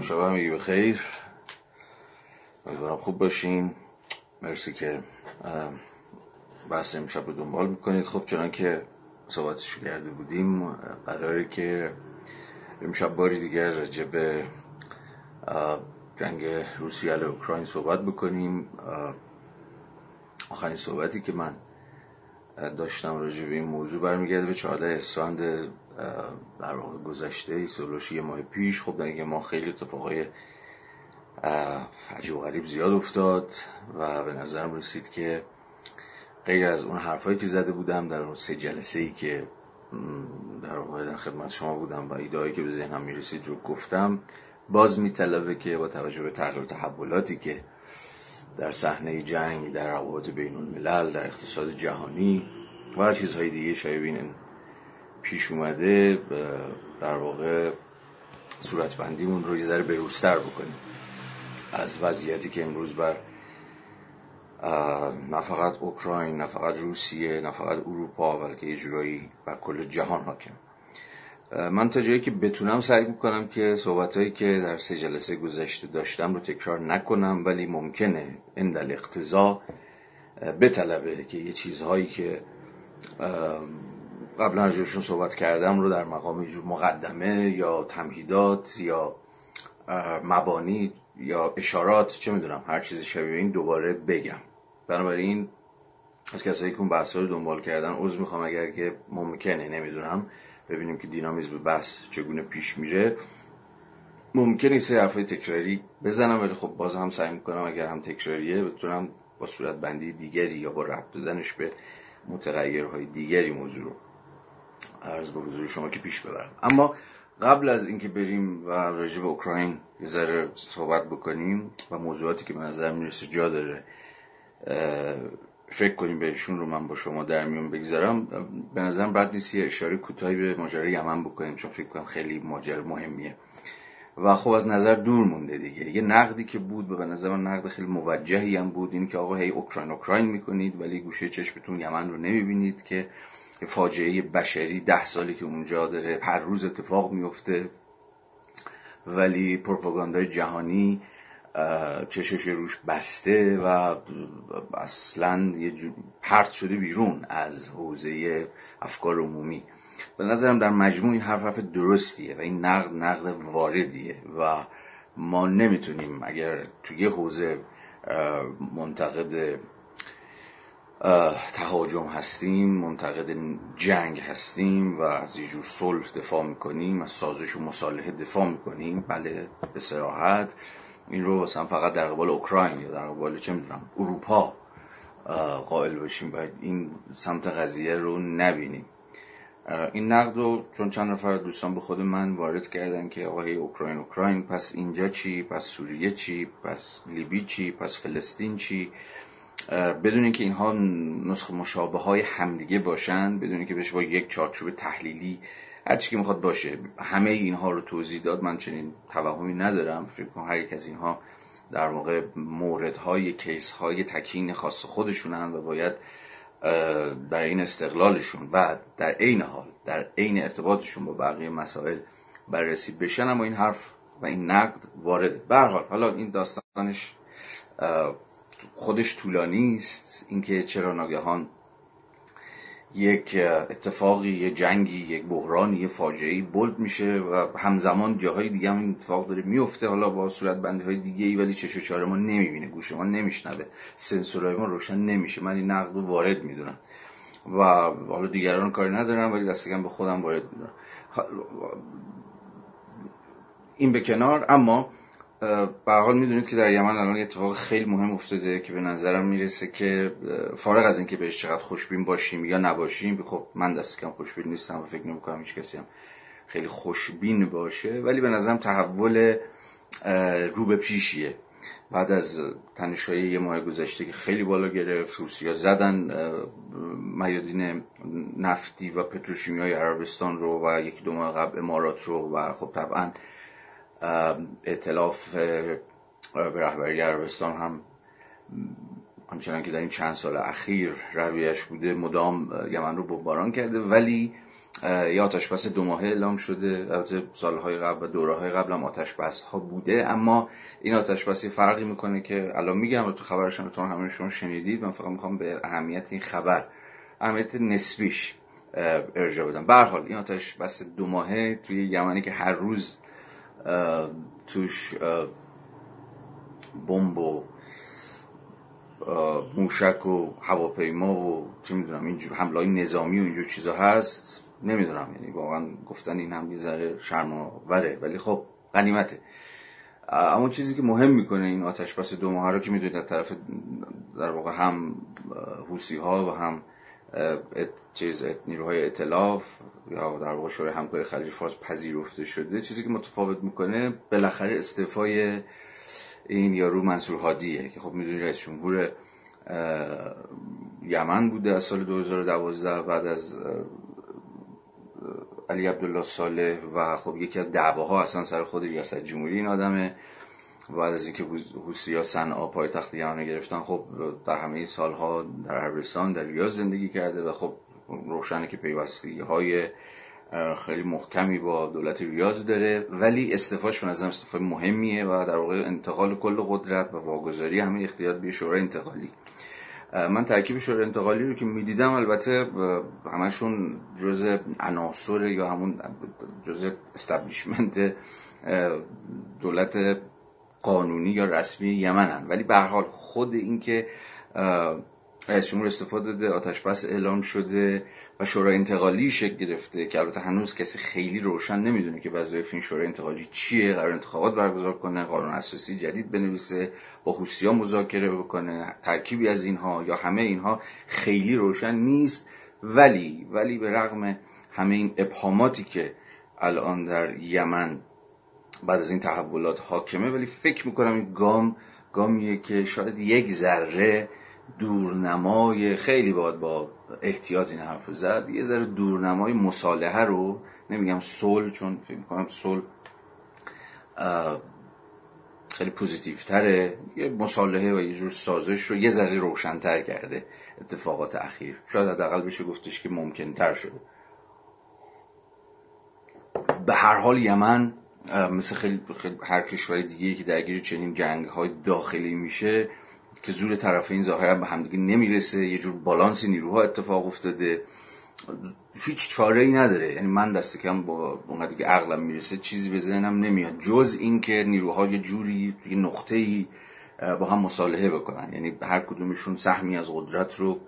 شب همگی بخیر امیدوارم خوب باشین. مرسی که بحث امشب رو دنبال می‌کنید. خب چنان که صحبتش کرده بودیم قراره که امشب باری دیگر راجع به جنگ روسیه علیه اوکراین صحبت بکنیم. آخرین صحبتی که من داشتم راجع به این موضوع برمیگرده به 14 اسفند در واقع گذشته سلوشی یه ماه پیش. خب در این ما خیلی اتفاقای عجیب و غریب زیاد افتاد و به نظرم رسید که غیر از اون حرفایی که زده بودم در سه جلسه ای که در واقع در خدمت شما بودم و ایدهایی که به ذهنم می‌رسید رو گفتم باز میطلبه که با توجه به تغییر تحولاتی که در صحنه جنگ در روابط بین الملل در اقتصاد جهانی و چیزهای دیگه شاید پیش اومده در واقع صورتبندیمون رو یه ذره بروستر بکنیم. از وضعیتی که امروز بر نه فقط اوکراین نه فقط روسیه نه فقط اروپا بلکه یه جورایی بر کل جهان حاکم. من تا جایی که بتونم سعی می‌کنم که صحبتهایی که در سه جلسه گذشته داشتم رو تکرار نکنم ولی ممکنه. اندل اقتضا بطلبه که یه چیزهایی که قبلا راجبشون صحبت کردم رو در مقام مقدمه یا تمهیدات یا مبانی یا اشارات چه می‌دونم هر چیزی شبیه این دوباره بگم. بنابراین از کسایی که اون بحث رو دنبال کردن عضو می‌خوام اگر که ممکنه نمی‌دونم. ببینیم که دینامیزم بحث چگونه پیش میره. ممکنه سری حرفای تکراری بزنم ولی خب باز هم سعی می‌کنم اگر هم تکراریه بتونم با صورت بندی دیگری یا با ربط دادنش به متغیرهای دیگری موضوع رو عرض به حضور شما که پیش ببرم. اما قبل از اینکه بریم و راجع به اوکراین یه ذره صحبت بکنیم و موضوعاتی که به نظر می‌رسه جا داره فکر کنیم بهشون رو من با شما در میون بگذارم. به نظرم بعد نیست یه اشاره کوتاهی به ماجرای یمن بکنیم چون فکر کنم خیلی ماجر مهمیه. و خب از نظر دور مونده دیگه. یه نقدی که بود به نظر من نقد خیلی موجهی هم بود این که آقا هی اوکراین اوکراین می‌کنید ولی گوشه چشمتون یمن رو نمی‌بینید که فاجعه بشری ده سالی که اونجا داره هر روز اتفاق میفته ولی پروپاگاندای جهانی چشش روش بسته و اصلا یه پرت شده بیرون از حوزه افکار عمومی. به نظرم در مجموع این حرف حرف درستیه و این نقد نقد واردیه و ما نمی‌تونیم اگر توی یه حوزه منتقد تهاجم هستیم منتقد جنگ هستیم و از یه جور صلح دفاع می‌کنیم از سازش و مصالحه دفاع می‌کنیم بله به سراحت این رو مثلا فقط در قبال اوکراین یا در قبال چه می‌دونم اروپا قائل باشیم باید این سمت قضیه رو نبینیم. این نقد رو چون چند نفر دوستان به خود من وارد کردن که آقای اوکراین اوکراین پس اینجا چی؟ پس سوریه چی؟ پس لیبی چی؟ پس فلسطین چی؟ بدون اینکه اینها نسخه مشابه های همدیگه باشن بدون اینکه بشه با یک چارچوب تحلیلی هر چی که می‌خواد باشه. همه اینها رو توضیح داد. من چنین توهمی ندارم. فکر کنم هر یک از اینها در واقع موردهای کیس های تکین خاص خودشونن و باید در این استقلالشون و در عین حال در عین ارتباطشون با بقیه مسائل بررسی بشن. اما این حرف و این نقد وارد به حال حالا این داستانش خودش طولانی است اینکه چرا ناگهان یک اتفاقی یه جنگی یک بحرانی یه فاجعه بولد میشه و همزمان جاهای دیگه هم این اتفاق داره میفته. حالا با صورت بندی های دیگه ای ولی چش و چاره ما نمی‌بینه گوش ما نمیشنوه. سنسورهای ما روشن نمیشه. من این نقد رو وارد می‌دونم. و حالا دیگران کاری ندارم ولی دستگم به خودم وارد می‌دونم. این به کنار اما به حال می‌دونید که در یمن الان اتفاق خیلی مهم افتاده که به نظرم می‌رسه که فارغ از اینکه بهش چقدر خوشبین باشیم یا نباشیم خب من دست کم خوشبین نیستم و فکر نمی‌کنم هیچ کسی هم خیلی خوشبین باشه ولی به نظرم تحول رو به پیشیه. بعد از تنشهای یه ماه گذشته که خیلی بالا گرفت روسیا زدن میادین نفتی و پتروشیمی های عربستان رو و یکی دو ماه قبل امارات رو و خب طبعا اعتلاف به رهبری عربستان هم آنچنان که در این چند سال اخیر رویش بوده مدام یمن رو بمباران کرده. ولی یا آتش بس دو ماهه اعلام شده. البته سالهای قبل و دوره های قبل هم آتش بس ها بوده. اما این آتش بسی فرقی می‌کنه که الان میگم و تو خبرش هم همه شما شنیدید. من فقط می‌خوام به اهمیت این خبر اهمیت نسبیش ارجاع بدم. به حال این آتش بس دو ماهه توی یمنی که هر روز توش بمب و موشک و هواپیما و چه می‌دونم اینجور حمله نظامی و اینجور چیزا هست. نمی‌دونم یعنی واقعا گفتن این هم یه ذره شرماوره ولی خب غنیمته. اما چیزی که مهم می‌کنه این آتش بس دو ماه رو که می‌دونید در طرف در واقع هم حوسی ها و هم چیز نیروهای اطلاف یا در واقع شورای همکاری خلیج فارس پذیرفته شده. چیزی که متفاوت می‌کنه بالاخره استعفای این یارو منصور هادیه که خب می‌دونید رئیس جمهور یمن بوده از سال 2012 بعد از علی عبدالله صالح و خب یکی از دعواها اصلا سر خود ریاست جمهوری این آدمه. بعد از اینکه حوسی صنعا پایتخت یمن گرفتن خب در همه سالها در عربستان در ریاض زندگی کرده و خب روشنه که پیوستی های خیلی محکمی با دولت ریاض داره. ولی استفاش به نظرم استفای مهمیه و در واقع انتقال کل قدرت و واگذاری همه اختیار به شورای انتقالی. من ترکیب شورای انتقالی رو که می‌دیدم البته همشون جز عناصر یا همون جز استبلیشمنت دولت قانونی یا رسمی یمنن. ولی به حال خود اینکه رئیس جمهور استفاده داده آتش بس اعلام شده و شورای انتقالی شکل گرفته که البته هنوز کسی خیلی روشن نمی‌دونه که وظایف این شورای انتقالی چیه قرار انتخابات برگزار کنه قانون اساسی جدید بنویسه با حوثی‌ها مذاکره بکنه ترکیبی از اینها یا همه اینها خیلی روشن نیست. ولی ولی به رغم همه این ابهاماتی که الان در یمن بعد از این تحولات حاکمه ولی فکر می‌کنم این گام گامیه که شاید یک ذره دورنمای خیلی باید با احتیاط این حرف زد یه ذره دورنمای مصالحه رو نمیگم صلح چون فکر می‌کنم صلح خیلی پوزیتیو تره یه مصالحه و یه جور سازش رو یه ذره روشنتر کرده اتفاقات اخیر. شاید حداقل بشه گفتش که ممکن تر شده. به هر حال یمن مثل خیلی, هر کشور دیگه که درگیر چنین جنگ های داخلی میشه که زور طرفین ظاهرا به همدیگه نمی‌رسه یه جور بالانس نیروها اتفاق افتاده. هیچ چاره ای نداره. یعنی من دست کم با اونقدر که عقلم می‌رسه چیزی به ذهنم نمیاد. جز اینکه نیروها یه جوری یه نقطه ای با هم مصالحه بکنن. یعنی هر کدومشون سهمی از قدرت رو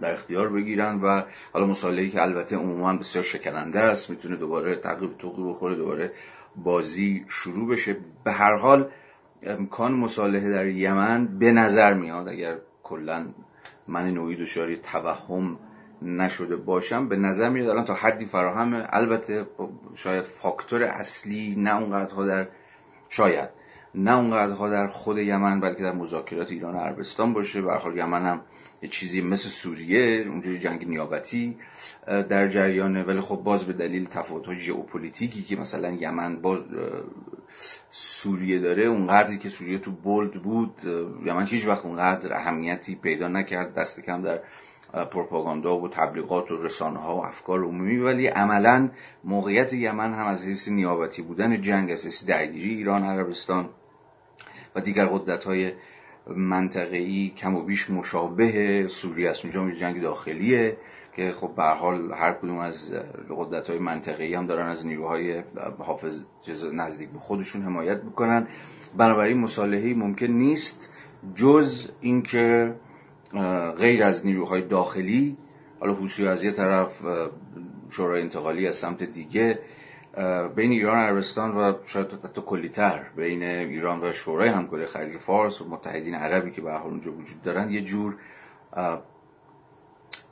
در اختیار بگیرن و حالا مصالحه‌ای که البته عموما بسیار شکننده است می‌تونه دوباره تقریب توقی بخوره دوباره بازی شروع بشه. به هر حال امکان مصالحه در یمن به نظر میاد اگر کلا من نوعی دچار توهم نشده باشم به نظر میاد الان تا حدی فراهمه. البته شاید فاکتور اصلی نه اونقدرها در شاید. نه اونقدرها در خود یمن بلکه در مذاکرات ایران و عربستان باشه. به حال یمن هم یه چیزی مثل سوریه اونجوری جنگ نیابتی در جریانه. ولی خب باز به دلیل تفاوت‌های ژئوپلیتیکی که مثلا یمن باز سوریه داره اونقدری که سوریه تو بولد بود یمن هیچ وقت اونقدر اهمیتی پیدا نکرد. دست کم در پروپاگاندا و تبلیغات و رسانه ها و افکار عمومی. ولی عملا موقعیت یمن هم از حیث نیابتی بودن جنگ از حیث درگیری ایران عربستان و دیگر قدرت های منطقه‌ای کم و بیش مشابه سوریه است. اونجا جنگ داخلیه که خب به حال هر کدوم از قدرت های منطقه‌ای هم دارن از نیروهای حافظ نزدیک به خودشون حمایت می‌کنن. بنابراین مصالحه‌ای ممکن نیست جز اینکه غیر از نیروهای داخلی حالا حوسی از یه طرف شورای انتقالی از سمت دیگه بین ایران و عربستان و شاید حتی کلیتر بین ایران و شورای همکاری خلیج فارس و متحدین عربی که به حال اونجا وجود دارن یه جور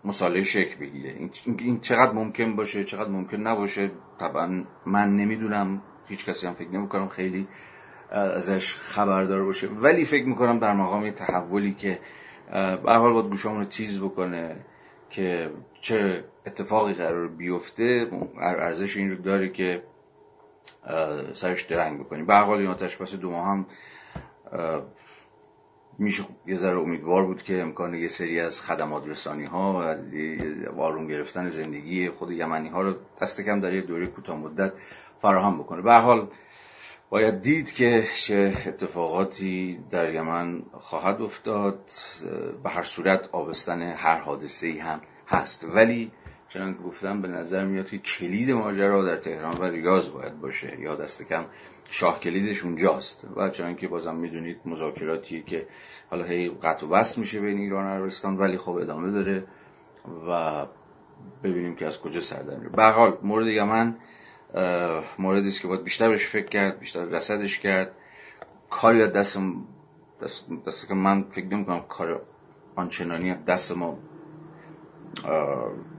مصالحه شکل بگیره. این چقدر ممکن باشه چقدر ممکن نباشه طبعا من نمی‌دونم هیچ کسی هم فکر نمی‌کنم خیلی ازش خبردار باشه. ولی فکر می‌کنم در مقام تحولی که به حال باید گوشامون رو تیز بکنه که چه اتفاقی قرار بیفته ارزش این رو داره که سرش درنگ بکنیم. به حال این آتش پس دو ماه هم میشه یه ذره امیدوار بود که امکان یه سری از خدمات رسانی ها و وارون گرفتن زندگی خود یمنی ها رو دست کم در یه دوره کوتاه مدت فراهم بکنه. به حال باید دید که چه اتفاقاتی در یمن خواهد افتاد. به هر صورت آبستن هر حادثه ای هم هست. ولی چنان گفتم به نظر میاد که کلید ماجرا در تهران و ریاض باید باشه یا دست کم شاه کلیدش اونجاست و چنان که بازم می‌دونید مذاکراتی که حالا هی قطع و بست میشه بین ایران و عربستان ولی خب ادامه داره و ببینیم که از کجا سر در به حال مورد یمن موردی است که باید بیشتر بهش فکر کرد بیشتر رسدش کرد. کاری دست دست, دست که من فکر نمی کنم کار آنچنانی دست ما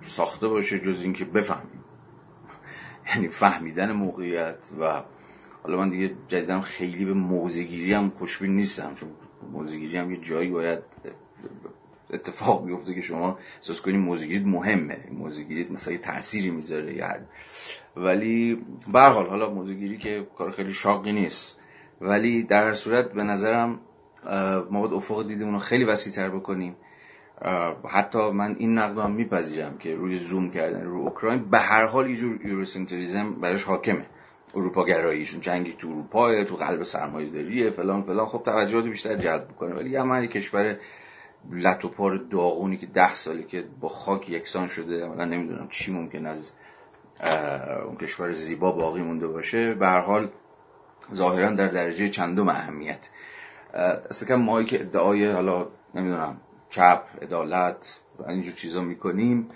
ساخته باشه جز اینکه بفهمیم. یعنی فهمیدن موقعیت و حالا من دیگه جدیدم خیلی به موزگیری هم خوشبین نیستم چون موزگیری هم یه جایی باید اتفاق بیفته که شما احساس کنید موزگیریت مهمه. موزگیریت مثلا یه تأثیری می‌ذاره یعنی ولی به حال حالا موزگیری که کار خیلی شاقی نیست. ولی در صورت به نظرم ما باید افق دیدمون رو خیلی وسیع تر بکنیم. حتی من این نقد هم میپذیرم که روی زوم کردن رو اوکراین به هر حال یه جور یوروسنتریزم برش حاکمه. اروپا گراییشون جنگی تو اروپا تو قلب سرمایه داریه فلان فلان. خب توجهات بیشتر جلب می‌کنه. ولی یمن کشور لط و پار داغونی که ده سالی که با خاک یکسان شده من نمی‌دونم چی ممکن از اون کشور زیبا باقی مونده باشه. به هر حال ظاهرا در درجه چندم اهمیت. اصلا مایی که ادعای حالا نمی‌دونم چپ عدالت و اینجور چیزا می‌کنیم.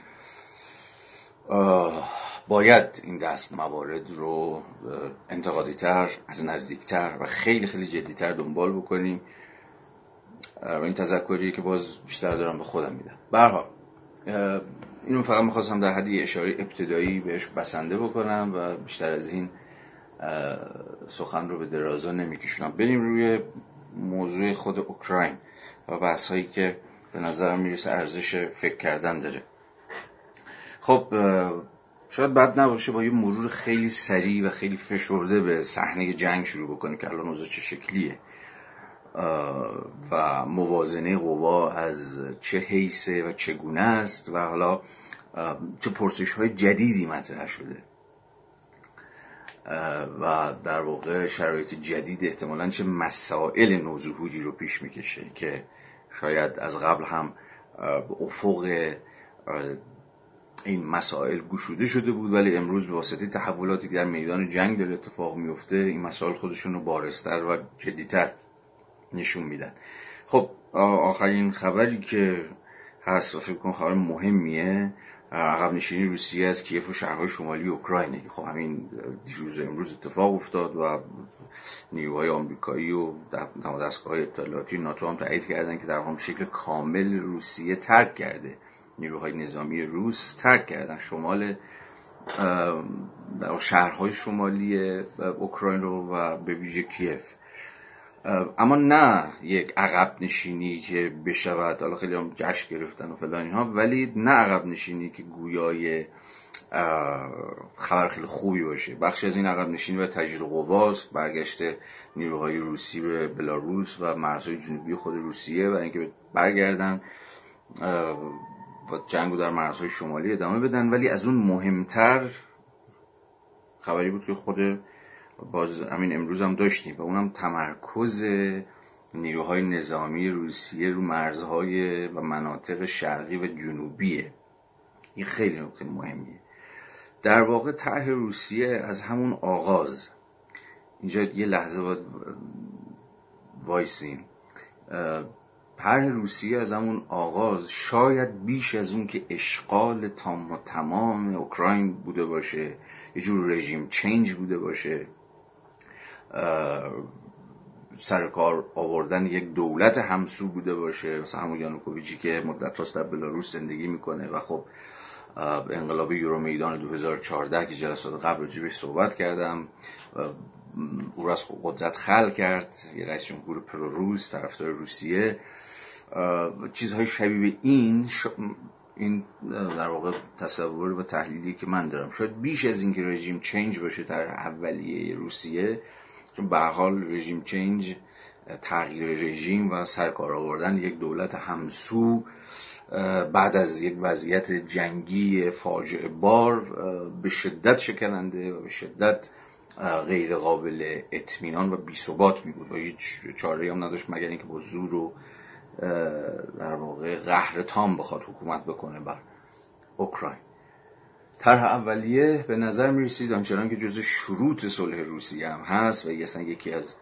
باید این دست موارد رو انتقادی تر از نزدیکتر و خیلی خیلی جدیتر دنبال بکنیم. و این تذکری که باز بیشتر دارم به خودم میدم. برها اینو فقط می‌خواستم در حدی اشاره ابتدایی بهش بسنده بکنم و بیشتر از این سخن رو به درازا نمیکشونم. بریم روی موضوع خود اوکراین و بحث هایی که به نظرم می‌رسه ارزش فکر کردن داره. خب شاید بد نباشه با یه مرور خیلی سریع و خیلی فشرده به صحنه جنگ شروع بکنه که الان اوضاع چه شکلیه. و موازنه قوا از چه حیثه و چگونه است و حالا چه پرسش های جدیدی مطرح شده. و در واقع شرایط جدید احتمالا چه مسائل نوظهوری رو پیش می‌کشه که شاید از قبل هم افق این مسائل گشوده شده بود ولی امروز به واسطه تحولاتی که در میدان جنگ داره اتفاق میفته این مسائل خودشون رو بارستر و جدیتر نشون میدن. خب آخرین خبری که هست و فکر کنم خبر مهمیه عقب نشینی روسیه از کیف و شهرهای شمالی اوکراینه. که خب همین دیروز امروز اتفاق افتاد و نیروهای آمریکایی و دستگاه های اطلاعاتی ناتو هم تایید کردن که در هم شکل کامل روسیه ترک کرده. نیروهای نظامی روس ترک کردن. شمال شهرهای شمالی اوکراین رو و به ویژه کیف. اما نه یک عقب نشینی که بشود حالا خیلی هم جشن گرفتن و فلان اینها ولی نه عقب نشینی که گویای خبر خیلی خوبی باشه. بخشی از این عقب نشینی و تجدید قواست برگشت نیروهای روسی به بلاروس و مرزهای جنوبی خود روسیه و اینکه برگردن و جنگو در مرزهای شمالی ادامه بدن. ولی از اون مهمتر خبری بود که خود باز همین امروز هم داشتیم و اونم تمرکز نیروهای نظامی روسیه رو مرزهای و مناطق شرقی و جنوبیه. این خیلی نکته مهمیه. در واقع طرح روسیه از همون آغاز. اینجا یه لحظه باید وایسیم. طرح روسیه از همون آغاز شاید بیش از اون که اشغال تام و تمام اوکراین بوده باشه یه جور regime change بوده باشه. سر کار آوردن یک دولت همسو بوده باشه. مثلا همون یانوکوویچی که مدت‌هاست در بلاروس زندگی می‌کنه و خب انقلاب یورو میدان 2014 که جلسات قبل راجع بهش صحبت کردم او را از قدرت خلع کرد. یه رئیس جمهور pro روس طرفدار روسیه. چیزهای شبیه این این در واقع تصور و تحلیلی که من دارم. شاید بیش از اینکه regime change باشه در اولیه روسیه چون به حال regime change تغییر رژیم و سرکار آوردن یک دولت همسو بعد از یک وضعیت جنگی فاجعه بار به شدت شکننده و به شدت غیر قابل اطمینان و بیثبات می بود و هیچ چاره هم نداشت مگر اینکه با زور و در واقع قهر تام بخواد حکومت بکنه بر اوکراین. طرح اولیه به نظر می رسید آنچنان که جز شروط صلح روسیه هم هست و اصلا یکی از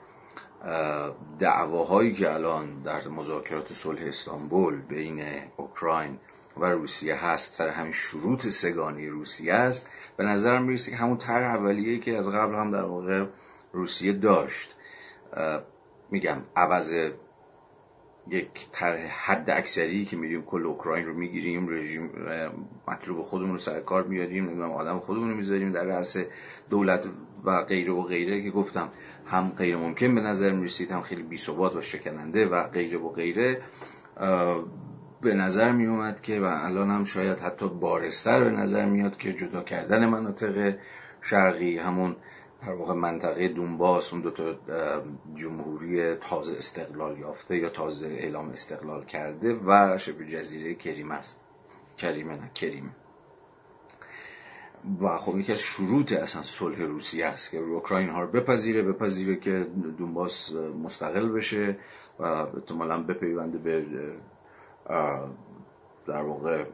دعواهایی که الان در مذاکرات صلح استانبول بین اوکراین و روسیه هست سر همین شروط سگانی روسیه است. به نظر می‌رسه که همون طرح اولیه که از قبل هم در واقع روسیه داشت. میگم عوض یک طرح حد اکثری که میریم کل اوکراین رو می‌گیریم رژیم مطلوب خودمون رو سر کار میاریم نمی‌دونم آدم خودمون رو می‌ذاریم در رأس دولت و غیره و غیره که گفتم هم غیر ممکن به نظر می‌رسید هم خیلی بی و شکننده و غیره و غیره. به نظر می اومد که و الان هم شاید حتی بارستر به نظر میاد که جدا کردن مناطق شرقی همون در واقع منطقه دونباس اون دوتا جمهوری تازه استقلال یافته یا تازه اعلام استقلال کرده و شبه جزیره کریم است. کریمه نه کریمه و خب یکی از شروط اصلا صلح روسیه است که اوکراین ها رو بپذیره بپذیره که دونباس مستقل بشه و احتمالا بپیونده به در واقع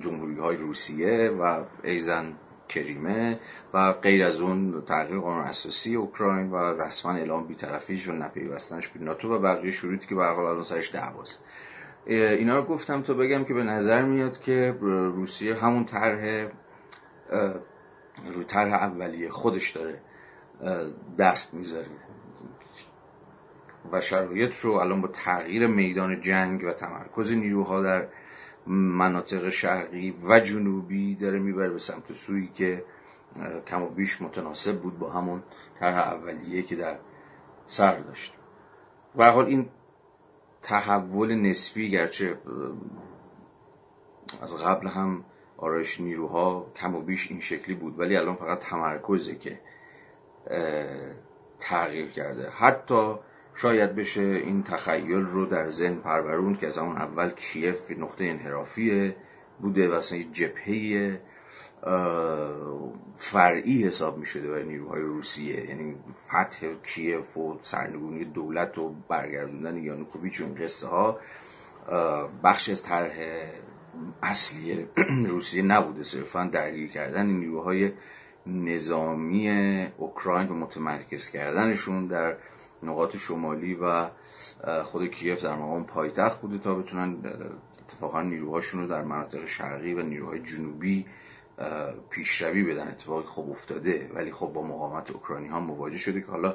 جمهوری های روسیه و ایزن کریمه و غیر از اون تغییر قانون اساسی اوکراین و رسما اعلام بیطرفیش و نپیوستنش به ناتو و بقیه شروطی که به الان سرش دعواست. اینا رو گفتم تا بگم که به نظر میاد که روسیه همون طرح رو طرح اولیه خودش داره دست می‌ذاره. و شرایط رو الان با تغییر میدان جنگ و تمرکز نیروها در مناطق شرقی و جنوبی داره می‌بره به سمت سویی که کم و بیش متناسب بود با همون طرح اولیه که در سر داشت. و حال این تحول نسبی گرچه از قبل هم آرایش نیروها کم و بیش این شکلی بود ولی الان فقط تمرکزه که تغییر کرده. حتی شاید بشه این تخیل رو در ذهن پروروند که از اون اول کیف نقطه انحرافی بوده و اصلا یه جبهه فرعی حساب می شده برای نیروهای روسیه. یعنی فتح کیف و سرنگونی دولت و برگردوندن یانوکوویچ و این قصه ها بخش از طرح اصلی روسیه نبوده. صرفا درگیر کردن نیروهای نظامی اوکراین و متمرکز کردنشون در نقاط شمالی و خود کیف در مقام پایتخت بوده تا بتونن اتفاقا نیروهاشون رو در مناطق شرقی و نیروهای جنوبی پیشروی بدن. اتفاقی خوب افتاده. ولی خب با مقاومت اوکراینی ها مواجه شده که حالا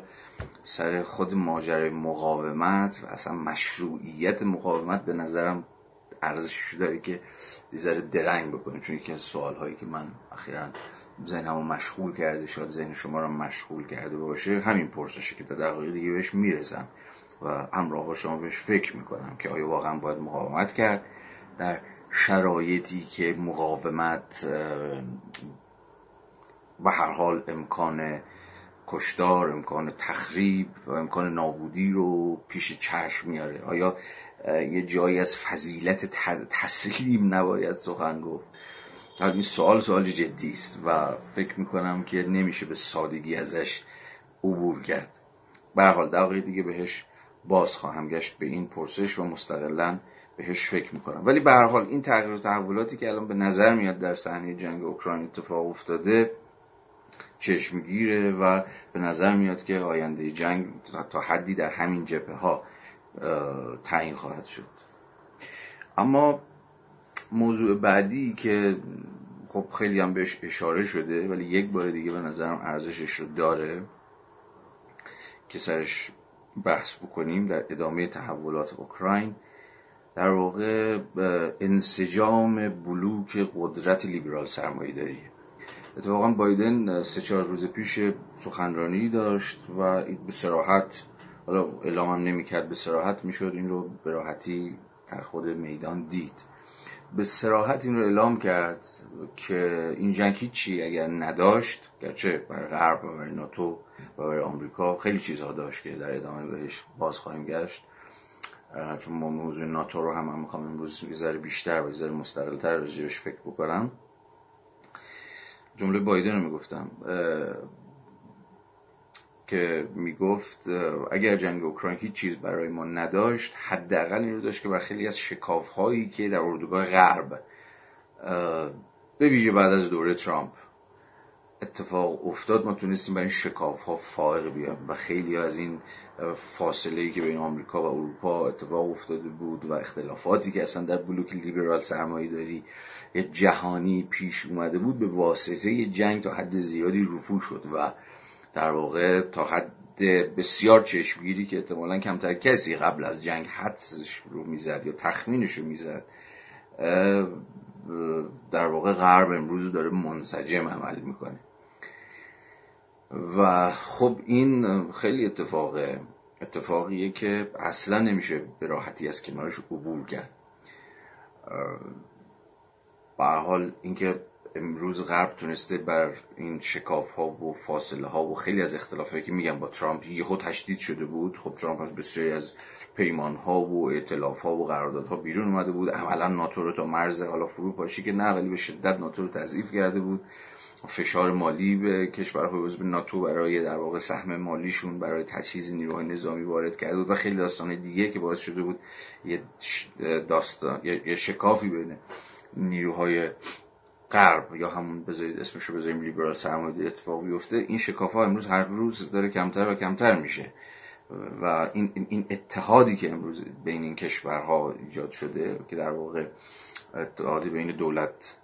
سر خود ماجرای مقاومت و اصلا مشروعیت مقاومت به نظرم ارزشش داره که یه ذره درنگ بکنه. چون یکی از سوال هایی که من اخیرا ذهنمو مشغول کرده شاید ذهن شما رو مشغول کرده باشه همین پرسشه که در دقیقه دیگه بهش می‌رسم و همراه با شما بهش فکر می‌کنم که آیا واقعا باید مقاومت کرد در شرایطی که مقاومت به هر حال امکان کشدار امکان تخریب و امکان نابودی رو پیش چشم میاره. آیا یه جایی از فضیلت تسلیم نباید سخن گفت. این سوال سوال جدی است و فکر می‌کنم که نمیشه به سادگی ازش عبور کرد. به حال دقیقه دیگه بهش باز خواهم گشت به این پرسش و مستقلا بهش فکر می‌کنم. ولی به هر حال این تغییر و تحولاتی که الان به نظر میاد در صحنه جنگ اوکراین اتفاق افتاده چشمگیره و به نظر میاد که آینده جنگ تا حدی در همین جبهه ها تعیین خواهد شد. اما موضوع بعدی که خب خیلی هم بهش اشاره شده ولی یک بار دیگه به نظرم ارزشش رو داره که سرش بحث بکنیم در ادامه تحولات اوکراین در واقع انسجام بلوک قدرت لیبرال سرمایه داری اتفاقا بایدن سه چهار روز پیش سخنرانی داشت و به سراحت حالا اعلام هم نمی‌کرد به سراحت می‌شد. این رو به راحتی در خود میدان دید. به سراحت این رو اعلام کرد که این جنگ چی اگر نداشت گرچه برای غرب و برای ناتو و برای آمریکا خیلی چیزها داشت که در ادامه بهش باز خواهیم گشت. چون ما موضوع ناتو رو هم, هم می‌خوام امروز یه بیشتر و یه مستقلتر راجبش فکر بکنم. جمله بایدن رو می‌گفتم. که می‌گفت اگر جنگ اوکراین هیچ چیز برای ما نداشت حداقل این رو داشت که بر خیلی از شکاف هایی که در اردوگاه غرب به ویژه بعد از دوره ترامپ اتفاق افتاد ما تونستیم برای این شکاف ها فائق بیام و خیلی از این فاصله ای که بین آمریکا و اروپا اتفاق افتاده بود و اختلافاتی که اصلا در بلوک لیبرال سرمایه داری جهانی پیش اومده بود به واسطه جنگ تا حد زیادی رفو شد و در واقع تا حد بسیار چشمگیری که احتمالا کمتر کسی قبل از جنگ حدسش رو می‌زد یا تخمینش رو می‌زد در واقع غرب امروز داره منسجم عمل می‌کنه. و خب این خیلی اتفاقه. اتفاقیه که اصلا نمیشه به راحتی از کنارش عبور کرد. به حال اینکه امروز غرب تونسته بر این شکاف ها و فاصله ها و خیلی از اختلافایی که میگن با ترامپ یهو تشدید شده بود. خب ترامپ از بسیاری از پیمان ها و ائتلاف ها و قراردادها بیرون اومده بود. عملا ناتو رو تا مرز حالا فرو پاشی که نه ولی به شدت ناتو رو تضعیف کرده بود. فشار مالی به کشورهای عضو ناتو برای در واقع سهم مالیشون برای تجهیز نیروهای نظامی وارد کرده بود و خیلی داستان دیگه که باعث شده بود یه داستان یه شکافی بین نیروهای غرب یا همون بذارید اسمش رو بذاریم لیبرال سرمایه‌داری اتفاق بیفته این شکاف ها امروز هر روز داره کمتر و کمتر میشه. و این, این اتحادی که امروز بین این کشورها ایجاد شده که در واقع اتحادی بین دولت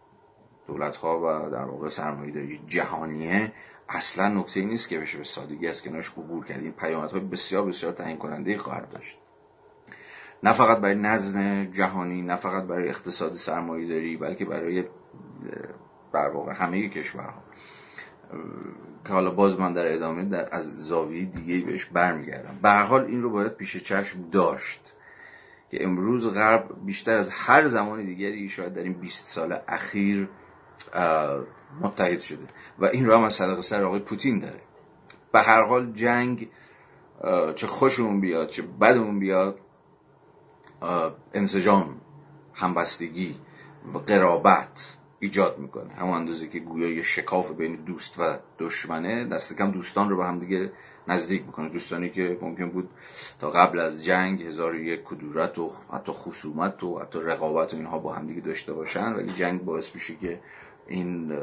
دولت ها و در واقع سرمایه‌داری جهانیه اصلا نکته نیست که بشه به سادگی از کنارش عبور کرد. این پیامدهای بسیار بسیار تعیین کننده خواهد داشت. نه فقط برای نظم جهانی نه فقط برای اقتصاد سرمایه‌داری بلکه برای در واقع همه کشورها. که حالا باز من در ادامه در از زاویه دیگه بهش برمیگردم. به هر حال این رو باید پیش چشم داشت که امروز غرب بیشتر از هر زمان دیگری شاید در این 20 سال اخیر متحد شده. و این رو هم از صدق سر آقای پوتین داره. به هر حال جنگ چه خوشمون بیاد چه بدمون بیاد انسجام همبستگی و قرابت ایجاد می‌کنه. همون اندازه که گویا یه شکاف بین دوست و دشمنه دست کم دوستان رو به هم دیگه نزدیک می‌کنه. دوستانی که ممکن بود تا قبل از جنگ هزار یک کدورت و حتی خصومت و حتی رقابت و اینها با هم دیگه داشته باشن ولی جنگ باعث میشه که این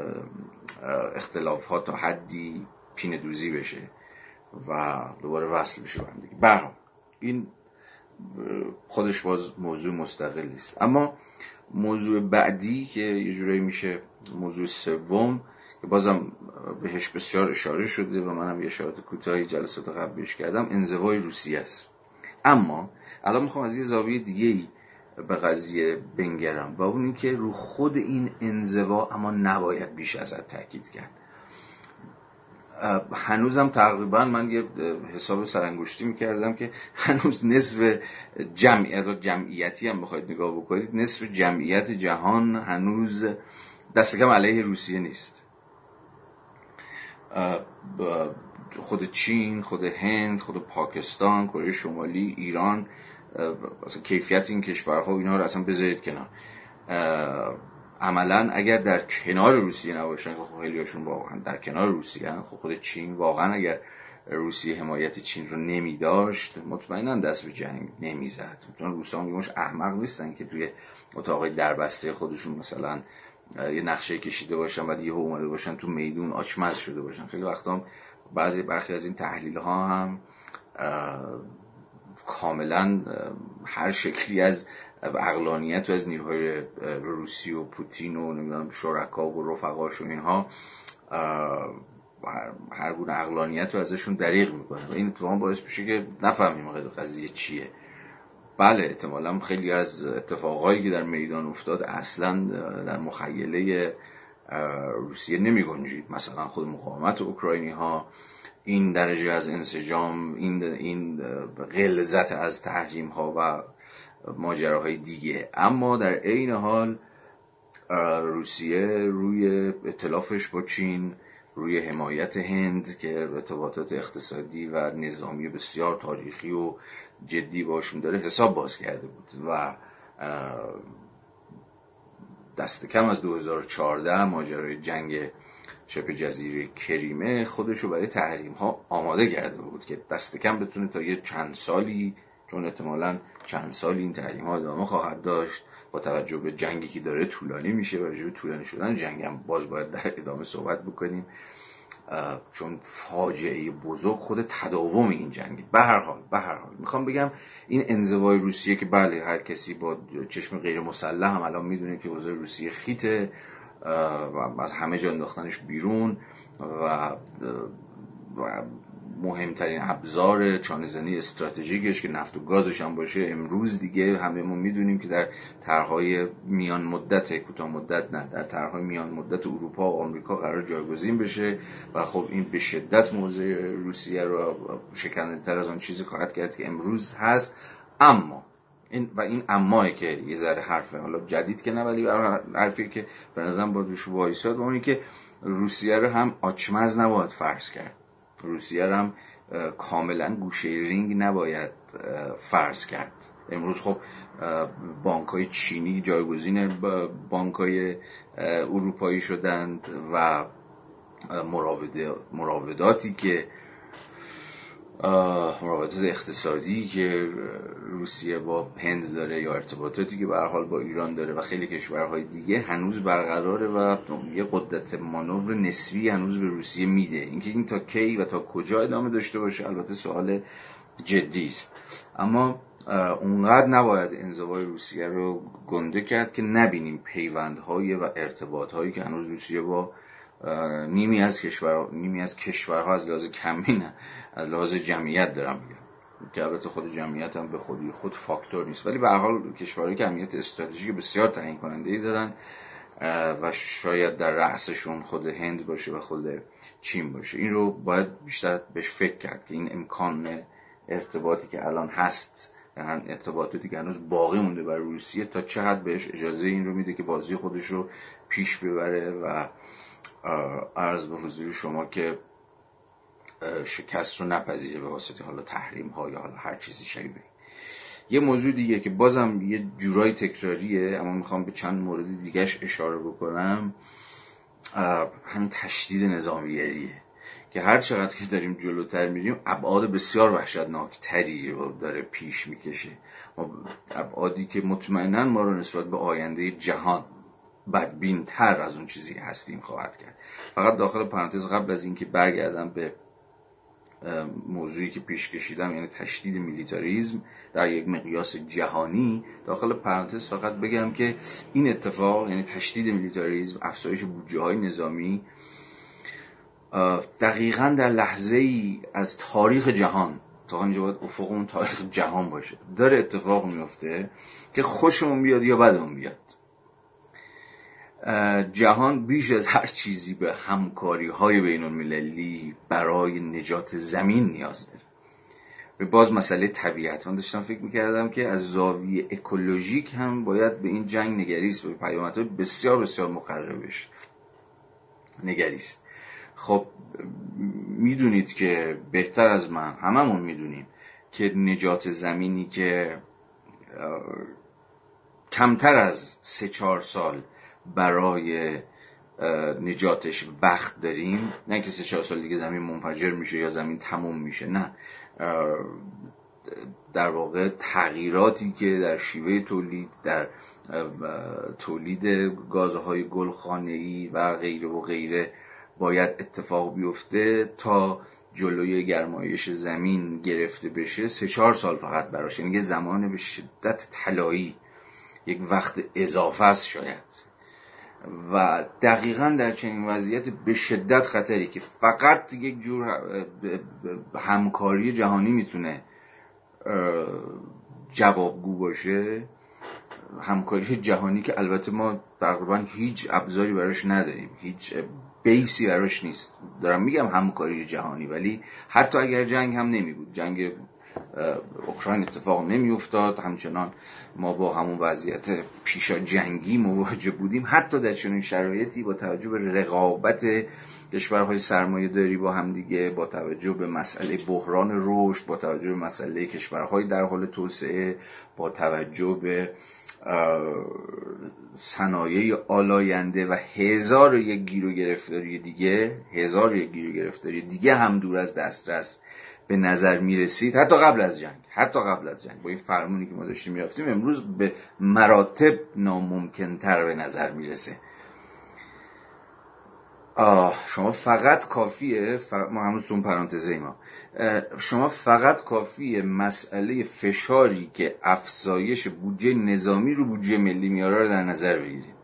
اختلاف ها تا حدی پین دوزی بشه و دوباره وصل بشه به هم دیگه. این خودش باز موضوع مستقل است اما موضوع بعدی که یه جورایی میشه موضوع سوم که بازم بهش بسیار اشاره شده و منم یه اشارات کوتاهی جلسات قبل بهش کردم انزوای روسیه است. اما الان می‌خوام از یه زاویه دیگه ای به قضیه بنگرم و اون که رو خود این انزوا اما نباید بیش از حد تاکید کرد. هنوزم تقریبا من یه حساب سرانگشتی می‌کردم که هنوز نصف جمعیت و جمعیتی هم بخواید نگاه بکنید نصف جمعیت جهان هنوز دست کم علیه روسیه نیست. خود چین خود هند خود پاکستان کره شمالی ایران کیفیت این کشورها و اینها رو اصلا بذارید کنار. عملا اگر در کنار روسیه نباشن که خب خیلیاشون واقعا در کنار روسیه. خب خود چین واقعا اگر روسیه حمایت چین رو نمی داشت مطمئنا دست به جنگ نمی‌زد چون روسا هم احمق نیستن که توی اتاقای دربسته خودشون مثلا یه نقشه کشیده باشن و یه اومده باشن تو میدون آچمز شده باشن خیلی وقتا بعضی برخی از این تحلیل ها هم کاملا هر شکلی از اقلانیت و از نیروهای روسی و پوتین و نمی‌دونم شرکا و رفقاش و اینها هر گونه اقلانیت رو ازشون دریغ می‌کنه. و این اتفاقا باعث میشه که نفهمیم قضیه چیه. بله احتمالا خیلی از اتفاقهایی که در میدان افتاد اصلا در مخیله روسیه نمی گنجید مثلا خود مقاومت اوکراینی ها این درجه از انسجام این این غلظت از تحریم ها و ماجراهای دیگه. اما در عین حال روسیه روی اطلافش با چین روی حمایت هند که ارتباطات اقتصادی و نظامی بسیار تاریخی و جدی باشون داره حساب باز کرده بود و دست کم از 2014 ماجرای جنگ شبه جزیره کریمه خودش رو برای تحریم ها آماده کرده بود که دست کم بتونه تا یه چند سالی چون احتمالا چند سالی این تحریم ها ادامه خواهد داشت با توجه به جنگی که داره طولانی میشه و به طولانی شدن جنگ هم باز باید در ادامه صحبت بکنیم. چون فاجعه بزرگ خود تداوم این جنگی به هر حال به هر حال. می‌خوام بگم این انزوای روسیه که بله هر کسی با چشم غیر مسلح هم الان می‌دونه که اوضاع روسیه خیته و از همه جا انداختنش بیرون و مهمترین ابزار چانهزنی استراتژیکش که نفت و گازش هم باشه امروز دیگه همه ما می‌دونیم که در طرحهای میان مدت کوتاه مدت نه در طرحهای میان مدت اروپا و آمریکا قرار جایگزین بشه و خب این به شدت موضع روسیه رو شکننده از آن چیزی خواهد کرد که امروز هست. اما این و این امایی که یه ذره حرفه حالا جدید که نه ولی حرفی که به نظرم با روش وایساد اونی که روسیه رو هم آچمز نباید فرض کرد. روسیه رو هم کاملا گوشه رینگ نباید فرض کرد. امروز خب بانک های چینی جایگزین بانک های اروپایی شدند و مراوداتی که مراودات اقتصادی که روسیه با هند داره یا ارتباطاتی که به حال با ایران داره و خیلی کشورهای دیگه هنوز برقراره و یه قدرت مانور نسبی هنوز به روسیه میده. اینکه این تا کی و تا کجا ادامه داشته باشه البته سوال جدی است. اما اونقدر نباید انزوای روسیه رو گنده کرد که نبینیم پیوندهای و ارتباطهایی که هنوز روسیه با نیمی از کشور نیمی از کشورها از لحاظ کمی نه از لحاظ جمعیت دارم میگم. که البته خود جمعیت هم به خودی خود فاکتور نیست. ولی به هر حال کشورهایی که اهمیت استراتژیک بسیار تعیین کننده ای دارن و شاید در رأسشون خود هند باشه و خود چین باشه. این رو باید بیشتر بهش فکر کرد که این امکان ارتباطی که الان هست ارتباطاتی که هنوز باقی مونده بر روسیه تا چه حد بهش اجازه این رو میده که بازی خودش رو پیش ببره و عرض به حضور شما که شکست رو نپذیره به واسطه حالا تحریم ها یا حالا هر چیزی شبیه. یه موضوع دیگه که بازم یه جورای تکراریه اما می‌خوام به چند مورد دیگهش اشاره بکنم. همین تشدید نظامیگریه. که هر چقدر که داریم جلوتر میریم ابعاد بسیار وحشتناکتری رو داره پیش می‌کشه. ابعادی که مطمئنا ما رو نسبت به آینده جهان بدبین تر از اون چیزی هستیم خواهد کرد. فقط داخل پرانتز قبل از اینکه برگردم به موضوعی که پیش کشیدم یعنی تشدید میلیتاریزم در یک مقیاس جهانی داخل پرانتز فقط بگم که این اتفاق یعنی تشدید میلیتاریزم افزایش بودجه های نظامی دقیقا در لحظه ای از تاریخ جهان تا اینجا باید افق اون تاریخ جهان باشه داره اتفاق میفته که خوشمون بیاد یا بدمون بیاد. جهان بیش از هر چیزی به همکاری های بین المللی برای نجات زمین نیاز داره. به باز مسئله طبیعت. من داشتم فکر می‌کردم که از زاویه اکولوژیک هم باید به این جنگ نگریست. به پیامدهای بسیار بسیار مقربش نگریست. خب می‌دونید که بهتر از من هممون می‌دونیم که نجات زمینی که کمتر از سه چهار سال برای نجاتش وقت داریم. نه که سه چهار سال دیگه زمین منفجر میشه یا زمین تموم میشه نه. در واقع تغییراتی که در شیوه تولید در تولید گازهای گلخانه‌ای و غیره و غیره باید اتفاق بیفته تا جلوی گرمایش زمین گرفته بشه. سه چهار سال فقط براش یعنی زمان به شدت طلایی یک وقت اضافه است شاید. و دقیقا در چنین وضعیت به شدت خطری که فقط یک جور همکاری جهانی می‌تونه جوابگو باشه. همکاری جهانی که البته ما تقریبا هیچ ابزاری براش نداریم. هیچ بیسی براش نیست. دارم میگم همکاری جهانی ولی حتی اگر جنگ هم نمی بود جنگ اوکراین اتفاق نمیافتاد. همچنان ما با همون وضعیت پیشا جنگی مواجه بودیم. حتی در چنین شرایطی با توجه به رقابت کشورهای سرمایه داری با همدیگه با توجه به مسئله بحران رشد با توجه به مسئله کشورهای در حال توسعه با توجه به صنایع آلاینده و هزار یک گیر و گرفتاری دیگه هزار یک گیر و گرفتاری دیگه هم دور از دسترس به نظر می‌رسید حتی قبل از جنگ حتی قبل از جنگ با این فرمونی که ما داشتیم میافتیم امروز به مراتب ناممکنتر به نظر می‌رسه. آه شما فقط کافیه ما هنوز تو پرانتزه ما شما فقط کافیه مسئله فشاری که افزایش بودجه نظامی رو بودجه ملی میاره رو در نظر بگیرید.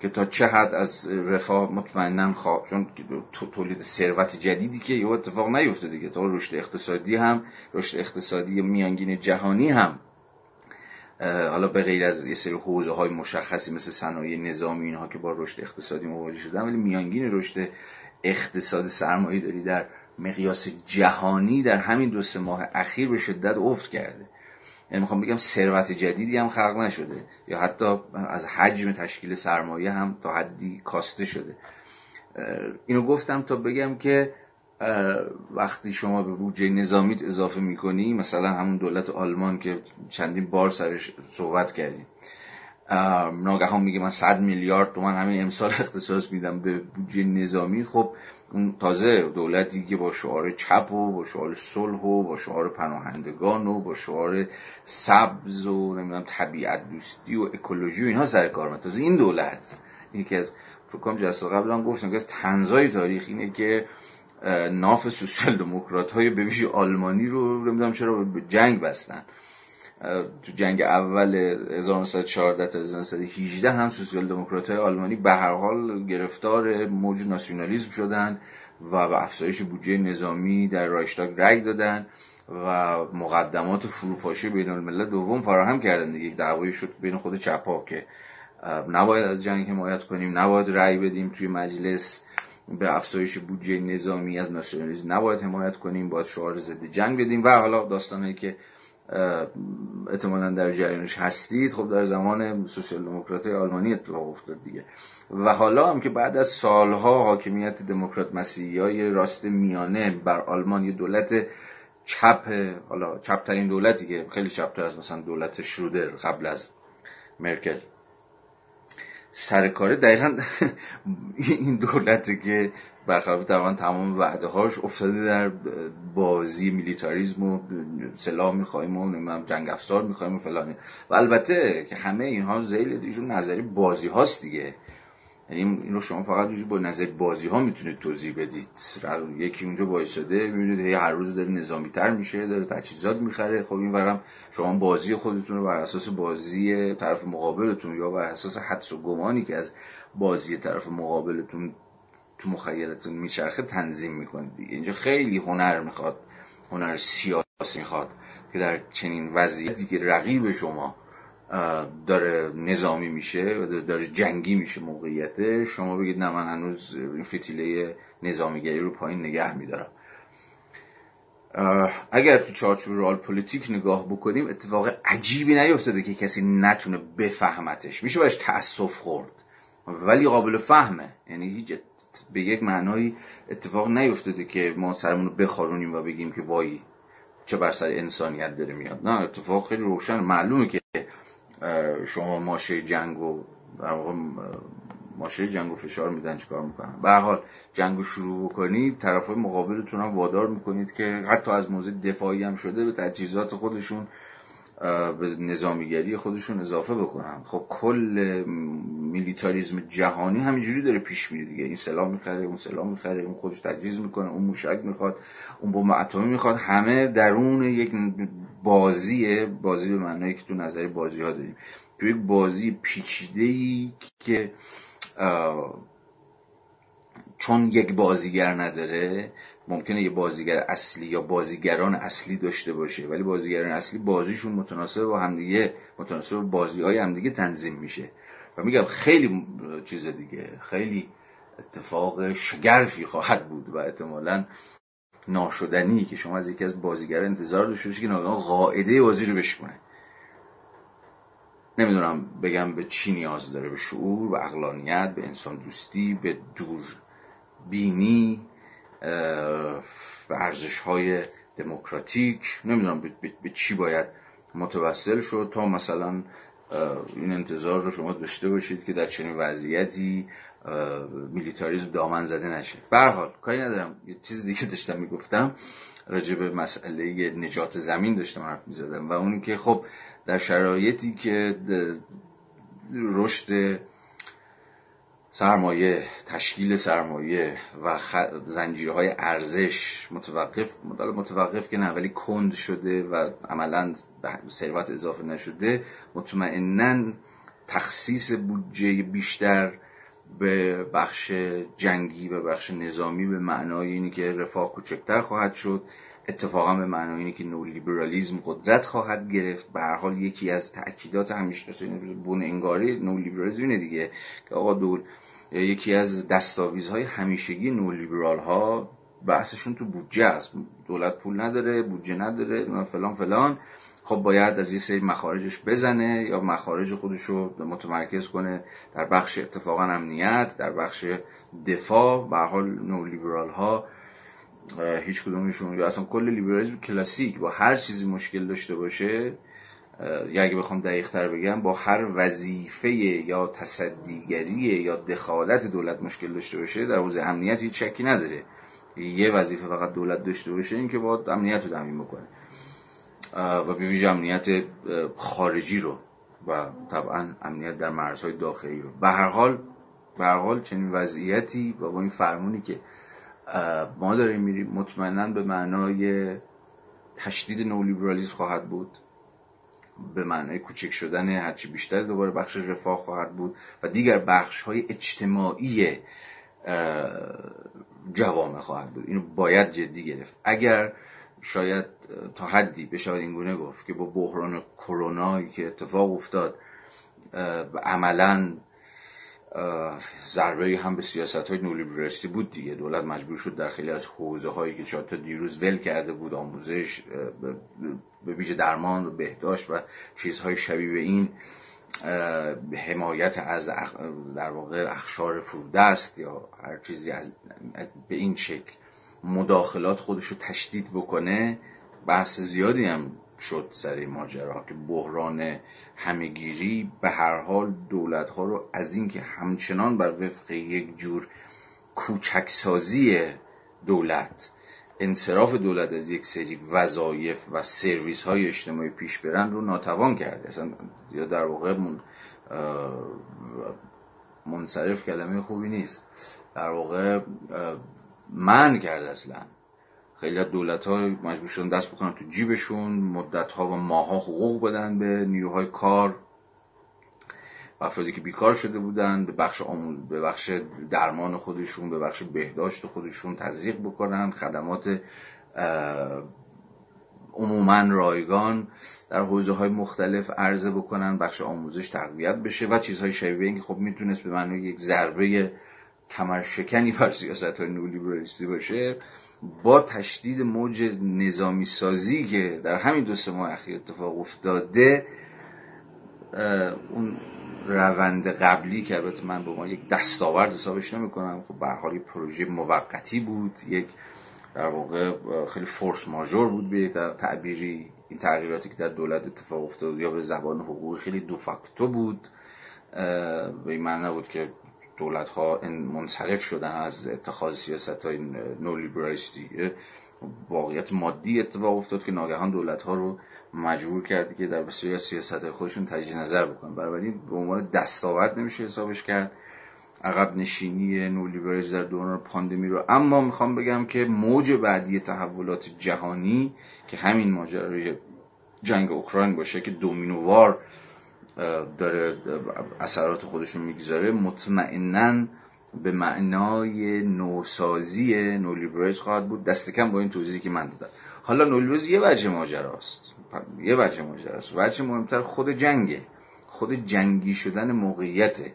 که تا چه حد از رفاه مطمئنا خواه چون تولید ثروت جدیدی که یه اتفاق نیفته دیگه. تا رشد اقتصادی هم رشد اقتصادی میانگین جهانی هم حالا به غیر از یه سری حوزه های مشخصی مثل صنایع نظامی اینها که با رشد اقتصادی مواجه شدن ولی میانگین رشد اقتصاد سرمایه داری در مقیاس جهانی در همین دو سه ماه اخیر به شدت افت کرده. یعنی می‌خوام بگم ثروت جدیدی هم خلق نشده یا حتی از حجم تشکیل سرمایه هم تا حدی کاسته شده. اینو گفتم تا بگم که وقتی شما به بودجه نظامیت اضافه می‌کنی مثلا همون دولت آلمان که چندین بار سرش صحبت کردیم. ناگهان میگه من صد میلیارد تومن همین امسال اختصاص میدم به بودجه نظامی. خب اون تازه دولتی که با شعار چپ و با شعار صلح و با شعار پناهندگان و با شعار سبز و نمی‌دونم طبیعت دوستی و اکولوژی و اینها سر کار تازه این دولت یکی از فکرم جلسه قبل هم گفتم که تنزای تاریخ اینه که ناف سوسیال دموکرات های به آلمانی رو نمی‌دونم چرا به جنگ بستن. تو جنگ اول 1914 تا 1918 هم سوسیال دموکرات های آلمانی به هر حال گرفتار موج ناسیونالیسم شدن و به افزایش بودجه نظامی در رایشتاگ رگ دادن و مقدمات فروپاشی بین الملل دوم فراهم کردن دیگه. دعوایی شد بین خود چپا که نباید از جنگ حمایت کنیم نباید رأی بدیم توی مجلس به افزایش بودجه نظامی از ناسیونالیسم. نباید حمایت کنیم باید شعار ضد جنگ بدیم. و حالا داستانی که احتمالا در جریانش هستید. خب در زمان سوسیال دموکرات آلمانی اتفاق افتاد دیگه. و حالا هم که بعد از سالها حاکمیت دموکرات مسیحی های راست میانه بر آلمان یه دولت چپ حالا چپترین دولتی که خیلی چپتر از مثلا دولت شرودر قبل از مرکل. سر کاره دقیقا این دولتی که برخلاف طبعا تمام وعده هاش افتاده در بازی میلیتاریزم و سلاح می‌خوایم و جنگ افزار می‌خوایم و فلانه و البته که همه اینها زیل ایشون نظری بازی هاست دیگه. یعنی این رو شما فقط با نظر بازی ها می‌تونید توضیح بدید. یکی اونجا بایستاده می‌بینید هر روز داره نظامی تر میشه داره تجهیزات می‌خره. خب این ورم شما بازی خودتون رو بر اساس بازی طرف مقابلتون یا بر اساس حدس و گمانی که از بازی طرف مقابلتون تو مخیلتون میچرخه تنظیم می‌کنید اینجا خیلی هنر می‌خواد هنر سیاسی می‌خواد که در چنین وضعیتی که رقیب شما داره نظامی میشه و داره جنگی میشه موقعیته شما بگید نه من هنوز این فتیله نظامیگری رو پایین نگه میدارم. اگر تو چارچوب رئال پلیتیک نگاه بکنیم اتفاق عجیبی نیفتاده که کسی نتونه بفهمتش. میشه باش تأسف خورد ولی قابل فهمه. یعنی هیچ به یک معنایی اتفاق نیفتاده که ما سرمون رو بخارونیم و بگیم که وای چه بر سر انسانیت داره میاد. نه اتفاق خیلی روشن. معلومه که شما ماشه جنگ و در واقع ماشه جنگ و فشار میدن چیکار می‌کنن. به حال جنگ شروع بکنید طرفای مقابلتون هم وادار می‌کنید که حتی از موضع دفاعی هم شده به تجهیزات خودشون به نظامیگری خودشون اضافه بکنن. خب کل میلیتاریزم جهانی همینجوری داره پیش میره دیگه. این سلاح می‌خره اون سلاح می‌خره اون خودش تجهیز می‌کنه اون موشک می‌خواد اون بمب اتمی می‌خواد. همه درون یک بازی بازی به معنایی که تو نظر بازی ها داریم. تو یک بازی پیچیده ای که چون یک بازیگر نداره ممکنه یه بازیگر اصلی یا بازیگران اصلی داشته باشه ولی بازیگران اصلی بازیشون متناسب با همدیگه متناسب با بازی های همدیگه تنظیم میشه. و میگم خیلی چیز دیگه خیلی اتفاق شگرفی خواهد بود و احتمالا ناشدنی که شما از یکی از بازیگر انتظار داشته باشید که ناگهان قاعده بازی رو بشکنه. نمی‌دونم بگم به چی نیاز داره به شعور به اقلانیت به انسان دوستی به دور بینی به ارزش های دموکراتیک نمی‌دونم به چی باید متوسل شد تا مثلا این انتظار رو شما داشته باشید که در چنین وضعیتی میلیتاریزم دامن زده نشه. به حال کاری ندارم. یه چیز دیگه داشتم می‌گفتم راجع به مسئله نجات زمین داشتم حرف می‌زدم و اون که خب در شرایطی که رشد سرمایه تشکیل سرمایه و زنجیرهای ارزش متوقف متوقف که نه ولی کند شده و عملا ثروت اضافه نشده مطمئنا تخصیص بودجه بیشتر به بخش جنگی و بخش نظامی به معنای اینی که رفاه کوچکتر خواهد شد. اتفاقا به معنای اینی که نولیبرالیزم قدرت خواهد گرفت. به هر حال یکی از تاکیدات همیشه بون انگاری نولیبرالیزم اینه دیگه. که آقا دول یکی از دستاویزهای همیشگی نولیبرال ها بحثشون تو بودجه است. دولت پول نداره بودجه نداره فلان فلان. خب باید از یه سری مخارجش بزنه یا مخارج خودش رو متمرکز کنه. در بخش اتفاقا امنیت در بخش دفاع به حال نولیبرال ها هیچ کدومشون. یا اصلا کل لیبرالیسم کلاسیک با هر چیزی مشکل داشته باشه یا اگه بخوام دقیق تر بگم با هر وظیفه یا تصدیگری یا دخالت دولت مشکل داشته باشه در حوزه امنیت هیچ شکی نداره. یه وظیفه فقط دولت داشته باشه این که باید امنیت رو تامین بکنه. و به امنیت خارجی رو و طبعا امنیت در مرزهای داخلی رو. به هر حال به هر حال چنین وضعیتی و با این فرمونی که ما داریم میریم مطمئنا به معنای تشدید نولیبرالیسم خواهد بود. به معنای کوچک شدن هرچی بیشتر دوباره بخش رفاه خواهد بود و دیگر بخش های اجتماعی جوامع خواهد بود. اینو باید جدی گرفت. اگر شاید تا حدی بشود اینگونه گفت که با بحران کرونا که اتفاق افتاد عملا ضربه هم به سیاست های نولیبرالیستی بود دیگه. دولت مجبور شد در خیلی از حوزه هایی که چهار تا دیروز ول کرده بود آموزش به ویژه درمان و بهداشت و چیزهای شبیه به این حمایت از در واقع اخشار فرودست یا هر چیزی از به این شکل مداخلات خودش رو تشدید بکنه بحث زیادی هم شد سر ماجرا که بحران همهگیری به هر حال دولت ها رو از اینکه همچنان بر وفق یک جور کوچکسازی دولت انصراف دولت از یک سری وظایف و سرویس های اجتماعی پیش برند رو ناتوان کرده. اصلا یا در واقع من منصرف کلمه خوبی نیست. در واقع من کرده اصلا. خیلی از دولت ها مجبور شدن دست بکنن تو جیبشون مدت ها و ماه ها حقوق بدن به نیروهای کار و افرادی که بیکار شده بودن به بخش آموز به بخش درمان خودشون به بخش بهداشت خودشون تزریق بکنن خدمات عموما رایگان در حوزه های مختلف عرضه بکنن بخش آموزش تقویت بشه و چیزهای شبیه این که خب می‌تونست به معنی یک ضربه کمرشکنی بر سیاست های نولیبرالیستی باشه. با تشدید موج نظامی سازی که در همین دو سه ماه اخیر اتفاق افتاده اون روند قبلی که البته من به ما یک دستاورد حسابش نمی کنم خب به حال پروژه موقتی بود یک در واقع خیلی فورس ماژور بود به تعبیری این تغییراتی که در دولت اتفاق افتاد یا به زبان حقوقی خیلی دو فاکتو بود به این معنی بود که دولت ها منصرف شدن از اتخاذ سیاست های نولیبرالیستی واقعیت مادی اتفاق افتاد که ناگهان دولت ها رو مجبور کردی که در بسیاری از سیاست خودشون تجدید نظر بکنن. بنابراین به عنوان دستاورد نمیشه حسابش کرد. عقب نشینی نولیبرالیسم در دوران پاندمی رو. اما می‌خوام بگم که موج بعدی تحولات جهانی که همین ماجرای جنگ اوکراین باشه که دومینووار داره اثرات خودشون می‌گذاره مطمئنا به معنای نوسازی نولیبرالیسم خواهد بود. دست کم با این توضیحی که من دادم. حالا نولیبرالیسم یه وجه ماجراست. یه وجه ماجراست. وجه مهمتر خود جنگه. خود جنگی شدن موقعیته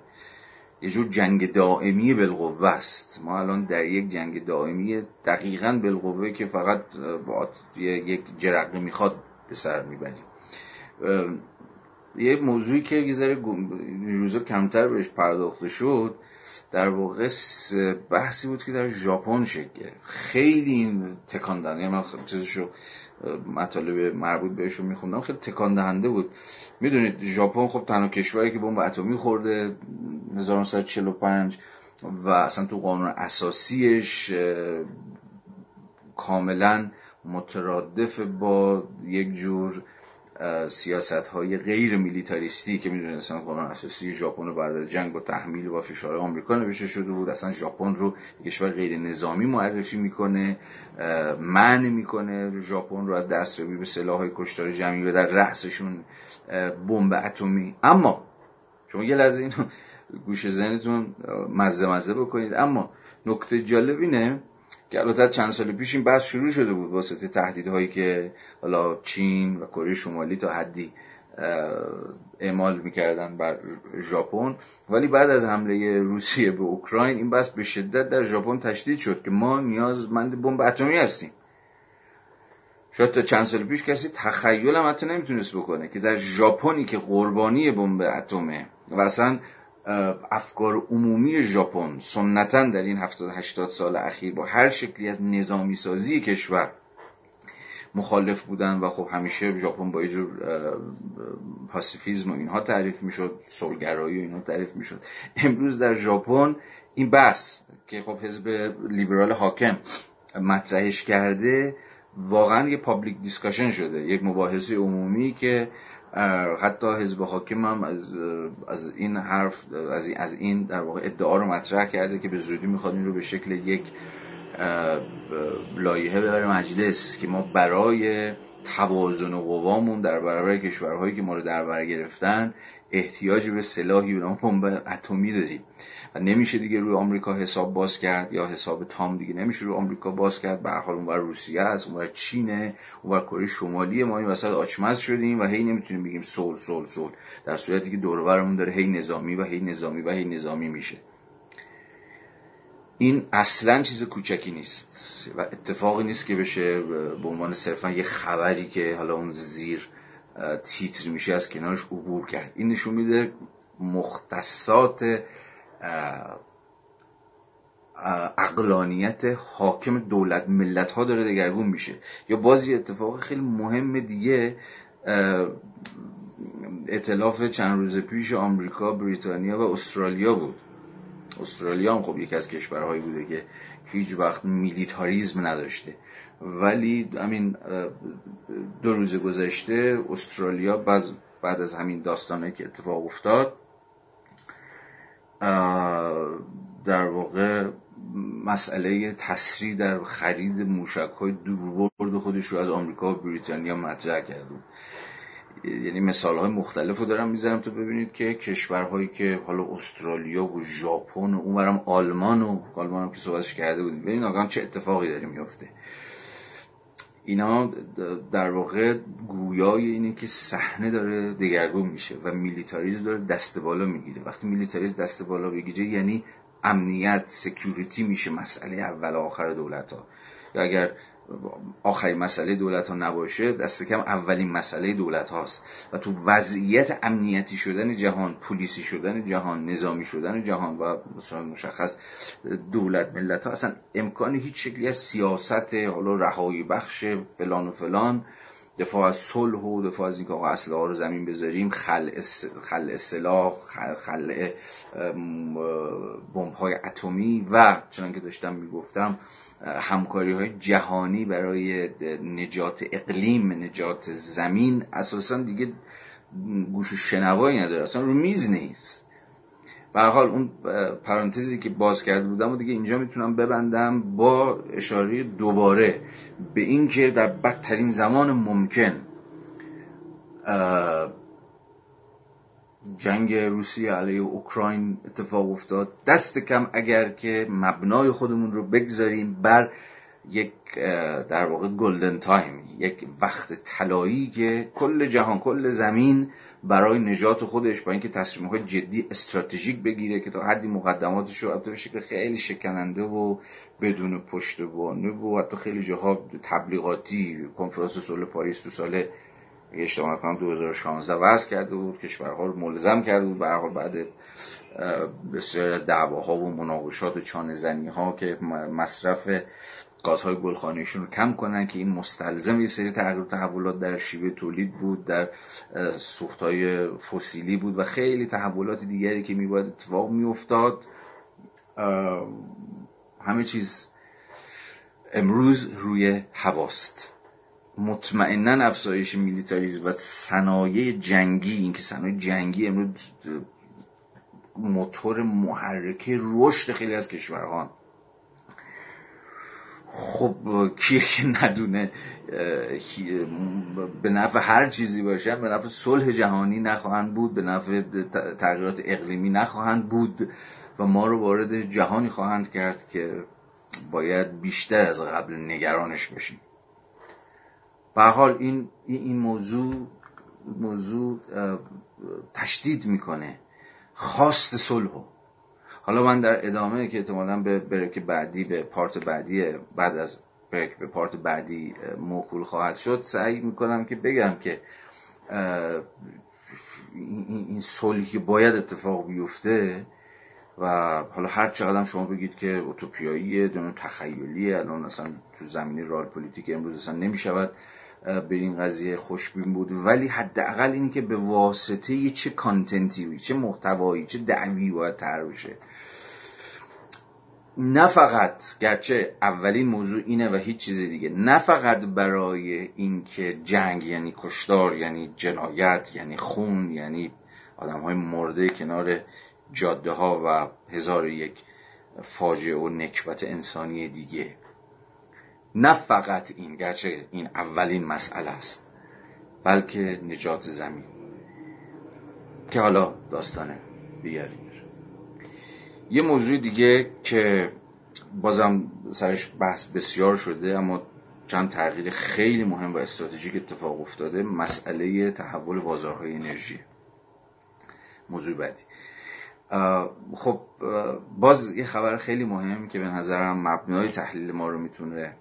یه جور جنگ دائمی بالقوه است. ما الان در یک جنگ دائمی دقیقا بالقوه که فقط با یک جرقه می‌خواد به سر می‌بریم. یه موضوعی که یه ذره روزا کمتر بهش پرداخته شد در واقع بحثی بود که در ژاپن شکل گرفت. خیلی این تکان دهنده من چیزشو مطالب مربوط بهش رو میخوندم خیلی تکان دهنده بود. می‌دونید ژاپن خب تنها کشوری که بمب اتمی خورده 1945 و اصلا تو قانون اساسیش کاملا مترادف با یک جور سیاست های غیر میلیتاریستی که می‌دونید اصلا قانون اساسی ژاپن بعد از جنگ با تحمیل و فشار آمریکا نوشته شده بود. اصلا ژاپن رو کشور غیر نظامی معرفی می‌کنه منع می‌کنه ژاپن رو از دستیابی به سلاح های کشتار جمعی و در رأسشون بمب اتمی. اما شما یه لحظه اینو گوش ذهنتون مزه مزه بکنید. اما نکته جالب اینه که البته چند سال پیش این بحث شروع شده بود واسطه تهدیدهایی که حالا چین و کره شمالی تا حدی اعمال می‌کردن بر ژاپن. ولی بعد از حمله روسیه به اوکراین این بحث به شدت در ژاپن تشدید شد که ما نیازمند بمب اتمی هستیم. شاید تا چند سال پیش کسی تخیل هم حتی نمی‌تونست بکنه که در ژاپنی که قربانی بمب اتمه و اصلا افکار عمومی ژاپن سنتا در این 70 80 سال اخیر با هر شکلی از نظامی سازی کشور مخالف بودن و خب همیشه ژاپن با یه جور پاسیفیزم و اینها تعریف می‌شد صلحگرایی و اینها تعریف می‌شد. امروز در ژاپن این بحث که خب حزب لیبرال حاکم مطرحش کرده واقعا یه public discussion شده یک مباحثه عمومی که حتی حزب حاکم هم از, از این حرف از این, از این در واقع ادعا رو مطرح کرده که به زودی می‌خواد این رو به شکل یک لایحه ببره مجلس که ما برای توازن قوامون در برابر کشورهایی که ما رو در بر گرفتن احتیاج به سلاحی به نام بمب اتمی داریم. و نمیشه دیگه روی آمریکا حساب باز کرد یا حساب تام دیگه نمیشه روی آمریکا باز کرد. به حال اونور روسیه است اونور چینه اونور کره شمالی ما این وسط آچمز شدیم و هی نمی‌تونیم بگیم سول سول سول در صورتی که دور داره هی نظامی و هی نظامی و هی نظامی میشه. این اصلا چیز کوچکی نیست و اتفاقی نیست که بشه به عنوان صرفا یه خبری که حالا اون زیر تیتر میشه از کنارش عبور کرد. این نشون میده مختصات اقلانیت حاکم دولت ملت ها داره دگرگون میشه. یا بازی اتفاق خیلی مهم دیگه اطلاف چند روز پیش آمریکا بریتانیا و استرالیا بود. استرالیا هم خب یکی از کشورهایی بوده که هیچ وقت میلیتاریزم نداشته. ولی همین دو روز گذشته استرالیا بعد از همین داستانه که اتفاق افتاد در واقع مسئله تسریع در خرید موشک های دوربرد خودش رو از آمریکا و بریتانیا مطرح کرده یعنی مثال های مختلف رو دارم می‌ذارم تا ببینید که کشورهایی که حالا استرالیا و ژاپن و اونورم آلمان و آلمان هم که صحبتش کرده بودیم. ببینید آقا چه اتفاقی داره میفته اینا در واقع گویای اینه که صحنه داره دگرگون میشه و میلیتاریزم داره دست بالا می‌گیره. وقتی میلیتاریزم دست بالا بگیره یعنی امنیت security میشه مسئله اول آخر دولت ها یا اگر آخرین مسئله دولت ها نباشه دست کم اولین مسئله دولت هاست و تو وضعیت امنیتی شدن جهان پلیسی شدن جهان نظامی شدن جهان و مثلا مشخص دولت ملت ها اصلا امکان هیچ شکلی از سیاست حالا رهایی بخش فلان و فلان دفاع از صلح و دفاع از اینکه آقا اسلحه رو زمین بذاریم خل خل سلاح خل بمب های اتمی و چنانکه داشتم می‌گفتم همکاری های جهانی برای نجات اقلیم نجات زمین اساسا دیگه گوش شنوایی نداره اصلا رو میز نیست. به حال اون پرانتزی که باز کرده بودم و دیگه اینجا می‌تونم ببندم با اشاره دوباره به اینکه در بدترین زمان ممکن جنگ روسیه علیه اوکراین اتفاق افتاد. دست کم اگر که مبنای خودمون رو بگذاریم بر یک در واقع گلدن تایم یک وقت طلایی که کل جهان کل زمین برای نجات خودش با اینکه تصمیم های جدی استراتژیک بگیره که تا حدی مقدماتش رو به شکل خیلی شکننده و بدون پشتوانه و حتی خیلی جاها تبلیغاتی کنفرانس صلح پاریس تو سال اشتباه کنم 2016 وضع کرده بود کشورها رو ملزم کرده بود به بعد بسیار دعواها و مناقشات چانه زنی ها که مصرف گازهای گلخانهشون رو کم کنن که این مستلزم یه سری تغییر تحولات در شیوه تولید بود در سوختهای فسیلی بود و خیلی تحولات دیگری که میباید اتفاق میافتاد همه چیز امروز روی هواست. مطمئنا افزایش میلیتاریزم و صنایع جنگی اینکه صنایع جنگی امروز موتور محرکه رشد خیلی از کشورها خب کیه که ندونه به نفع هر چیزی باشن به نفع صلح جهانی نخواهند بود به نفع تغییرات اقلیمی نخواهند بود و ما رو وارد جهانی خواهند کرد که باید بیشتر از قبل نگرانش باشیم به حال این این موضوع موضوع تشدید می‌کنه خواست صلح حالا من در ادامه که احتمالا به بریک بعدی به پارت بعدی بعد از break به پارت بعدی موکول خواهد شد سعی می‌کنم که بگم که این صلحی که باید اتفاق بیفته و حالا هر چقدر شما بگید که اوتوپیاییه چه می‌دونم تخیلیه الان اصلا تو زمینی رئال پلیتیک امروز اصلا نمی‌شود. به این قضیه خوشبین بود. ولی حداقل این که به واسطه چه content ی چه محتوایی چه دعوی باید تر بشه. نه فقط گرچه اولین موضوع اینه و هیچ چیز دیگه نه فقط برای اینکه جنگ یعنی کشتار یعنی جنایت یعنی خون یعنی آدم های مرده کنار جاده ها و هزار یک فاجعه و نکبت انسانی دیگه. نه فقط این گرچه این اولین مسئله است بلکه نجات زمین که حالا داستانه دیگری یه موضوع دیگه که بازم سرش بحث بسیار شده اما چند تغییر خیلی مهم و استراتژیک اتفاق افتاده مسئله تحول بازارهای انرژی. موضوع بعدی. خب باز یه خبر خیلی مهم که به نظرم مبنای تحلیل ما رو می‌تونه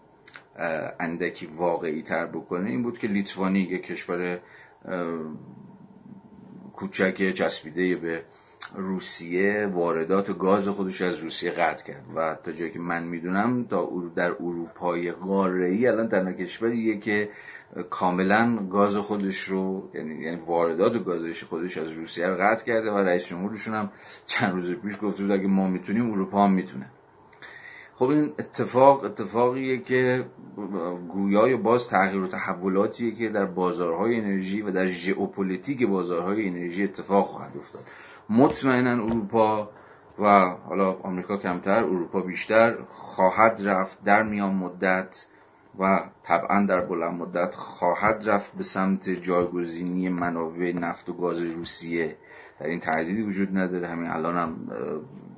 اندکی واقعی تر بکنه این بود که لیتوانی یک کشور کوچک چسبیده به روسیه واردات گاز خودش از روسیه قطع کرد. و تا جایی که من می‌دونم در اروپا EU الان تنها کشوریه که کاملا گاز خودش رو یعنی, یعنی واردات گازش خودش از روسیه رو قطع کرده و رئیس جمهورشون هم چند روز پیش گفته بود اگه ما می‌تونیم اروپا هم می‌تونه. خب این اتفاق اتفاقیه که گویای باز تغییر و تحولاتیه که در بازارهای انرژی و در ژئوپلیتیک بازارهای انرژی اتفاق خواهد افتاد. مطمئنا اروپا و حالا آمریکا کمتر اروپا بیشتر خواهد رفت در میان مدت و طبعا در بلند مدت خواهد رفت به سمت جایگزینی منابع نفت و گاز روسیه. در این تردیدی وجود نداره. همین الان هم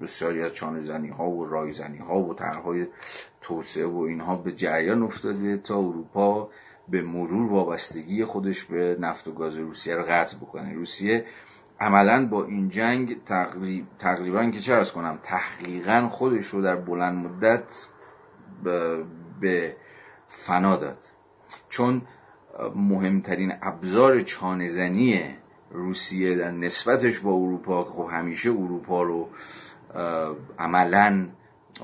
بسیاری از چانه زنی ها و رای زنی ها و طرحهای توسعه و اینها به جریان افتاده تا اروپا به مرور وابستگی خودش به نفت و گاز روسیه رو قطع بکنه. روسیه عملا با این جنگ تقریبا که چه کنم تحقیقا خودش رو در بلند مدت به فنا داد. چون مهمترین ابزار چانهزنی روسیه در نسبتش با اروپا که خب همیشه اروپا رو عملا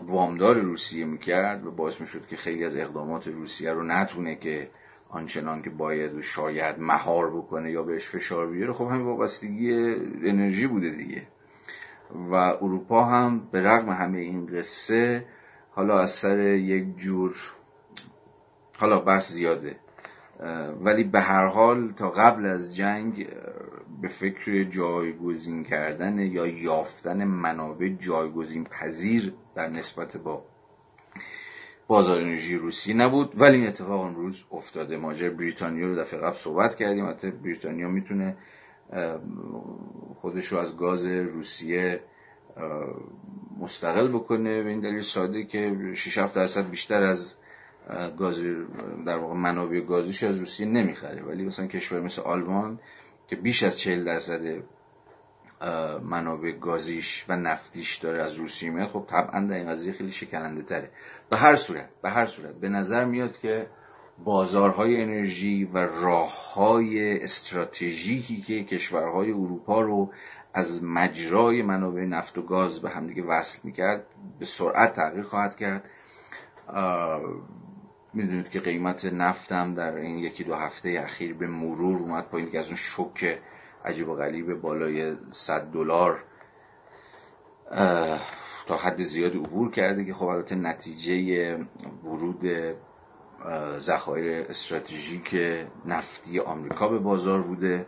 وامدار روسیه می‌کرد و باعث می‌شد که خیلی از اقدامات روسیه رو نتونه که آنچنان که باید و شاید مهار بکنه یا بهش فشار بیاره. خب همین وابستگی انرژی بوده دیگه. و اروپا هم به رغم همه این قصه حالا از سر یک جور حالا بحث زیاده. ولی به هر حال تا قبل از جنگ به فکر جایگزین کردن یا یافتن منابع جایگزین پذیر در نسبت با بازار انرژی روسیه نبود. ولی این اتفاق امروز افتاده. ماجر بریتانیا رو دفعه قبل صحبت کردیم. حتی بریتانیا می‌تونه خودش رو از گاز روسیه مستقل بکنه. به این دلیل ساده که 6 7 درصد بیشتر از گاز در واقع منابع گازیش از روسیه نمی‌خره. ولی مثلا کشور مثل آلمان که بیش از 40 درصد منابع گازیش و نفتیش داره از روسیه میاد خب طبعا در این قضیه خیلی شکننده تره. به هر صورت به هر صورت به نظر میاد که بازارهای انرژی و راههای استراتژیکی که کشورهای اروپا رو از مجرای منابع نفت و گاز به همدیگه وصل می‌کرد به سرعت تغییر خواهد کرد. می‌دونید که قیمت نفتم در این یکی دو هفته اخیر به مرور اومد پایین که از اون شوک عجیب و غریب بالای 100 دلار تا حد زیادی عبور کرده که خب البته نتیجه ورود ذخایر استراتژیک نفتی آمریکا به بازار بوده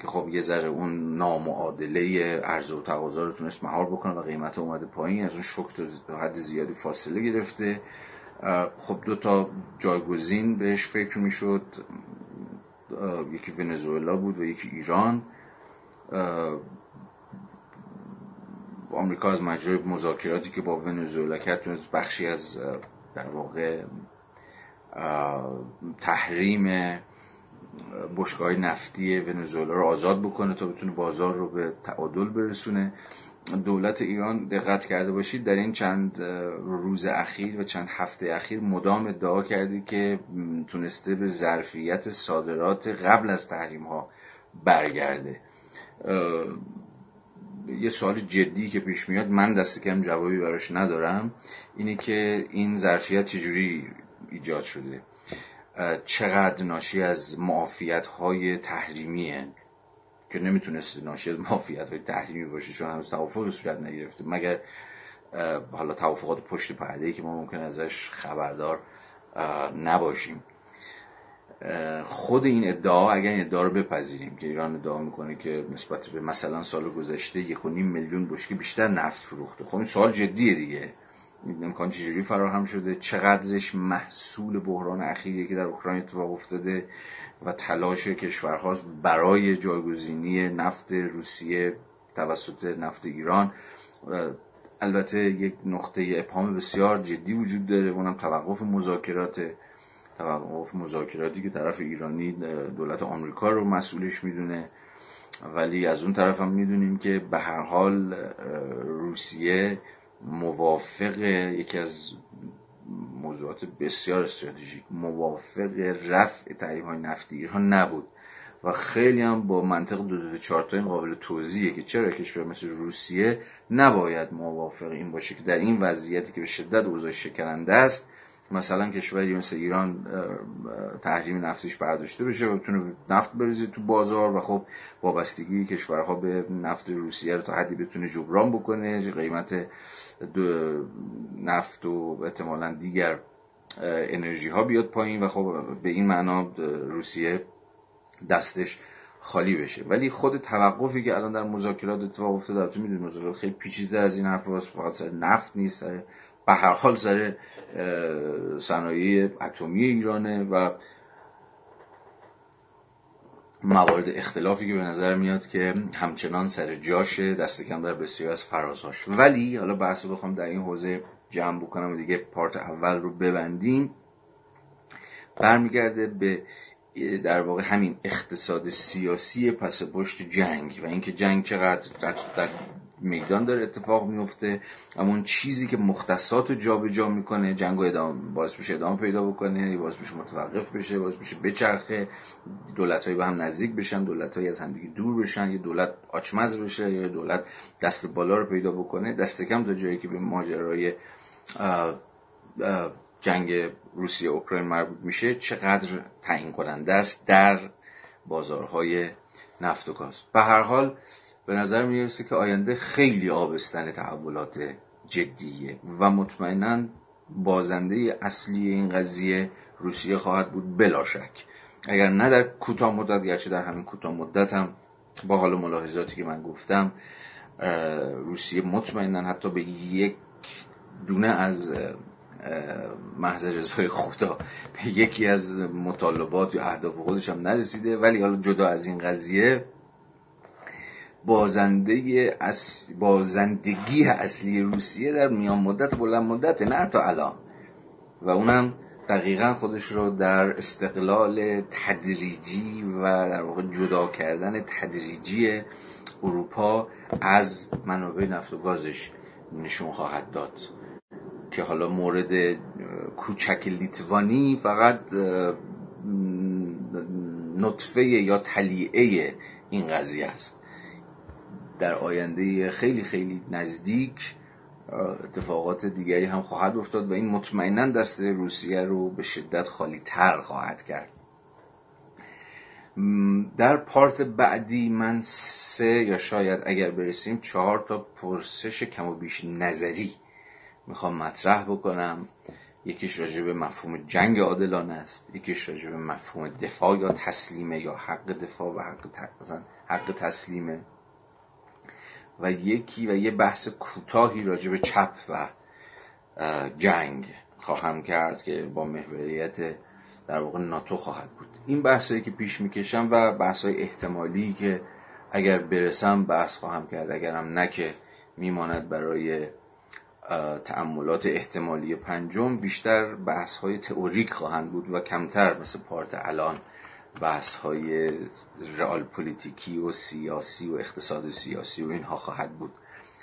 که خب یه ذره اون نامعادله عرضه و تقاضا رو تونست مهار بکنه و قیمت اومده پایین از اون شک تا حد زیادی فاصله گرفته. خب دو تا جایگزین بهش فکر می‌شد. یکی ونزوئلا بود و یکی ایران. آمریکا از مجرای مذاکراتی که با ونزوئلا کرد تونست بخشی از در واقع تحریم بشگاه نفتی ونزوئلا رو آزاد بکنه تا بتونه بازار رو به تعادل برسونه. دولت ایران دقت کرده باشید در این چند روز اخیر و چند هفته اخیر مدام ادعا کردی که تونسته به ظرفیت صادرات قبل از تحریم ها برگرده یه سوال جدی که پیش میاد من دست کم جوابی براش ندارم اینه که این ظرفیت چجوری ایجاد شده؟ چقدر ناشی از معافیت های تحریمیه؟ که نمی‌تونست ناشی از معافیت های تحریمی باشه چون هنوز توافق صورت نگرفته. مگر حالا توافقات پشت پرده ای که ما ممکن ازش خبردار نباشیم. خود این ادعا اگر این ادعا رو بپذیریم که ایران ادعا می‌کنه که نسبت به مثلا سال گذشته یک و نیم میلیون بشکه بیشتر نفت فروخته. خب این سوال جدیه دیگه. امکان چجوری فراهم شده؟ چقدرش محصول بحران اخیریه که در اوکراین اتفاق افتاده؟ و تلاش کشورهاست برای جایگزینی نفت روسیه توسط نفت ایران. البته یک نقطه ابهام بسیار جدی وجود داره اونم توقف مذاکرات توقف مذاکراتی که طرف ایرانی دولت آمریکا رو مسئولش می‌دونه. ولی از اون طرف هم می‌دونیم که به هر حال روسیه موافق یکی از موضوعات بسیار استراتژیک موافق رفع تحریم های نفتی ایران نبود و خیلی هم با منطق دو دو چارتا این قابل توضیحه که چرا کشور مثل روسیه نباید موافق این باشه که در این وضعیتی که به شدت اوضاع شکننده است مثلا کشوری مثل ایران تحریم نفتیش برداشته بشه و بتونه نفت بریزه تو بازار و خب وابستگی کشورها به نفت روسیه رو تا حدی بتونه جبران بکنه قیمت نفت و احتمالا دیگر انرژی ها بیاد پایین و خب به این معنا روسیه دستش خالی بشه. ولی خود توقفی که الان در مذاکرات اتفاق افتاده البته می‌دونید مذاکرات خیلی پیچیده از این حرف فقط سر نفت نیست به هر حال سر صنایع اتمی ایرانه و موارد اختلافی که به نظر میاد که همچنان سر جاشه دست کم در بسیار از فرازهاش. ولی حالا بحث بخوام در این حوزه جمع بکنم و دیگه پارت اول رو ببندیم. برمیگرده به در واقع همین اقتصاد سیاسی پس پشت جنگ و اینکه جنگ چقدر در میدان داره اتفاق میفته. اما اون چیزی که مختصات رو جابجا می‌کنه جنگ ادامه باعث میشه ادامه پیدا بکنه باعث میشه متوقف بشه باعث میشه بچرخه. دولت به هم نزدیک بشن دولت از همدیگه دور بشن. یه دولت آچمز بشه یا دولت دست بالا رو پیدا بکنه. دست کم تا جایی که به ماجرای جنگ روسیه اوکراین مربوط میشه چقدر تعیین کننده است در بازارهای نفت و گاز. به هر حال به نظر می‌رسه که آینده خیلی آبستن تحولات جدیه و مطمئنا بازنده اصلی این قضیه روسیه خواهد بود بلا شک. اگر نه در کوتاه مدت گرچه در همین کوتاه مدت هم با حال ملاحظاتی که من گفتم روسیه مطمئنا حتی به یک دونه از محض رضای خدا به یکی از مطالبات یا اهداف خودش هم نرسیده. ولی حالا جدا از این قضیه بازنده بازندگی اصلی روسیه در میان مدت بلند مدت نه تا الان. و اونم دقیقا خودش رو در استقلال تدریجی و در واقع جدا کردن تدریجی اروپا از منابع نفت و گازش نشون خواهد داد. که حالا مورد کوچک لیتوانی فقط نطفه یا تلیعه این قضیه است. در آینده خیلی خیلی نزدیک اتفاقات دیگری هم خواهد افتاد و این مطمئنا دست روسیه رو به شدت خالی تر خواهد کرد. در پارت بعدی من سه یا شاید اگر برسیم چهار تا پرسش کم و بیش نظری می‌خوام مطرح بکنم. یکیش راجع به مفهوم جنگ عادلانه است یکیش راجع به مفهوم دفاع یا تسلیمه یا حق دفاع و حق, حق تسلیمه. و یکی و یه بحث کوتاهی راجع به چپ و جنگ خواهم کرد که با محوریت در واقع ناتو خواهد بود. این بحثایی که پیش می‌کشم و بحثای احتمالی که اگر برسم بحث خواهم کرد. اگرم نه که میماند برای تأملات احتمالی پنجم بیشتر بحث های تئوریک خواهند بود و کمتر مثل پارت الان بحث های رئال پلیتیکی و سیاسی و اقتصاد سیاسی و اینها خواهد بود.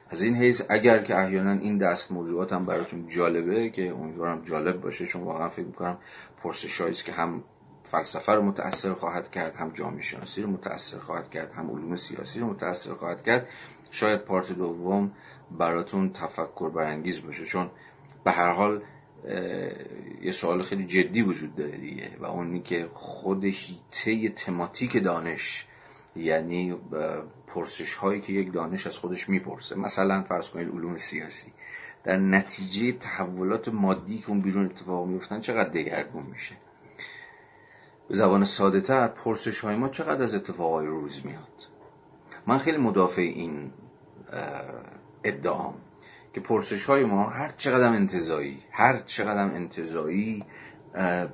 از این حیث اگر که احیانا این دست موضوعات هم براتون جالبه که امیدوارم جالب باشه چون واقعا فکر می‌کنم پرسش که هم فلسفه رو متاثر خواهد کرد هم جامعه شناسی رو متاثر خواهد کرد هم علوم سیاسی رو متاثر خواهد کرد. شاید پارت دوم براتون تفکر برانگیز باشه چون به هر حال یه سوال خیلی جدی وجود داره دیگه و اونی که خود هیته تماتیک دانش یعنی پرسش هایی که یک دانش از خودش می‌پرسه مثلا فرض کنید علوم سیاسی در نتیجه تحولات مادی که اون بیرون اتفاق میفتن چقدر دگرگون میشه؟ به زبان ساده تر پرسش های ما چقدر از اتفاقای روز میاد؟ من خیلی مدافع این ادعام. که پرسش های ما هر چقدر انتظایی هر چقدر انتظایی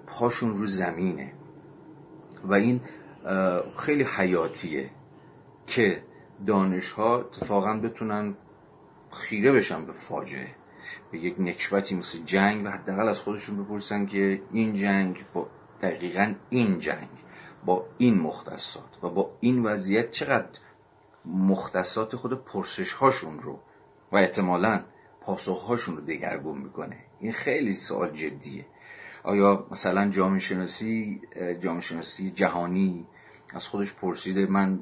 پاشون رو زمینه. و این خیلی حیاتیه که دانش ها اتفاقا بتونن خیره بشن به فاجعه. به یک نکبتی مثل جنگ و حداقل از خودشون بپرسن که این جنگ با دقیقا این جنگ با این مختصات و با این وضعیت چقدر مختصات خود پرسش هاشون رو و احتمالا پاسخهاشون رو دگرگون می‌کنه. این خیلی سوال جدیه. آیا مثلا جامعه شناسی جامعه شناسی جهانی از خودش پرسیده من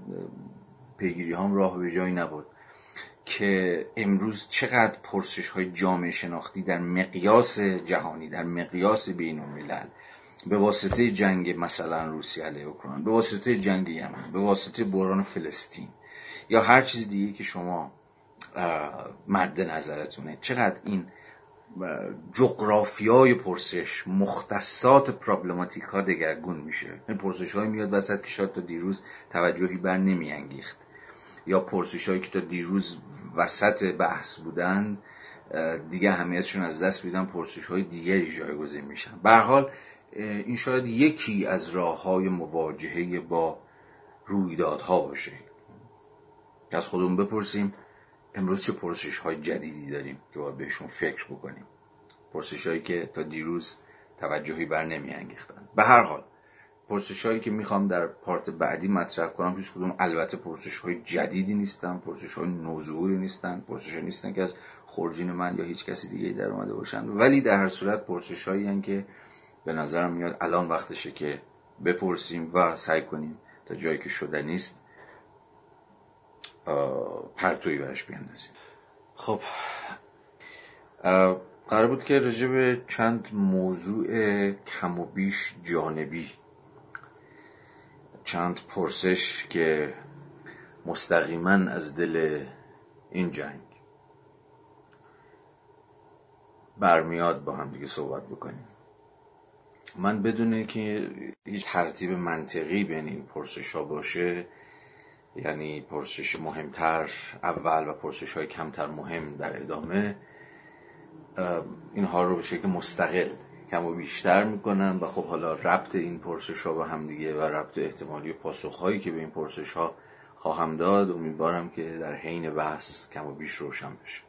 پیگیری هم راه به جایی نبود که امروز چقدر پرسش های جامعه شناختی در مقیاس جهانی در مقیاس بین الملل به واسطه جنگ مثلا روسیه علیه اوکراین به واسطه جنگ یمن به واسطه بحران فلسطین یا هر چیز دیگه که شما مد نظرتونه. چقدر این جغرافیای پرسش مختصات پرابلماتیک ها دگرگون میشه. این پرسش های میاد وسط که شاید تا دیروز توجهی بر نمیانگیخت. یا پرسش هایی که تا دیروز وسط بحث بودن دیگه اهمیتشون از دست میدن پرسش های دیگری جایگزین میشن. به حال این شاید یکی از راه های مواجهه با رویدادها باشه. از خودمون بپرسیم. امروز چه پرسش های جدیدی داریم که باید بهشون فکر بکنیم؟ پرسش هایی که تا دیروز توجهی بر نمی انگیختن به هر حال پرسش هایی که می‌خوام در پارت بعدی مطرح کنم هیچ کدوم البته پرسش های جدیدی نیستن پرسش های نوظهوری نیستن پرسش های نیستن که از خورجین من یا هیچ کسی دیگه در اومده باشن. ولی در هر صورت پرسش هایی که به نظرم میاد الان وقتشه که بپرسیم و سعی کنیم تا جایی که شده نیست پرتوی برش بیاندازیم خب قرار بود که راجع به چند موضوع کم و بیش جانبی چند پرسش که مستقیما از دل این جنگ برمیاد با هم دیگه صحبت بکنیم. من بدونه که هیچ ترتیب منطقی بین این پرسش ها باشه یعنی پرسش مهمتر اول و پرسش های کمتر مهم در ادامه اینها رو به شکل مستقل کم و بیشتر می‌کنم و خب حالا ربط این پرسش ها با هم دیگه و ربط احتمالی پاسخ هایی که به این پرسش ها خواهم داد امیدوارم که در حین بحث کم و بیش روشن بشه.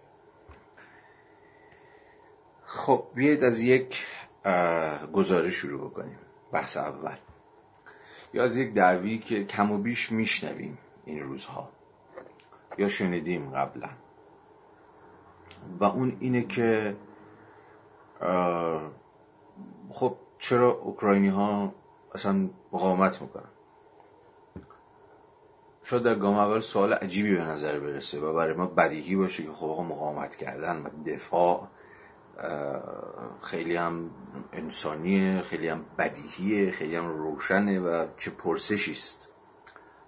خب بیایید از یک گزارش شروع بکنیم بحث اول. یا از یک دعوی که کم و بیش میشنویم. این روزها. یا شنیدیم قبلا. و اون اینه که خب چرا اوکراینی ها اصلا مقاومت می‌کنن؟ شاید در گام اول سوال عجیبی به نظر برسه و برای ما بدیهی باشه که خب مقاومت کردن و دفاع خیلی هم انسانیه خیلی هم بدیهیه خیلی هم روشنه و چه پرسشی است.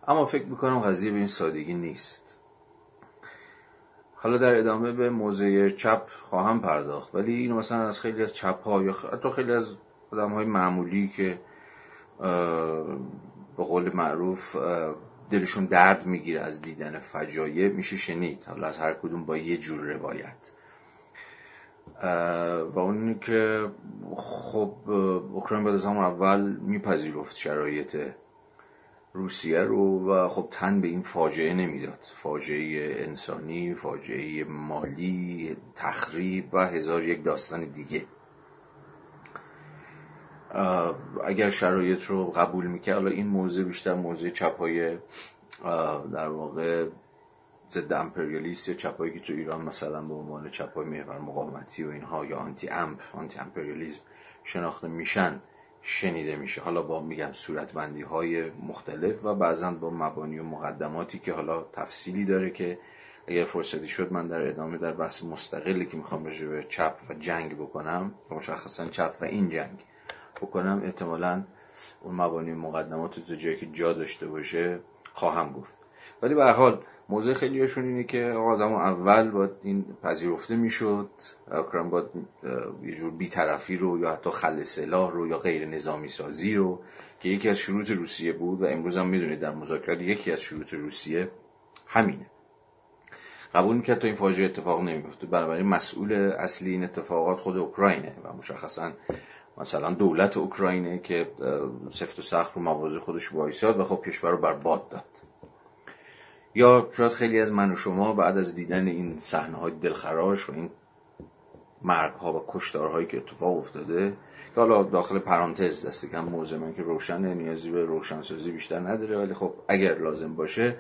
اما فکر می‌کنم قضیه به این سادگی نیست. حالا در ادامه به موضع چپ خواهم پرداخت ولی اینو مثلا از خیلی از چپ ها یا حتی خیلی از آدم های معمولی که به قول معروف دلشون درد می‌گیره از دیدن فجایع میشه شنید. حالا از هر کدوم با یه جور روایت. و اون که خب اوکراین بعد از همون اول میپذیرفت شرایط روسیه رو و خب تن به این فاجعه نمی‌داد. فاجعه انسانی فاجعه مالی تخریب و هزار یک داستان دیگه. اگر شرایط رو قبول می‌کرد حالا این موضوع بیشتر موضوع چپای در واقع ضد امپریالیست یا چپایی که تو ایران مثلا به عنوان چپای محور مقاومتی و اینها یا آنتی امپ آنتی امپریالیسم شناخته میشن. شنیده میشه. حالا با میگم صورتبندی های مختلف و بعضا با مبانی و مقدماتی که حالا تفصیلی داره که اگر فرصتی شد من در ادامه در بحث مستقلی که می‌خوام راجع به چپ و جنگ بکنم مشخصا چپ و این جنگ بکنم احتمالا اون مبانی و مقدمات تو جایی که جا داشته باشه خواهم گفت. ولی به حال موضوع خیلی هاشون اینه که آقا زمان اول باید این پذیرفته می‌شد. اکرم باید یه جور بیطرفی رو یا حتی خل سلاح رو یا غیر نظامی سازی رو که یکی از شروط روسیه بود و امروز هم می‌دونید در مذاکرات یکی از شروط روسیه همینه. قبول می‌کرد تا این فاجعه اتفاق نمیفته بنابراین مسئول اصلی این اتفاقات خود اوکراینه و مشخصا مثلا دولت اوکراینه که سفت و سخت رو مواضع خودش وایساد و خب کشور رو برباد داد. یا شاید خیلی از من و شما بعد از دیدن این صحنه های دلخراش و این مرگ ها و کشتارهایی که اتفاق افتاده که حالا داخل پرانتز دست کم موضوع من که روشنه نیازی به روشنسازی بیشتر نداره ولی خب اگر لازم باشه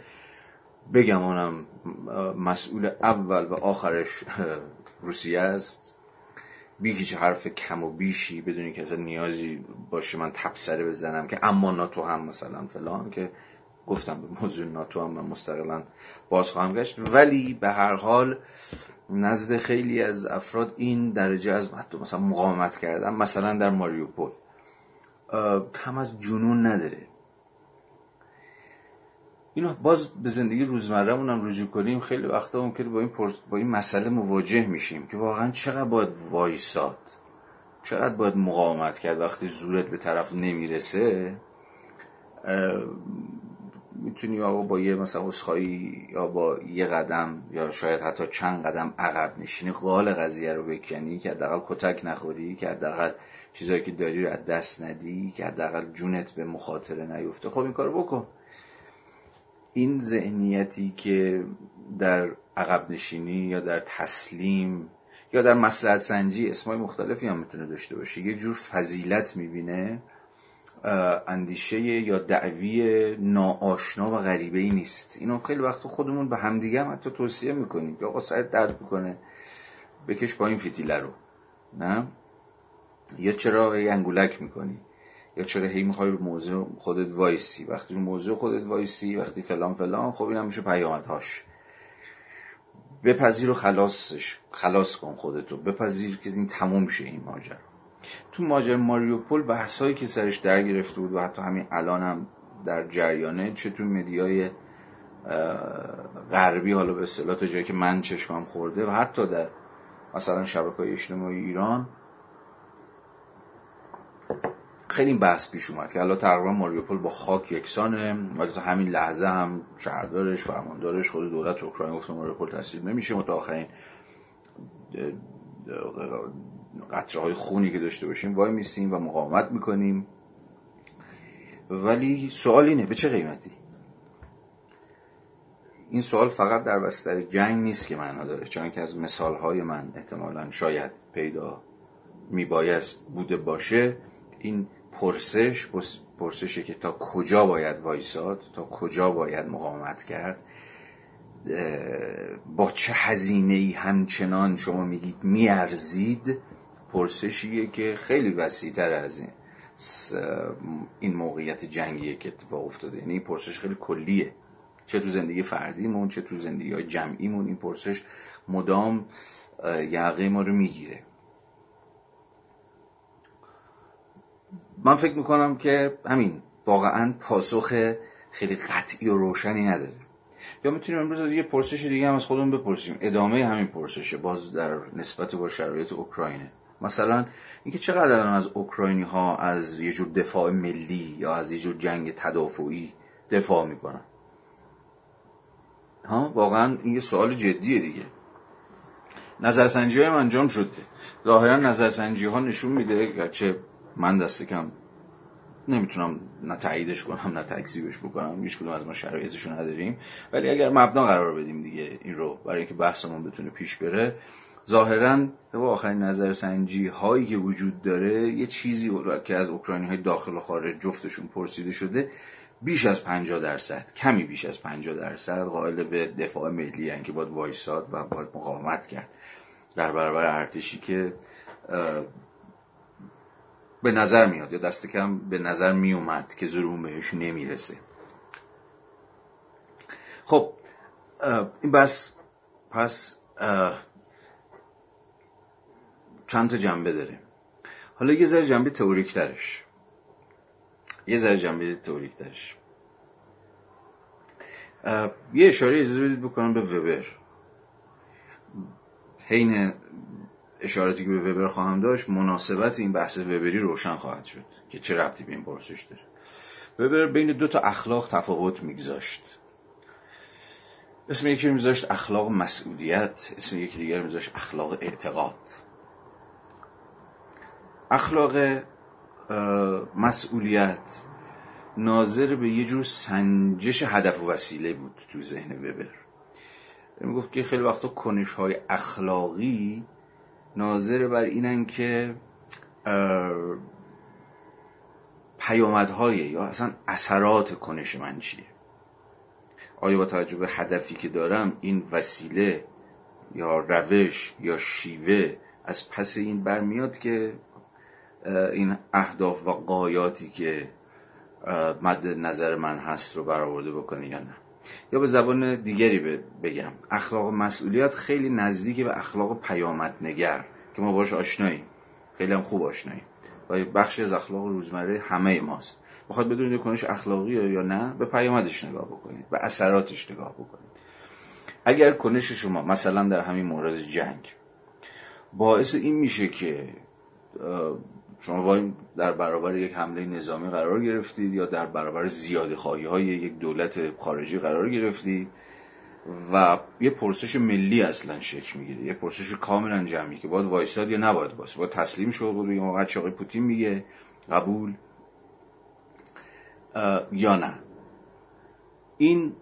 بگم اونم مسئول اول و آخرش روسیه است. بی هیچ حرف کم و بیشی بدونی که اصلا نیازی باشه من تبصره بزنم که اما ناتو هم مثلا فلان که گفتم به موضوع ناتو هم من مستقلا باز خواهم گشت. ولی به هر حال نزد خیلی از افراد این درجه از حتی مثلا مقاومت کردن مثلا در ماریوپول کم از جنون نداره. اینو باز به زندگی روزمره هم رجوع کنیم خیلی وقتا ممکنه با این, با این مسئله مواجه میشیم که واقعا چقدر باید وایساد چقدر باید مقاومت کرد وقتی زورت به طرف نمی‌رسه. می‌تونی آقا با یه مثلا اسخایی یا با یه قدم یا شاید حتی چند قدم عقب نشینی قال قضیه رو بکنی که حداقل کتک نخوری که حداقل چیزایی که داری رو از دست ندی که حداقل جونت به مخاطره نیفته. خب این کارو بکن. این ذهنیتی که در عقب نشینی یا در تسلیم یا در مسلحت سنجی اسمای مختلفی هم می‌تونه داشته باشه. یک جور فضیلت می‌بینه. اندیشه یا دعوی ناآشنا و غریبه ای نیست. اینو خیلی وقت خودمون به همدیگه هم حتی توصیه می‌کنیم که آقا سعید درد می‌کنه بکش با این فتیله رو. نه؟ یا چرا انگولک می‌کنی؟ یا چرا هی می‌خوای رو موضوع خودت وایسی؟ وقتی رو موضوع خودت وایسی وقتی فلان فلان خب این هم میشه پیامدهاش. بپذیر و خلاصش خلاص کن خودتو. بپذیر که این تموم شه این ماجرا. تو ماجرای ماریوپول بحثایی که سرش در گرفته بود و حتی همین الان هم در جریانه چه تو media ی غربی حالا به اصطلاح تا جایی که من چشمم خورده و حتی در مثلا شبکه اجتماعی ایران خیلی بحث پیش اومد که حالا تقریبا ماریوپول با خاک یکسانه ولی تا همین لحظه هم شهردارش فرماندارش خود دولت اوکراین گفته ماریوپول تسلیم نمیشه متا آخرین قطره های خونی که داشته باشیم وای میسیم و مقاومت می‌کنیم. ولی سوال اینه به چه قیمتی؟ این سوال فقط در بستر جنگ نیست که معنا داره چون که از مثال های من احتمالا شاید پیدا میبایست بوده باشه. این پرسش پرسشه که تا کجا باید وایساد تا کجا باید مقاومت کرد با چه هزینه ای همچنان شما میگید میارزید؟ پرسشیه که خیلی وسیعتر از این این موقعیت جنگیه که اتفاق افتاده. یعنی این پرسش خیلی کلیه. چه تو زندگی فردیمون چه تو زندگی های جمعیمون این پرسش مدام یقه ما رو می‌گیره. من فکر می‌کنم که همین واقعا پاسخ خیلی قطعی و روشنی نداره. یا می‌تونیم امروز از یه پرسش دیگه هم از خودمون بپرسیم. ادامه همین پرسشه باز در نسبت با شرایط اوکراینه. مثلا اینکه چقدر الان از اوکراینی ها از یه جور دفاع ملی یا از یه جور جنگ تدافعی دفاع می‌کنن؟ ها واقعا این یه سوال جدیه دیگه. نظرسنجی های انجام شده. ظاهرا نظرسنجی ها نشون میده گرچه من دست کم نمی‌تونم نه تاییدش کنم نه تکذیبش بکنم. هیچ کدوم از ما شرایطشو نداریم. ولی اگر مبنا قرار بدیم دیگه این رو برای اینکه بحثمون بتونه پیش بره ظاهرا با آخرین نظرسنجی هایی که وجود داره یه چیزی که از اوکراینی های داخل و خارج جفتشون پرسیده شده بیش از 50 درصد کمی بیش از 50 درصد قائل به دفاع ملی که باید وایساد و باید مقاومت کرد. در برابر ارتشی که به نظر میاد یا دست کم به نظر میومد که زروم بهش نمی‌رسه. خب این بس پس چند تا جنبه داره حالا یه ذره جنبه تئوریک ترش یه ذره جنبه تئوریک ترش یه اشاره اجازه بدید بکنم به وبر. حین اشاراتی که به وبر خواهم داشت مناسبت این بحث وبری روشن خواهد شد که چه ربطی به این پرسش داره. وبر بین دو تا اخلاق تفاوت میگذاشت. اسم یکی میذاشت اخلاق مسئولیت اسم یکی دیگر میذاشت اخلاق اعتقاد. اخلاق مسئولیت ناظر به یه جور سنجش هدف و وسیله بود تو ذهن وبر. می‌گفت که خیلی وقتا کنش های اخلاقی ناظر بر اینن که پیامدهای یا اصلا اثرات کنش من چیه. آیا با توجه به هدفی که دارم این وسیله یا روش یا شیوه از پس این برمیاد که این اهداف و قایاتی که مد نظر من هست رو برآورده بکنه یا نه. یا به زبان دیگری بگم. اخلاق مسئولیت خیلی نزدیک به اخلاق پیامد نگر که ما باش آشناییم. خیلی هم خوب آشناییم. و بخشی از اخلاق روزمره همه ماست. بخواد بدونید کنش اخلاقی یا نه به پیامدش نگاه بکنید. به اثراتش نگاه بکنید. اگر کنش شما مثلا در همین مورد جنگ باعث این میشه که شما در برابر یک حمله نظامی قرار گرفتید یا در برابر زیاده خواهی های یک دولت خارجی قرار گرفتید و یه پرسش ملی اصلا شکل می‌گیره یه پرسش کاملا جمعی که باید وایساد یا نباید باید باید تسلیم شد بود آقا آقای پوتین میگه قبول؟ یا نه؟ این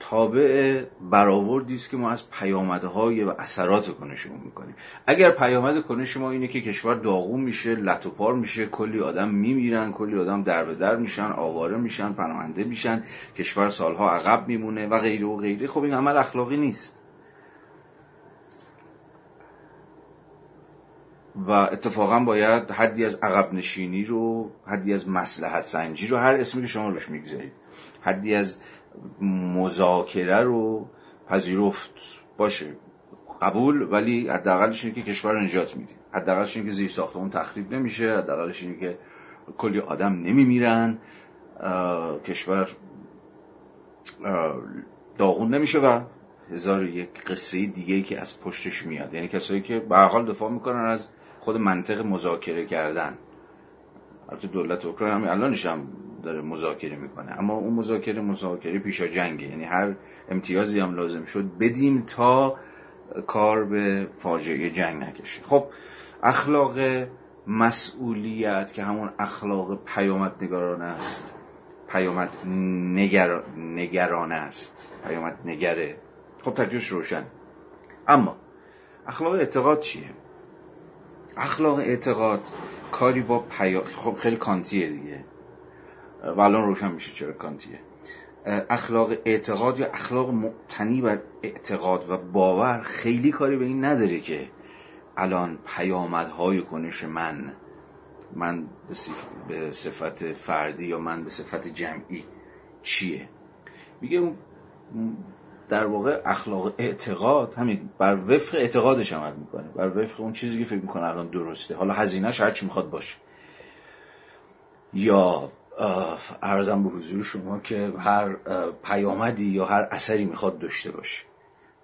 تابع برآوردی است که ما از پیامدهای و اثرات کنشمون می‌کنیم. اگر پیامد کنش ما اینه که کشور داغون میشه لطوپار میشه کلی آدم میمیرن کلی آدم در به در میشن آواره میشن پناهنده میشن کشور سالها عقب میمونه و غیره و غیره. خب این عمل اخلاقی نیست. و اتفاقا باید حدی از عقب نشینی رو حدی از مسلحت سنجی رو هر اسمی که شما روش می‌گذارید حدی از مذاکره رو پذیرفت. باشه قبول ولی حداقلش اینه که کشور رو نجات میدیم حداقلش اینه که زیر ساختمون تخریب نمیشه. حداقلش اینه که کلی آدم نمیمیرن. کشور داغون نمیشه و هزار یک قصه دیگه که از پشتش میاد. یعنی کسایی که به حال دفاع می‌کنن از خود منطق مذاکره کردن. البته دولت اوکراین همین الانش هم داره مذاکره می‌کنه. اما اون مذاکره مذاکره پیشا جنگه. یعنی هر امتیازی هم لازم شد بدیم تا کار به فاجعه جنگ نکشه. خب اخلاق مسئولیت که همون اخلاق پیامد نگارانه است. پیامد نگر... نگرانه است. پیامد نگره. خب تکلیفش روشن. اما اخلاق اعتقاد چیه؟ اخلاق اعتقاد کاری با پیا... خب خیلی کانتیه دیگه. و الان روشن میشه چرا کانتیه اخلاق اعتقاد یا اخلاق مبتنی بر اعتقاد و باور خیلی کاری به این نداره که الان پیامدهای کنش من من به صفت فردی یا من به صفت جمعی چیه؟ میگه در واقع اخلاق اعتقاد همین بر وفق اعتقادش عمل می‌کنه. بر وفق اون چیزی که فکر می‌کنه الان درسته. حالا هزینهش هر چی می‌خواد باشه. یا ارزم به حضور شما که هر پیامدی یا هر اثری می‌خواد داشته باشه.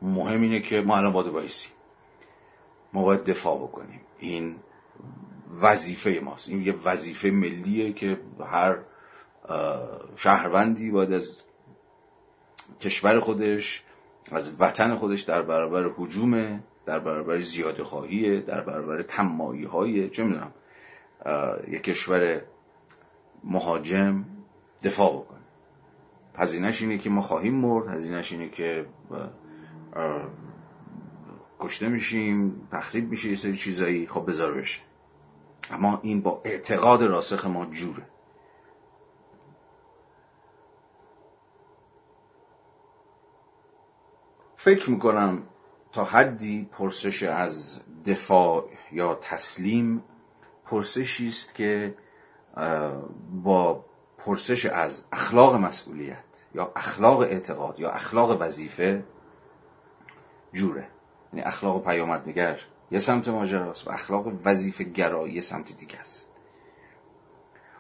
مهم اینه که ما الان باید وایسیم ما باید دفاع بکنیم. این وظیفه ماست. این یه وظیفه ملیه که هر شهروندی باید از کشور خودش از وطن خودش در برابر حجوم در برابر زیاده خواهیه در برابر تمایی های چه می‌دونم؟ یک کشور مهاجم دفاع بکنه هزینهش اینه که ما خواهیم مرد هزینهش اینه که کشته میشیم تخریب میشه یه سری چیزایی خب بذار بشه. اما این با اعتقاد راسخ ما جوره. فکر می‌کنم تا حدی پرسش از دفاع یا تسلیم پرسشی است که با پرسش از اخلاق مسئولیت یا اخلاق اعتقاد یا اخلاق وظیفه جوره. یعنی اخلاق پیامدنگر یه سمت ماجراست و اخلاق وظیفه گرایی یه سمت دیگه است.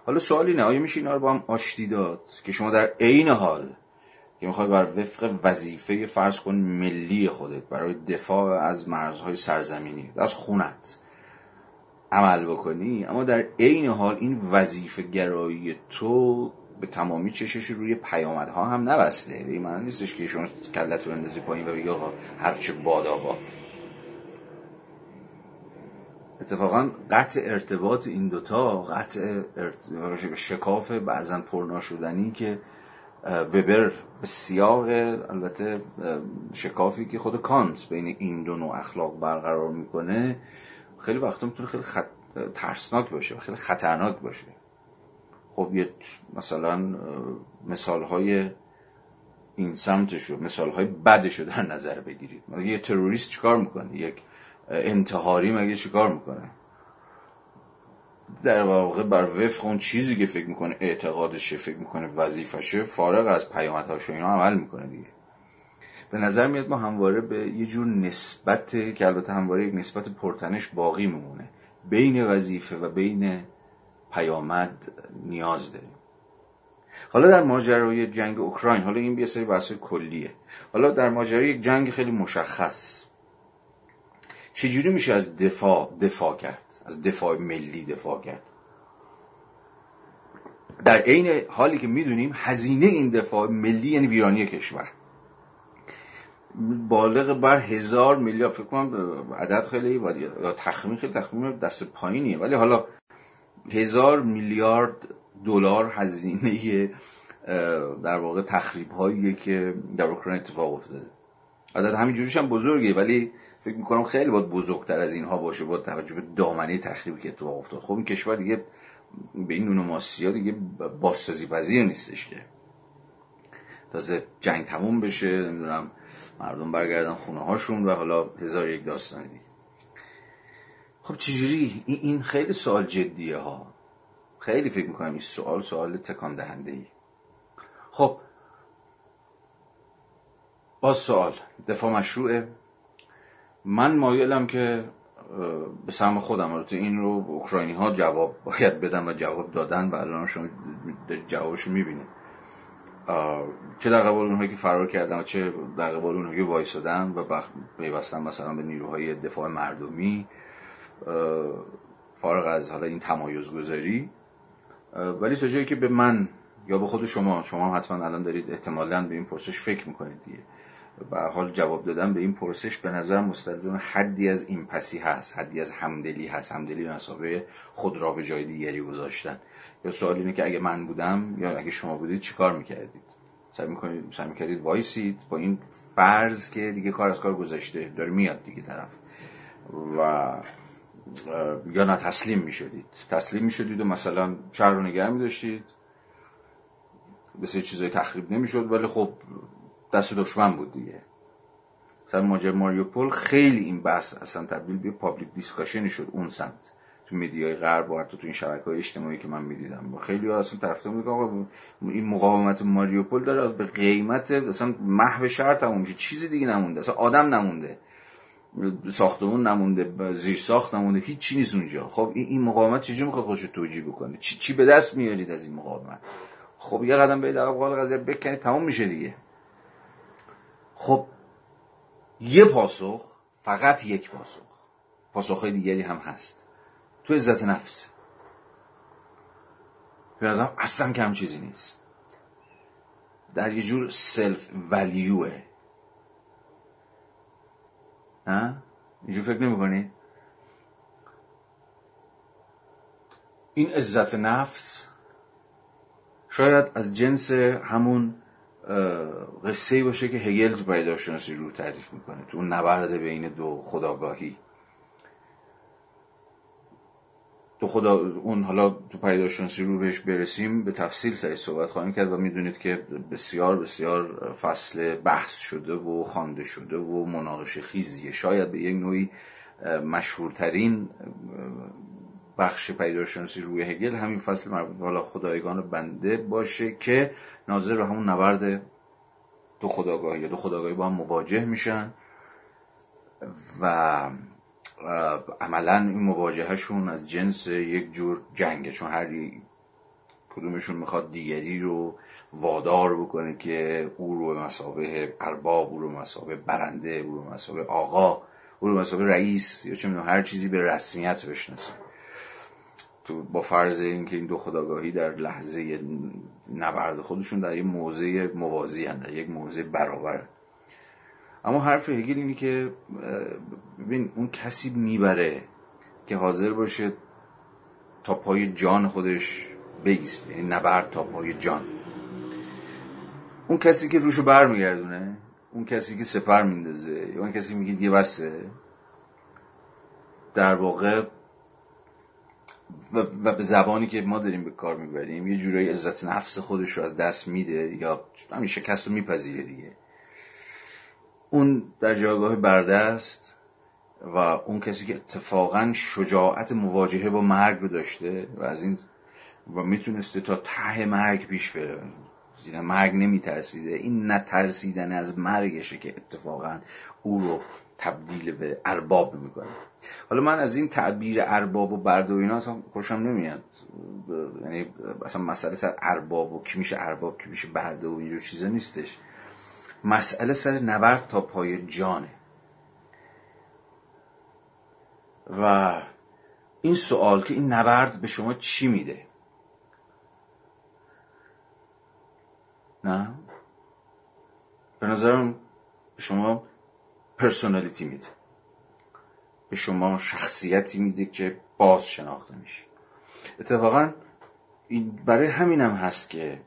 حالا سوالی نه آیا میشه اینا رو با هم آشتی داد؟ که شما در عین حال که می‌خوای بر وفق وظیفه فرض کن ملی خودت برای دفاع از مرزهای سرزمینی از خونت عمل بکنی اما در عین حال این وظیفه گرایی تو به تمامی چشش روی پیامدها هم نبسته. به این نیستش که شما کلت رو اندازی پایین و بگی آقا هرچه باد آباد اتفاقا قطع ارتباط این دوتا قطع ارتباط شکاف بعضا پرنا شدنی که وبر به سیاق البته شکافی که خود کانت بین این دو نوع اخلاق برقرار می‌کنه. خیلی وقتا می‌تونه خیلی خط... ترسناک باشه و خیلی خطرناک باشه. خب یه مثلا مثال های این سمتش رو مثال های بدش رو در نظر بگیرید. یه تروریست چیکار می‌کنه؟ یک انتحاری مگه چیکار می‌کنه؟ در واقع بر وفق اون چیزی که فکر می‌کنه اعتقادشه فکر می‌کنه وظیفشه فارغ از پیامدهاش اینا عمل می‌کنه دیگه. به نظر میاد ما همواره به یه جور نسبت که البته همواره یک نسبت پرتنش باقی میمونه بین وظیفه و بین پیامد نیاز داریم. حالا در ماجرای جنگ اوکراین حالا این یه سری بحث کلیه. حالا در ماجرای یک جنگ خیلی مشخص. چجوری میشه از دفاع دفاع کرد؟ از دفاع ملی دفاع کرد؟ در عین حالی که می‌دونیم هزینه این دفاع ملی یعنی ویرانی کشور. بالغ بر هزار میلیارد. فکر کنم عدد خیلی یا تخمین خیلی تخمین دست پایینیه. ولی حالا هزار میلیارد دلار هزینه در واقع تخریب هایی که در اوکراین اتفاق افتاده. عدد همین جوریش هم بزرگه ولی فکر می‌کنم خیلی باید بزرگتر از اینها باشه با توجه به دامنه تخریبی که اتفاق افتاد. خب این کشور دیگه به این نون ها دیگه بازسازی پذیر نیستش که. تازه جنگ تموم بشه نمی‌دونم مردم برگردن خونه هاشون و حالا هزار یک داستان دیگه. خب چجوری؟ این خیلی سوال جدیه ها. خیلی فکر می‌کنم این سوال سوال تکان دهنده ای خب باز سوال دفاع مشروعه. من مایلم که به سهم خودم البته این رو اوکراینی ها جواب باید بدن و جواب دادن و الان شما جوابشو می‌بینید. چه در قبال اونهایی که فرار کردن و چه در قبال اونهایی که وایسادن و پیوستن مثلا به نیروهای دفاع مردمی فارغ از حالا این تمایز گذاری ولی تا جایی که به من یا به خود شما شما حتما الان دارید احتمالا به این پرسش فکر می‌کنید دیگه. به حال جواب دادن به این پرسش به نظر مستلزم حدی از این پسی هست حدی از همدلی هست همدلی مسابقه خود را به جای دیگری گذاشتن. یا سوال اینه که اگه من بودم یا اگه شما بودید چیکار می‌کردید؟ سعی می‌کنید سعی می‌کردید وایسید با این فرض که دیگه کار از کار گذشته داره میاد دیگه طرف. و یا نه تسلیم می شدید تسلیم می شدید و مثلا شهر رو نگه می داشتید بسیار چیزای تخریب نمی شد ولی خب دست دشمن بود دیگه. مثلا ماجرای ماریوپول خیلی این بحث اصلا تبدیل به public discussion ی شد اون سمت. تو مدیای غرب و حتی تو این شبکه های اجتماعی که من می‌دیدم. خیلی ها اصلا طرفدار میگه آقا این مقاومت ماریوپول داره به قیمت اصلا محو شهر تموم میشه. چیزی دیگه نمونده. اصلا آدم نمونده. ساختمون نمونده. زیر ساخت نمونده. هیچ چی نیست اونجا. خب این مقاومت چجوری می‌خواد خودش توجیه بکنه؟ چی, چی به دست میارید از این مقاومت؟ خب یه قدم به عقب قال قضیه بکنید تموم میشه دیگه. خب یه پاسخ فقط یک پاسخ. پاسخهای دیگری هم هست. تو عزت نفس. به نظرم اصلا کم چیزی نیست. در یه جور سلف ولیوه نه اینجور فکر نمی این عزت نفس شاید از جنس همون قصه باشه که هگل تو پیداشناسی رو تعریف می‌کنه تو نبرد بین دو خداگاهی. تو خدا اون حالا تو پیداشناسی رو بهش برسیم به تفصیل سری صحبت خواهیم کرد و می‌دونید که بسیار بسیار فصل بحث شده و خوانده شده و مناقشه خیزیه شاید به یک نوعی مشهورترین بخش پیداشناسی روی هگل همین فصل مربوط حالا خدایگان بنده باشه که ناظر به همون نبرد دو خداگاهی یا دو خداگاهی با هم مواجه میشن و عملا این مواجههشون از جنس یک جور جنگه چون هر کدومشون می‌خواد دیگری رو وادار بکنه که او رو مسابه ارباب او رو مسابه برنده او رو مسابه آقا او رو مسابه رئیس یا چه هر چیزی به رسمیت بشناسه. تو با فرض اینکه این دو خداگاهی در لحظه نبرد خودشون در یک موضع موازی هن در یک موضع برابر. اما حرف هگل اینه که ببین اون کسی می‌بره که حاضر باشه تا پای جان خودش بیست یعنی نبرد تا پای جان. اون کسی که روشو برمیگردونه اون کسی که سپر میندازه یا اون کسی میگه دیگه بسته در واقع و به زبانی که ما داریم به کار می‌بریم یه جورایی عزت نفس خودش رو از دست میده یا همین شکست رو میپذیره دیگه. اون در جایگاه بردست و اون کسی که اتفاقا شجاعت مواجهه با مرگ رو داشته و از این و می‌تونسته تا ته مرگ پیش بره. زیرا مرگ نمیترسیده. این نترسیدن از مرگشه که اتفاقا او رو تبدیل به ارباب می‌کنه. حالا من از این تعبیر ارباب و برد و اینا اصلا خوشم نمیاد. یعنی اصلا مسئله سر ارباب و کی میشه ارباب کی میشه برده و اینجور چیزا نیستش. مسئله سر نبرد تا پای جانه. و این سوال که این نبرد به شما چی میده؟ نه؟ به نظرم شما پرسونالیتی میده. به شما شخصیتی میده که باز شناخته میشه. اتفاقا برای همینم هم هست که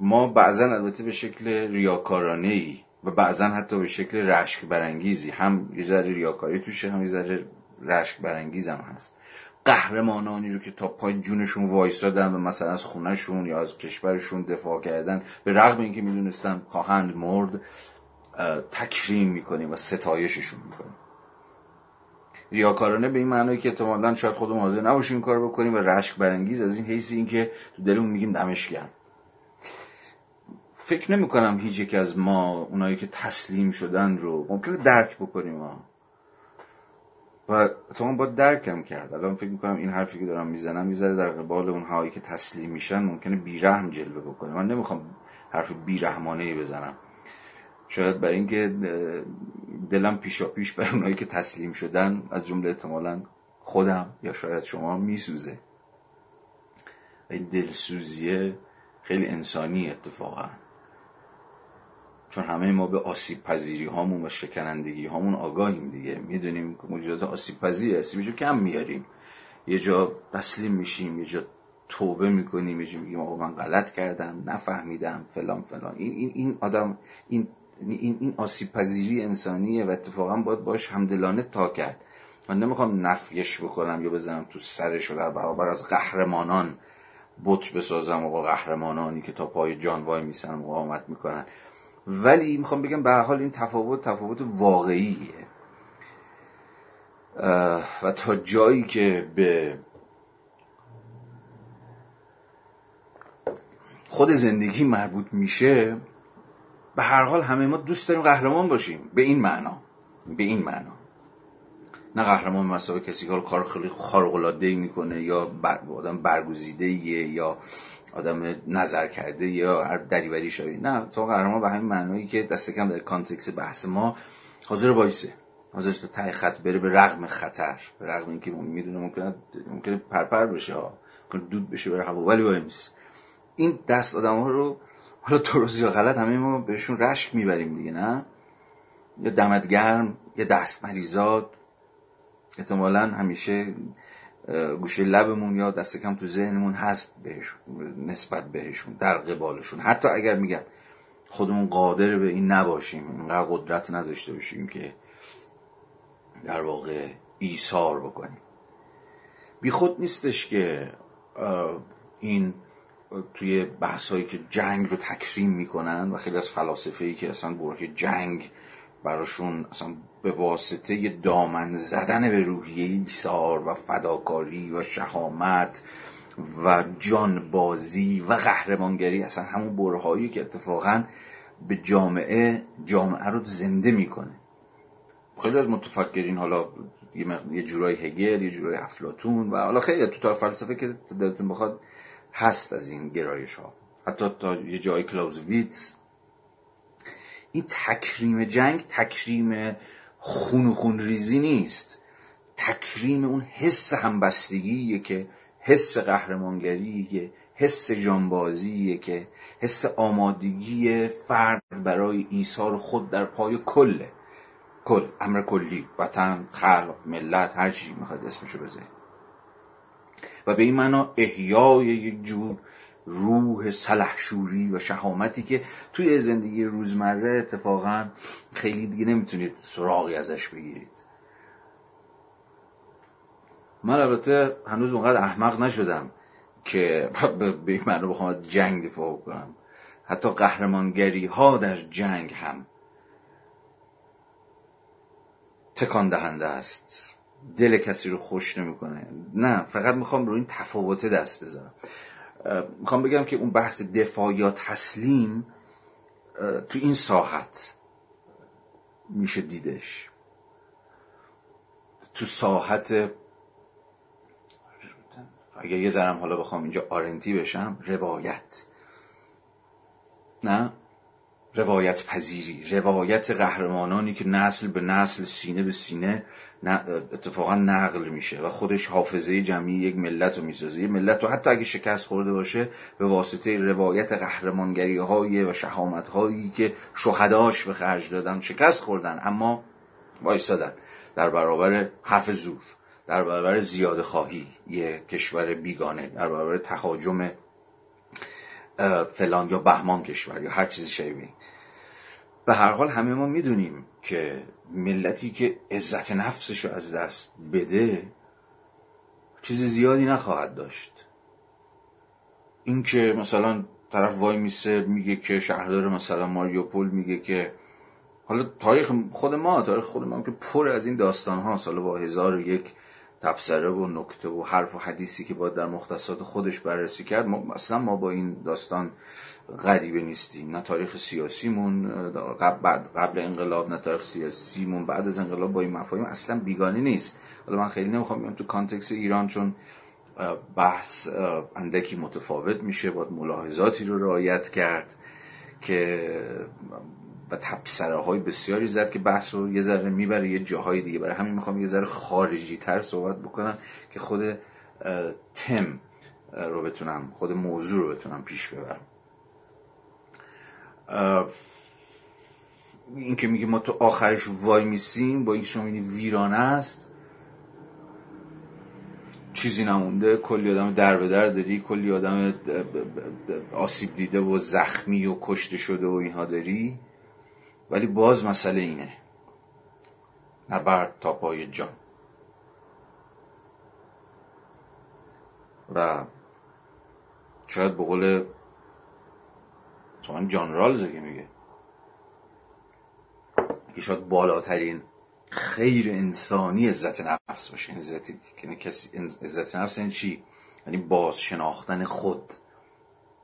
ما بعضا البته به شکل ریاکارانه ای و بعضا حتی به شکل رشک برانگیزی هم یه ذره ریاکاری توشه هم یه ذره رشک برانگیز هم هست. قهرمانانی رو که تا پای جونشون وایسادن و مثلا از خونهشون یا از کشورشون دفاع کردن به رغم اینکه می‌دونستن خواهند مرد تکریم می‌کنیم و ستایششون می‌کنیم. ریاکارانه به این معنی که احتمالا شاید خودمون حاضر نباشیم کار بکنیم و رشک برانگیز از این حیثی اینکه تو دلمون میگیم دمش گرم فکر نمی کنم هیچ یک از ما اونایی که تسلیم شدن رو ممکنه درک بکنیم. ما و اتفاقا با درکم کرد. الان فکر می‌کنم این حرفی که دارم می‌زنم می‌ذاره در قبال اونهایی که تسلیم میشن ممکنه بیرحم جلوه بکنه. من نمی‌خوام حرف بیرحمانه بزنم. شاید برای اینکه دلم پیشا پیش بر اونایی که تسلیم شدن از جمله احتمالا خودم یا شاید شما میسوزه. این دلسوزیه خیلی انسانی اتفاقا. چون همه ما به آسیب پذیری هامون و شکنندگی هامون آگاهیم دیگه. می‌دونیم که موجودات آسیب پذیر هستیم کم میاریم. یه جا تسلیم میشیم یه جا توبه می‌کنیم جا میگیم آقا من غلط کردم نفهمیدم فلان فلان. این این این آدم این این این آسیب پذیری انسانیه و اتفاقا باید باش همدلانه تا کرد. من نمی‌خوام نفیش بکنم یا بزنم تو سرش و در برابر از قهرمانان بت بسازم و قهرمانانی که تا پای جان وای میسن مقاومت می‌کنن. ولی می‌خوام بگم به حال این تفاوت تفاوت واقعیه. و تا جایی که به خود زندگی مربوط میشه به هر حال همه ما دوست داریم قهرمان باشیم. به این معنا. به این معنا. نه قهرمان مسابقه کسی که کار خیلی خارق العاده می‌کنه یا آدم برگزیده یا آدم نظر کرده یا هر دریوری شده نه تو قهرمان به همین معنایی که دست کم در کانتکس بحث ما حاضر وایسه. حاضر تا تای خط بره به رغم خطر به رغم اینکه می‌دونه ممکنه ممکنه پرپر بشه ها ممکنه دود بشه بره هوا ولی وایمیس این دست آدم ها رو حالا درست یا غلط همه ما بهشون رشک می‌بریم دیگه نه؟ یا دمت گرم یا دست مریضات احتمالا همیشه گوشه لبمون یا دست کم تو ذهنمون هست بهشون نسبت بهشون در قبالشون. حتی اگر میگم خودمون قادر به این نباشیم اینقدر قدرت نداشته باشیم که در واقع ایثار بکنیم. بی خود نیستش که این توی بحث هایی که جنگ رو تکریم می‌کنن و خیلی از فلاسفه ای که اصلا برای جنگ براشون اصلا به واسطه دامن زدن به روحیه ایثار و فداکاری و شهامت و جانبازی و قهرمانگری اصلا همون برهایی که اتفاقا به جامعه جامعه رو زنده می‌کنه. خیلی از متفکرین حالا یه جورای هگل یه جورای افلاتون و حالا خیلی تو تار فلسفه که دلتون بخواد هست از این گرایش ها حتی تا یه جای کلاوزویتس این تکریم جنگ تکریم خون و خون ریزی نیست. تکریم اون حس همبستگیه که حس قهرمانگریه حس جانبازیه که حس آمادگی فرد برای ایثار خود در پای کله کل امر کلی وطن خلق ملت هر چی می‌خواد اسمشو بذارید و به این معنا احیای یک جور روح سلحشوری و شهامتی که توی زندگی روزمره اتفاقا خیلی دیگه نمی‌تونید سراغی ازش بگیرید. من البته هنوز اونقدر احمق نشدم که به این معنی بخوام جنگ دفاع کنم. حتی قهرمانگری ها در جنگ هم تکان دهنده است. دل کسی رو خوش نمی‌کنه. نه فقط می‌خوام رو این تفاوته دست بذارم می‌خوام بگم که اون بحث دفاع یا تسلیم تو این ساحت میشه دیدش. تو ساحت اگر یه ذرم حالا بخوام اینجا آرنتی بشم روایت. نه؟ روایت پذیری روایت قهرمانانی که نسل به نسل سینه به سینه اتفاقا نقل میشه و خودش حافظه جمعی یک ملت رو می‌سازه. یه ملت رو حتی اگه شکست خورده باشه به واسطه روایت قهرمانگری های و شهامت هایی که شهداش به خرج دادن شکست خوردن اما وایستادن در برابر حرف زور در برابر زیاده خواهی یه کشور بیگانه در برابر تهاجم فلان یا بهمان کشور یا هر چیزی شبیه. به هر حال همه ما می‌دونیم که ملتی که عزت نفسش رو از دست بده چیز زیادی نخواهد داشت. اینکه مثلا طرف وای میسه میگه که شهردار مثلا ماریوپول میگه که حالا تاریخ خود ما تاریخ خود ما که پر از این داستان ها سال با هزار و یک تبصره و نکته و حرف و حدیثی که باید در مختصات خودش بررسی کرد ما اصلا ما با این داستان غریبه نیستیم. نه تاریخ سیاسیمون قبل, قبل انقلاب نه تاریخ سیاسیمون بعد از انقلاب با این مفاهیم اصلا بیگانه نیست. حالا من خیلی نمی‌خوام بیام تو کانتکس ایران چون بحث اندکی متفاوت میشه باید ملاحظاتی رو رعایت کرد که و تبصره های بسیاری زد که بحث رو یه ذره می‌بره یه جاهای دیگه. برای همین می‌خوام یه ذره خارجی تر صحبت بکنم که خود تم رو بتونم خود موضوع رو بتونم پیش ببرم. این که میگه ما تو آخرش وای میسیم با اینکه شما ویرانه است چیزی نمونده. کلی آدم در به در داری کلی آدم آسیب دیده و زخمی و کشته شده و اینها داری. ولی باز مسئله اینه. نبرد تا پای جان. و شاید به قول جان رالز که میگه. که شاید بالاترین خیر انسانی عزت نفس باشه. یعنی عزت یعنی کسی عزت نفس این چی؟ یعنی باز شناختن خود.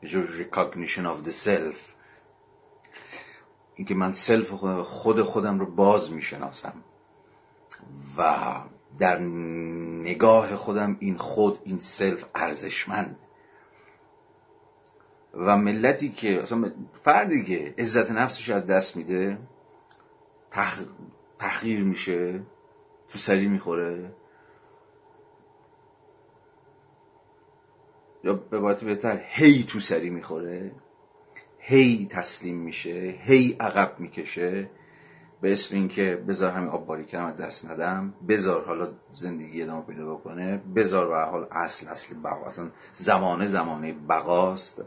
یه جور recognition of self اینکه من self خود خودم رو باز می‌شناسم و در نگاه خودم این خود این self ارزشمند و ملتی که اصلا فردی که عزت نفسش از دست میده تح... تحقیر میشه تو سری می‌خوره. یا به بهتر هی تو سری می‌خوره. هی تسلیم میشه هی عقب می‌کشه. به اسم اینکه بذار همین آب باری کردم دست ندم. بذار حالا زندگی ادامه پیدا بکنه. بذار به حال اصل اصل بقا. اصلا زمانه زمانه بقاست.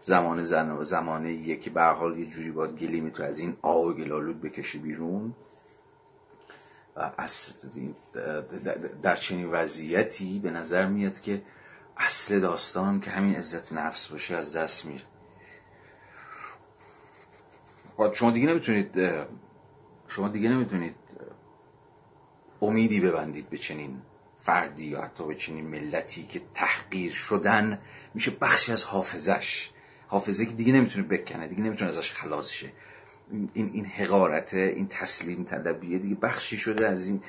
زمانه زن زمانه یکی به حال یه جوری باید گلیمی تو از این آب گلالود بکشی بیرون. در چنین وضعیتی به نظر میاد که اصل داستان که همین عزت نفس باشه از دست میره. شما دیگه نمی‌تونید شما دیگه نمی‌تونید امیدی ببندید به چنین فردی یا حتی به چنین ملتی که تحقیر شدن میشه بخشی از حافظش حافظه که دیگه نمی‌تونه بکنه دیگه نمی‌تونه ازش خلاص شه. این این حقارته این تسلیم طلبیه دیگه بخشی شده از این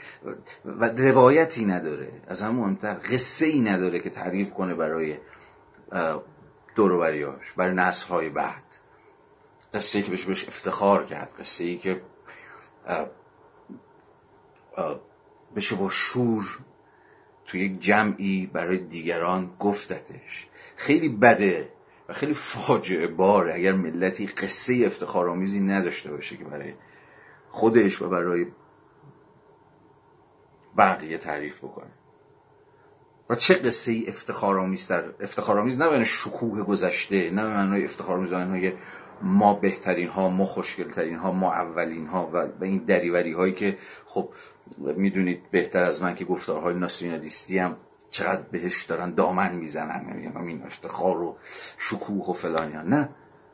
و روایتی نداره. از همون مهمتر قصه ای نداره که تعریف کنه برای دوروبریاش برای نسل های بعد. قصه که بهش بهش افتخار کرد قصه ای که بشه با شور تو یک جمعی برای دیگران گفتتش. خیلی بده و خیلی فاجعه باره اگر ملتی قصه افتخارآمیزی نداشته باشه که برای خودش و برای بقیه تعریف بکنه. و چه قصه ای افتخارآمیز در افتخارآمیز نه به شکوه گذشته نه به معنای افتخارآمیز معنای ما بهترین ها ما خوشگلترین ها ما اولین ها و این دریوری هایی که خب می‌دونید بهتر از من که گفتارهای ناسیونالیستی هم چقدر بهش دارن دامن می‌زنن میگم این افتخار و شکوه و فلان نه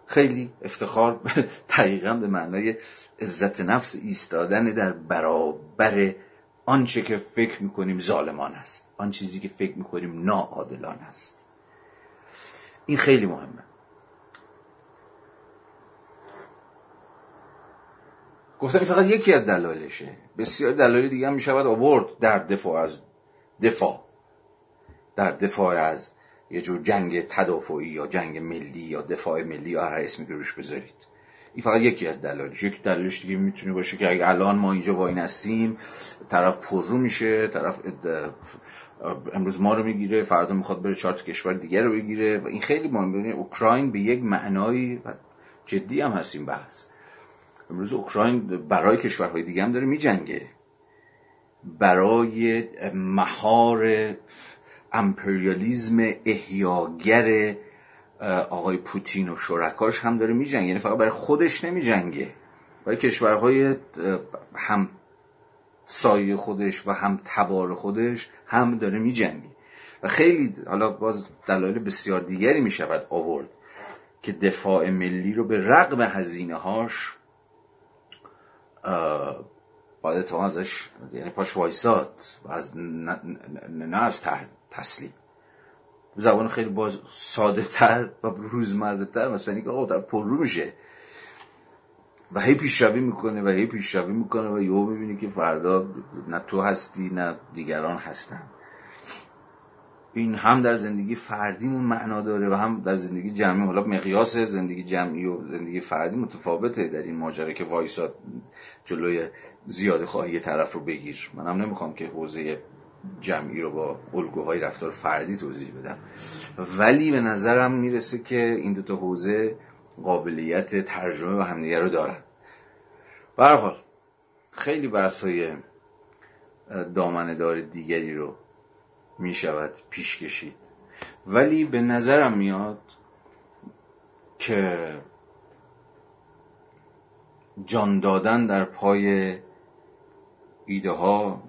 خیلی افتخار دقیقا به معنای عزت نفس ایستادن در برابر آنچه که فکر می‌کنیم ظالمان است آن چیزی که فکر می‌کنیم ناعادلان است. این خیلی مهمه. گفتم این فقط یکی از دلایلشه. بسیار دلایل دیگه هم می‌شود آورد در دفاع از دفاع. در دفاع از یه جور جنگ تدافعی یا جنگ ملی یا دفاع ملی یا هر اسمی که روش بذارید. این فقط یکی از دلایلش. یکی دلیلش دیگه می‌تونه باشه که اگه الان ما اینجا با این هستیم طرف پررو میشه طرف امروز ما رو می‌گیره فردا می‌خواد بره چهار کشور دیگر رو بگیره و این خیلی مهمه. اوکراین به یک معنایی جدی هم هست این بحث. امروز اوکراین برای کشورهای دیگه هم داره میجنگه. برای مهار امپریالیزم احیاگر آقای پوتین و شرکاش هم داره میجنگه. یعنی فقط برای خودش نمیجنگه. برای کشورهای هم سایه خودش و هم تبار خودش هم داره میجنگه. و خیلی حالا باز دلایل بسیار دیگری می‌شود آورد که دفاع ملی رو به رغم هزینه هاش باید اتفاقا ازش یعنی پاش و از نه, نه از تسلیم. زبان خیلی باز ساده تر و روزمره تر مثلا اینکه آقا در پر رو میشه. و هی پیشروی می‌کنه و هی پیشروی می‌کنه و یهو می‌بینی که فردا نه تو هستی نه دیگران هستن. این هم در زندگی فردیمون معنا داره و هم در زندگی جمعی. حالا مقیاس زندگی جمعی و زندگی فردی متفاوته در این ماجرا که وایساد جلوی زیاده خواهی طرف رو بگیر. منم نمی‌خوام که حوزه جمعی رو با الگوهای رفتار فردی توضیح بدم. ولی به نظرم می‌رسه که این دوتا حوزه قابلیت ترجمه و همدیگه رو دارن. حال خیلی بحث های دامنه دار دیگری رو می شود پیش کشید. ولی به نظرم میاد که جان دادن در پای ایده ها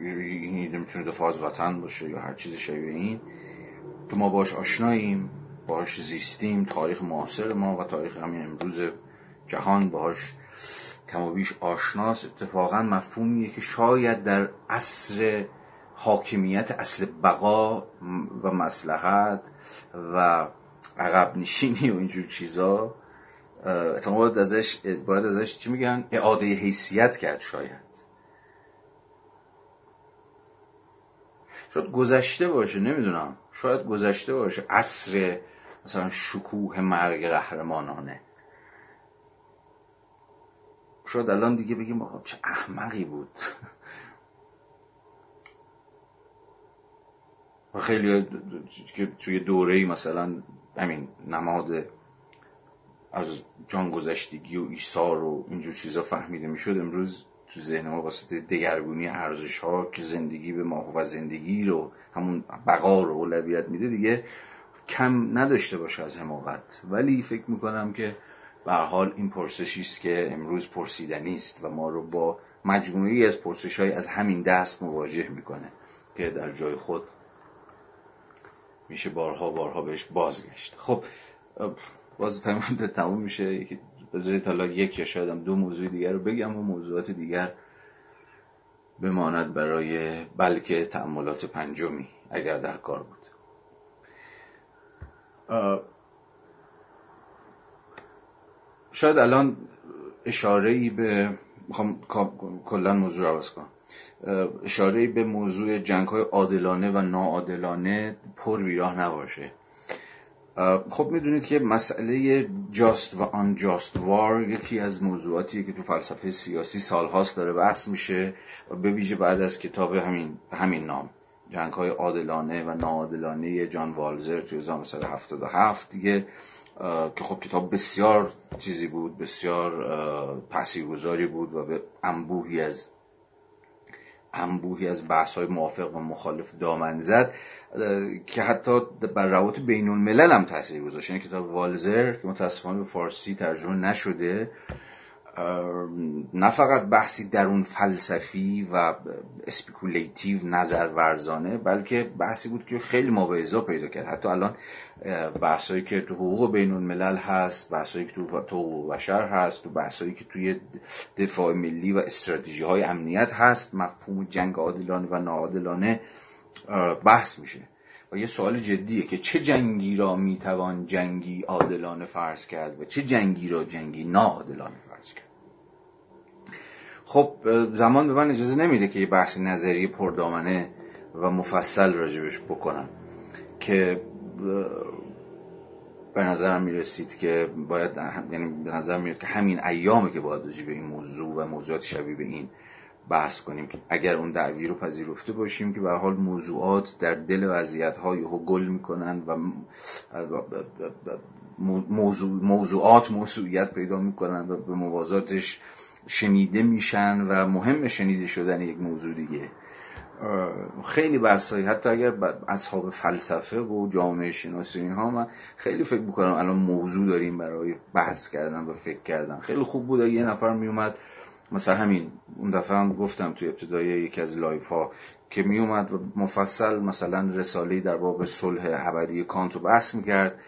این ایده می‌تونه دفاع از وطن باشه یا هر چیز شبیه این که ما باش آشناییم باش زیستیم تاریخ معاصر ما و تاریخ همین امروز جهان باش کم و بیش آشناس اتفاقا مفهومیه که شاید در عصر حاکمیت اصل بقا و مسلحت و عقب نشینی و اینجور چیزا باید ازش باید ازش چی میگن؟ اعاده حیثیت کرد شاید. شاید گذشته باشه نمی‌دونم. شاید گذشته باشه. عصر مثلا شکوه مرگ قهرمانانه. شاید الان دیگه بگیم چه احمقی بود. خیلی که توی دوره مثلا همین نماد از جان گذشتگی و ایثار و اینجور چیزا فهمیده می‌شد. امروز تو ذهن ما واسه دگرگونی ارزش ها که زندگی به ما و زندگی رو همون بقا رو اولویت میده دیگه کم نداشته باشه از حماقت. ولی فکر می‌کنم که به حال این پرسشی است که امروز پرسیدنی است و ما رو با مجموعی از پرسش های از همین دست مواجه می‌کنه که در جای خود میشه بارها بارها بهش بازگشت. خب باز تموم تموم میشه. بذارید حالا یک یا شاید هم دو موضوع دیگر رو بگم و موضوعات دیگر بماند برای بلکه تعملات پنجمی اگر در کار بود. شاید الان اشاره ای به می‌خوام کلا موضوع عوض کنم. اشاره به موضوع جنگ های عادلانه و ناعادلانه پر بیراه نباشه. خب می‌دونید که مسئله جاست و آن جاست وار یکی از موضوعاتی که تو فلسفه سیاسی سالهاست داره بحث میشه به ویژه بعد از کتاب همین همین نام جنگ های عادلانه و ناعادلانه جان والزر توی 1977 دیگه که خب کتاب بسیار چیزی بود بسیار تاثیرگذاری بود و به انبوهی از انبوهی از بحث های موافق و مخالف دامن زد که حتی بر روابط بین الملل هم تاثیر گذاشت. یعنی کتاب والزر که متاسفانه به فارسی ترجمه نشده نه فقط بحثی درون فلسفی و speculative نظر ورزانه بلکه بحثی بود که خیلی مابه‌ازا پیدا کرد. حتی الان بحثایی که تو حقوق بین الملل هست بحثایی که تو حقوق بشر هست تو بحثایی که توی دفاع ملی و استراتژی های امنیت هست مفهوم جنگ عادلانه و ناعادلانه بحث میشه. و یه سوال جدیه که چه جنگی را می‌توان جنگی عادلانه فرض کرد و چه جنگی را جنگی ناعادلانه فرض کرد؟ خب زمان به من اجازه نمیده که یه بحث نظری پردامنه و مفصل راجبش بکنم که به نظرم می‌رسید که باید یعنی به نظر میاد که همین ایامه که باید راجع به این موضوع و موضوعات شبیه به این بحث کنیم. که اگر اون دعوی رو پذیرفته باشیم که به حال موضوعات در دل وضعیت های گل می‌کنن و موضوع موضوعات موضوعیت پیدا می‌کنن و به موازاتش شنیده میشن و مهم شنیده شدن یک موضوع دیگه. خیلی بحث حتی اگر اصحاب فلسفه و جامعه شناسی اینها من خیلی فکر می‌کنم الان موضوع داریم برای بحث کردن و فکر کردن. خیلی خوب بود یه نفر میومد مثلا همین اون دفعه هم گفتم توی ابتدای یکی از live ها که میومد مفصل مثلا رساله در باب صلح ابدی کانت رو بحث می‌کرد.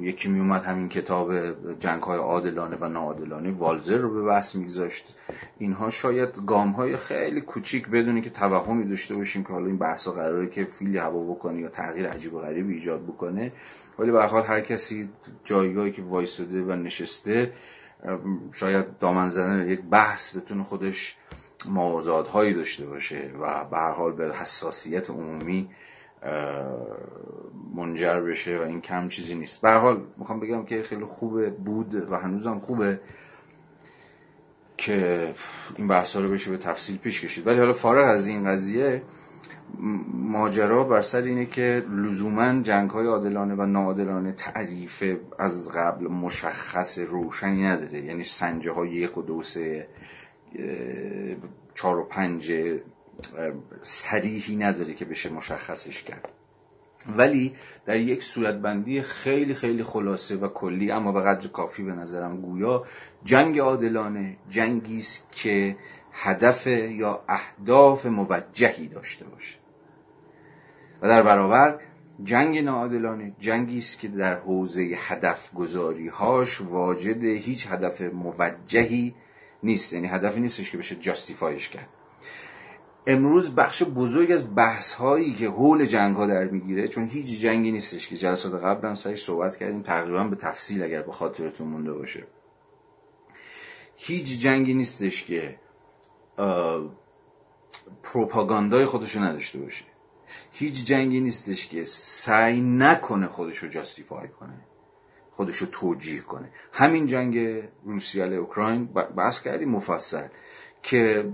یکی میومد همین کتاب جنگ های عادلانه و ناعادلانه والزر رو به بحث میگذاشت. اینها شاید گام های خیلی کوچیک بدونی که توهمی داشته باشیم که حالا این بحث قراره که فیلی هوا بکنه یا تغییر عجیب و غریب ایجاد بکنه. ولی به حال هر کسی جایگاهی که وایساده و نشسته شاید دامن زدن یک بحث بتونه خودش هایی داشته باشه و به هر حال به حساسیت عمومی منجر بشه و این کم چیزی نیست. به حال می‌خوام بگم که خیلی خوبه بود و هنوزم خوبه که این بحث رو بشه به تفصیل پیش کشید. ولی حالا فارغ از این قضیه ماجرا بر سر اینه که لزوما جنگ های عادلانه و ناعادلانه تعریف از قبل مشخص روشنی نداره. یعنی سنجه های یک و دو سه چهار و پنج سریحی نداره که بشه مشخصش کرد. ولی در یک صورتبندی خیلی خیلی خلاصه و کلی اما به قدر کافی به نظرم گویا جنگ عادلانه جنگی است که هدف یا اهداف موجهی داشته باشه. و در برابر جنگ ناعادلانه جنگی است که در حوزه هدف گذاری هاش واجد هیچ هدف موجهی نیست. یعنی هدفی نیستش که بشه جاستیفایش کرد. امروز بخش بزرگ از بحث هایی که حول جنگ ها در می‌گیره چون هیچ جنگی نیستش که جلسات قبل هم سرش صحبت کردیم تقریبا به تفصیل اگر به خاطرتون مونده باشه. هیچ جنگی نیستش که پروپاگاندای خودشو نداشته باشه. هیچ جنگی نیستش که سعی نکنه خودشو جاستیفای کنه خودشو توجیه کنه. همین جنگ روسیه اوکراین بحث کردیم مفصل که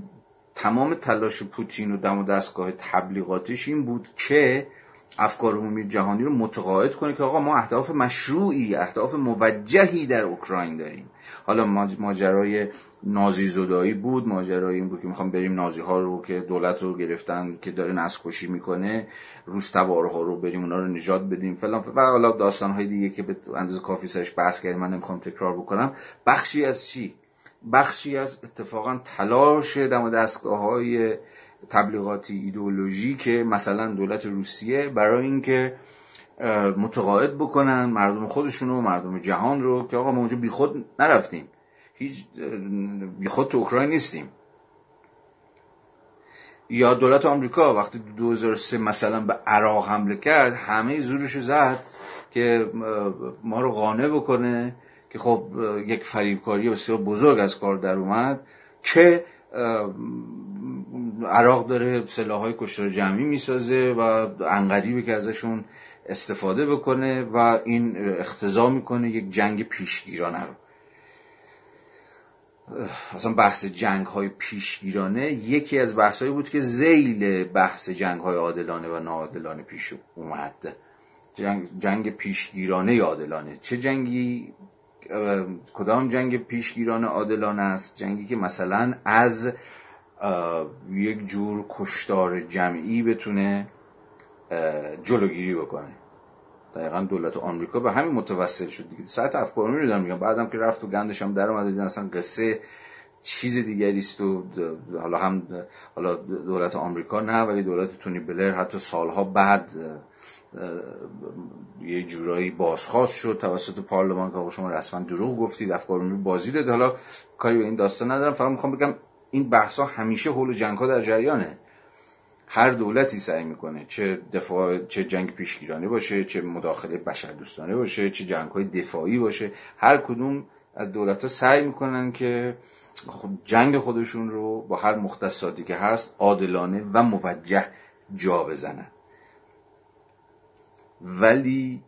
تمام تلاش پوتین و دم و دستگاه تبلیغاتش این بود که افکار عمومی جهانی رو متقاعد کنه که آقا ما اهداف مشروعی اهداف موجهی در اوکراین داریم. حالا ماجرای نازی زدایی بود ماجرای این بود که می‌خوام بریم نازی ها رو که دولت رو گرفتن که داره نسل می‌کنه روس ها رو بریم اونا رو نجات بدیم فلان. و حالا داستان های دیگه که به اندازه کافی سرش بحث کردیم من نمی‌خوام تکرار بکنم. بخشی از چی؟ بخشی از اتفاقا تلاش دم دستگاه های تبلیغاتی ایدئولوژی که مثلا دولت روسیه برای اینکه متقاعد بکنن مردم خودشون و مردم جهان رو که آقا ما اونجا بیخود نرفتیم. هیچ بیخود تو اوکراین نیستیم. یا دولت آمریکا وقتی 2003 مثلا به عراق حمله کرد همه زورش زد که ما رو قانع بکنه. که خب یک فریبکاری بسیار بزرگ از کار در اومد که عراق داره های کشتار جمعی می‌سازه و انقریبه که ازشون استفاده بکنه و این اختضا می‌کنه یک جنگ پیشگیرانه رو. اصلا بحث جنگ های پیشگیرانه یکی از بحث بود که زیل بحث جنگ های عادلانه و ناعادلانه پیش اومد. جنگ, جنگ پیشگیرانه عادلانه. چه جنگی؟ کدام جنگ پیشگیرانه عادلانه است؟ جنگی که مثلا از یک جور کشتار جمعی بتونه جلوگیری بکنه. دقیقا دولت آمریکا به همین متوسل شد دیگه. ساعت افکار دارم میگم بعدم که رفت و گندش هم در اومده اصلا قصه چیز دیگری است و حالا هم حالا دولت آمریکا نه ولی دولت تونی بلر حتی سالها بعد یه جورایی بازخواست شد توسط پارلمان که شما رسما دروغ گفتید افکار بازی داد. حالا کاری به این داستان ندارم. فقط می‌خوام بگم این بحث ها همیشه حول جنگ ها در جریانه. هر دولتی سعی می‌کنه چه دفاع چه جنگ پیشگیرانه باشه چه مداخله بشر دوستانه باشه چه جنگ های دفاعی باشه. هر کدوم از دولت ها سعی می‌کنن که خب جنگ خودشون رو با هر مختصاتی که هست عادلانه و موجه جا بزنن. ولی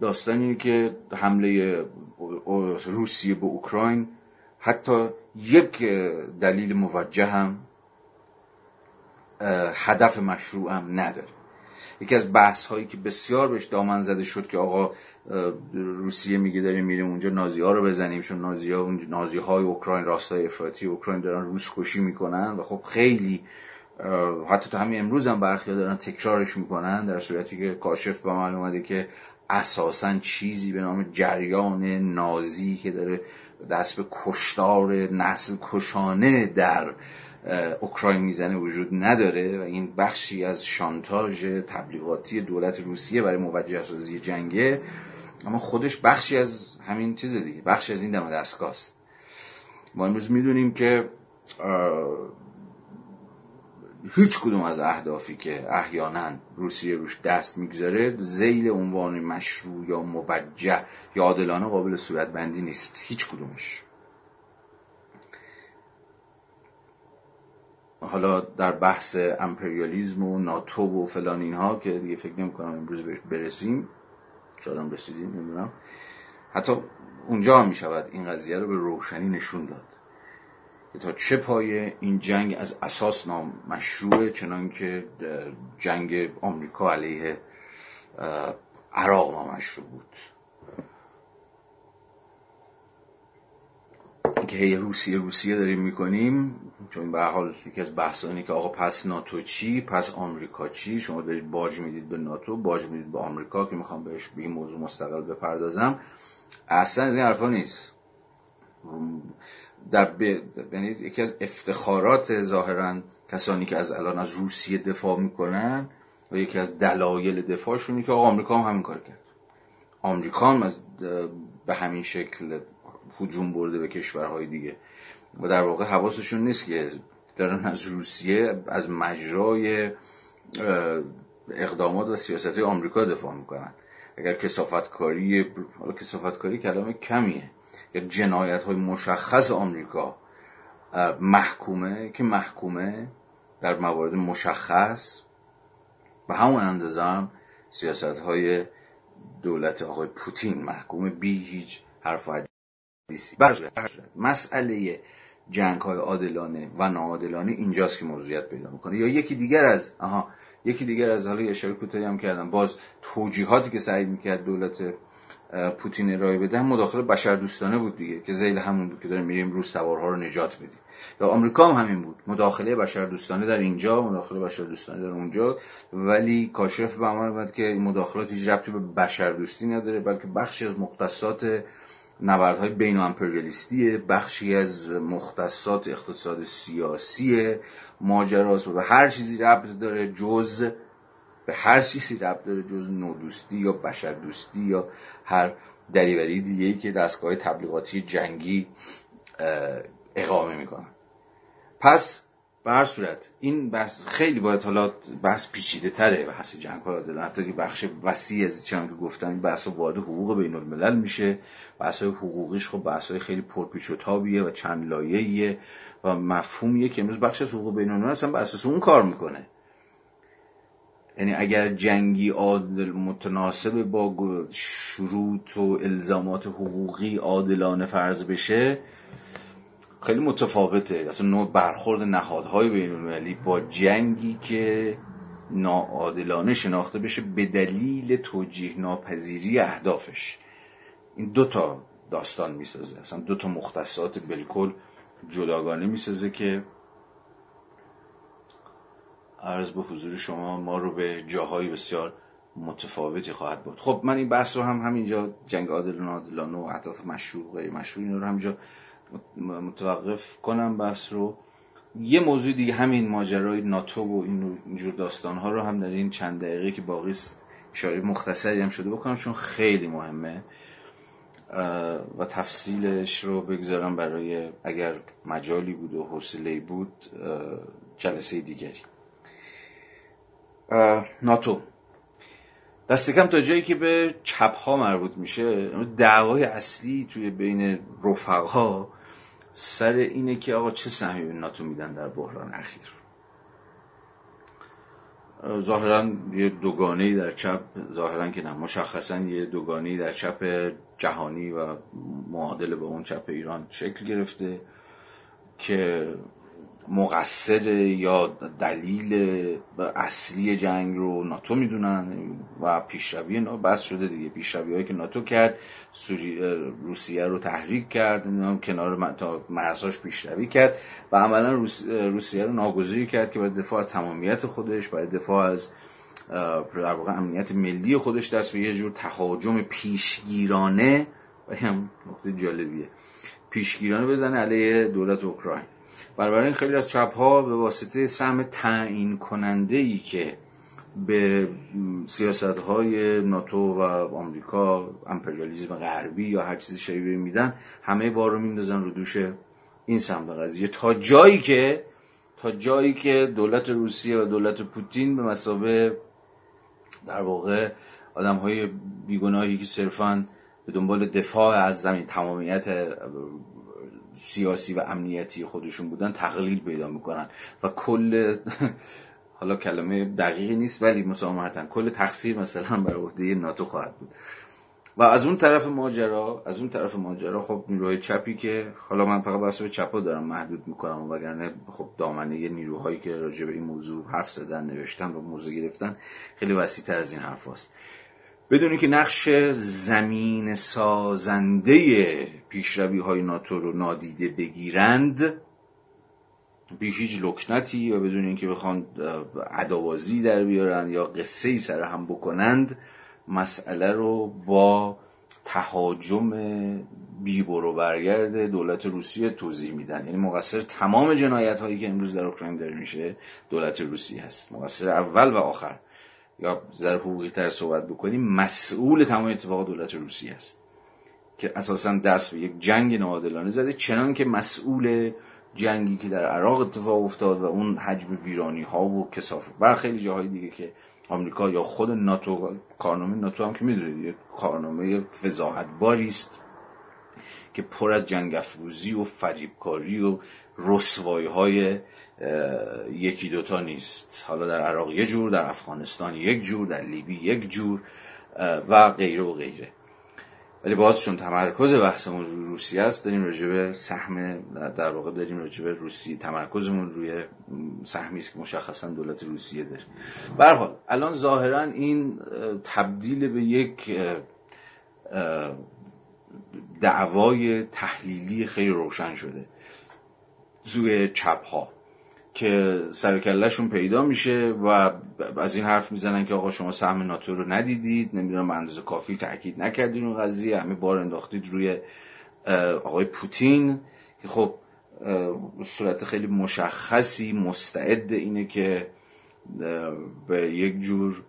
داستانی که حمله روسیه به اوکراین حتی یک دلیل موجه هم هدف مشروع هم نداره. یکی از بحث هایی که بسیار بهش دامن زده شد که آقا روسیه میگه داریم میریم اونجا نازی ها رو بزنیم چون نازی ها نازی های اوکراین راستای افراطی اوکراین دارن روس کشی می‌کنن و خب خیلی حتی تا همین امروز هم برخی دارن تکرارش می‌کنن در صورتی که کاشف به من اومده که اساسا چیزی به نام جریان نازی که داره دست به کشتار نسل کشانه در اوکراین می‌زنه وجود نداره و این بخشی از شانتاژ تبلیغاتی دولت روسیه برای موجه سازی جنگه. اما خودش بخشی از همین چیز دیگه بخشی از این دم دستگاه است ما امروز می‌دونیم که هیچ کدوم از اهدافی که احیانا روسیه روش دست می‌گذاره زیل عنوان مشروع یا موجه یا عادلانه قابل صورتبندی نیست. هیچ کدومش. حالا در بحث امپریالیزم و ناتو و فلان اینها که دیگه فکر نمی کنم امروز بهش برسیم. شاید هم رسیدیم نمی‌دونم. حتی اونجا هم می شود این قضیه رو به روشنی نشون داد. که تا چه پایه این جنگ از اساس نام مشروعه چنان که جنگ آمریکا علیه عراق نامشروع بود. که هی روسیه روسیه داریم می‌کنیم چون به حال یکی از بحثانی که آقا پس ناتو چی؟ پس آمریکا چی؟ شما دارید باج می‌دید به ناتو باج می‌دید به آمریکا که می‌خوام بهش به این موضوع مستقل بپردازم. اصلا از این حرفا نیست. در ب... یعنی یکی از افتخارات ظاهرا کسانی که از الان از روسیه دفاع می‌کنن و یکی از دلایل دفاعشونی که آقا آمریکا هم همین کار کرد. آمریکا هم از به همین شکل هجوم برده به کشورهای دیگه. و در واقع حواسشون نیست که دارن از روسیه از مجرای اقدامات و سیاست آمریکا دفاع می‌کنن. اگر کسافتکاری کسافتکاری کلام کمیه. یا جنایت های مشخص آمریکا محکومه که محکومه در موارد مشخص به همون اندازه هم سیاست های دولت آقای پوتین محکومه بی هیچ حرف و حدیثی مسئله جنگ های عادلانه و ناعادلانه اینجاست که موضوعیت پیدا می‌کنه. یا یکی دیگر از آها یکی دیگر از حالا اشاره کوتاهی هم کردم. باز توجیهاتی که سعی می‌کرد دولت پوتین ارائه بدن مداخله بشر دوستانه بود دیگه که زیل همون بود که داریم میریم روس سوارها رو نجات بدیم. یا آمریکا هم همین بود. مداخله بشر دوستانه در اینجا مداخله بشر دوستانه در اونجا. ولی کاشف به عمل که این مداخلات هیچ ربطی به بشر دوستی نداره بلکه بخشی از مختصات نبردهای بین امپریالیستی بخشی از مختصات اقتصاد سیاسی ماجراست و به هر چیزی ربط داره جز به هر چیزی ربط داره جز نودوستی یا بشر دوستی یا هر دریوری دیگه که دستگاه تبلیغاتی جنگی اقامه می‌کنن پس به هر صورت این بحث خیلی باید حالا بحث پیچیده تره بحث جنگ ها حتی که بخش وسیع از چند که گفتن بحث وارد حقوق بین الملل میشه. بحث حقوقیش خب بحث خیلی پرپیچ و تابیه و چند لایه‌ایه و مفهومیه که امروز بخش از حقوق بین الملل اصلا به اساس اون کار می‌کنه. یعنی اگر جنگی عادل متناسب با شروط و الزامات حقوقی عادلانه فرض بشه خیلی متفاوته. اصلا نوع برخورد نهادهای بین المللی با جنگی که ناعادلانه شناخته بشه به دلیل توجیه ناپذیری اهدافش. این دو تا داستان می‌سازه. اصلا دو تا مختصات بالکل جداگانه می‌سازه که عرض به حضور شما ما رو به جاهای بسیار متفاوتی خواهد بود خب من این بحث رو هم همینجا جنگ عادل و نادلانه و اهداف مشروع غیر مشروع این رو همینجا متوقف کنم بحث رو. یه موضوع دیگه همین ماجرای ناتو و اینجور داستان ها رو هم در این چند دقیقه که باقی است اشاره مختصری هم شده بکنم چون خیلی مهمه. و تفصیلش رو بگذارم برای اگر مجالی بود و حوصله بود جلسه دیگری. ناتو. دست کم تا جایی که به چپ ها مربوط میشه دعوای اصلی توی بین رفقا سر اینه که آقا چه سهمی به ناتو میدن در بحران اخیر. ظاهرا یه دوگانه در چپ ظاهرا که نه مشخصا یه دوگانه در چپ جهانی و معادل به اون چپ ایران شکل گرفته که مقصر یا دلیل اصلی جنگ رو ناتو می‌دونن و پیشروی بس شده دیگه. پیشروی هایی که ناتو کرد روسیه رو تحریک کرد کنار مرزهاش پیشروی کرد و عملا روسیه رو ناگزیر کرد که باید دفاع از تمامیت خودش باید دفاع از در واقع امنیت ملی خودش دست به یه جور تهاجم پیشگیرانه. و هم نقطه جالبیه. پیشگیرانه بزنه علیه دولت اوکراین. بنابراین خیلی از چپ ها به واسطه سهم تعیین کننده ای که به سیاست های ناتو و آمریکا امپریالیزم غربی یا هر چیزی شبیه میدن همه بار رو میندازن رو دوش این سمت قضیه. تا جایی که تا جایی که دولت روسیه و دولت پوتین به مسابه در واقع آدم های بیگناهی که صرفا به دنبال دفاع از زمین تمامیت سیاسی و امنیتی خودشون بودن تقلیل پیدا می‌کنن و کل حالا کلمه دقیقی نیست ولی مسامحتا کل تقصیر مثلا بر عهده ناتو خواهد بود و از اون طرف ماجرا از اون طرف ماجرا خب نیروهای چپی که حالا من فقط بحث به چپا دارم محدود می‌کنم وگرنه خب دامنه نیروهایی که راجع به این موضوع حرف زدن نوشتن و موضوع گرفتن خیلی وسیع از این حرف هست. بدونی که نقش زمین سازنده پیشروی های ناتو رو نادیده بگیرند بی هیچ لکنتی و بدون اینکه بخوان عداوازی در بیارن یا قصه ای سر هم بکنند مسئله رو با تهاجم بیبرو برگرد دولت روسیه توضیح میدن. یعنی مقصر تمام جنایت هایی که امروز در اوکراین داره میشه دولت روسیه هست. مقصر اول و آخر. یا ذره حقوقی تر صحبت بکنیم مسئول تمام اتفاق دولت روسیه است که اساسا دست به یک جنگ ناعادلانه زده چنان که مسئول جنگی که در عراق اتفاق افتاد و اون حجم ویرانی ها و کسافت و خیلی جاهای دیگه که آمریکا یا خود ناتو کارنامه ناتو هم که می‌دونید کارنامه فضاحت است که پر از جنگ افروزی و فریبکاری و رسوایی های یکی دوتا نیست. حالا در عراق یک جور در افغانستان یک جور در لیبی یک جور و غیره و غیره. ولی باز چون تمرکز بحثمون روی روسیه است داریم راجع سهم در واقع داریم راجع به روسی تمرکزمون روی سهمی است که مشخصا دولت روسیه داره. به حال الان ظاهرا این تبدیل به یک دعوای تحلیلی خیلی روشن شده. زوی چپ ها که سرکلشون پیدا میشه و از این حرف می‌زنن که آقا شما سهم ناتو رو ندیدید نمی‌دونم اندازه کافی تاکید نکردین اون قضیه همه بار انداختید روی آقای پوتین. که خب صورت خیلی مشخصی مستعد اینه که به یک جور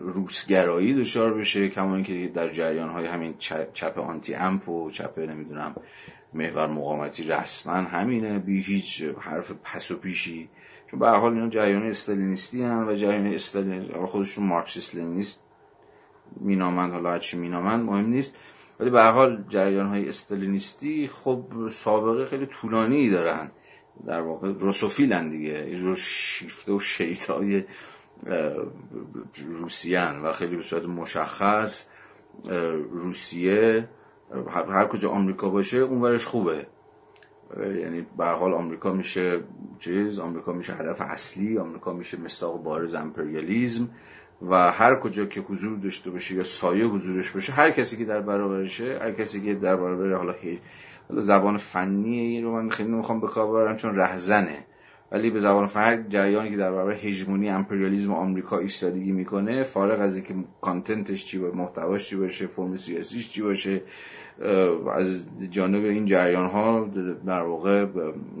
روسگرایی دچار بشه کما اینکه در جریان های همین چپ آنتی امپ و چپ نمی‌دونم محور مقاومتی رسما همینه بی هیچ حرف پس و پیشی. چون به حال اینا جریان استالینیستی هن و جریان استالین خودشون مارکسیست لنینیست مینامند حالا هرچی مینامند مهم نیست. ولی به حال جریان های استالینیستی خب سابقه خیلی طولانی دارن. در واقع روسوفیلن دیگه. یه شیفته و شیطای روسیان و خیلی به صورت مشخص روسیه. هر کجا آمریکا باشه اونورش خوبه. یعنی به حال آمریکا میشه چیز آمریکا میشه هدف اصلی آمریکا میشه مستاق بارز امپریالیزم و هر کجا که حضور داشته باشه یا سایه حضورش باشه هر کسی که در برابرشه هر کسی که در برابر حالا حالا زبان فنی رو من خیلی نمی‌خوام به کار چون رهزنه. ولی به زبان فرق جریانی که در برابر هژمونی امپریالیسم آمریکا ایستادگی می‌کنه فارغ از اینکه کانتنتش چی باشه محتواش چی باشه فرم سیاسیش چی باشه از جانب این جریان ها در واقع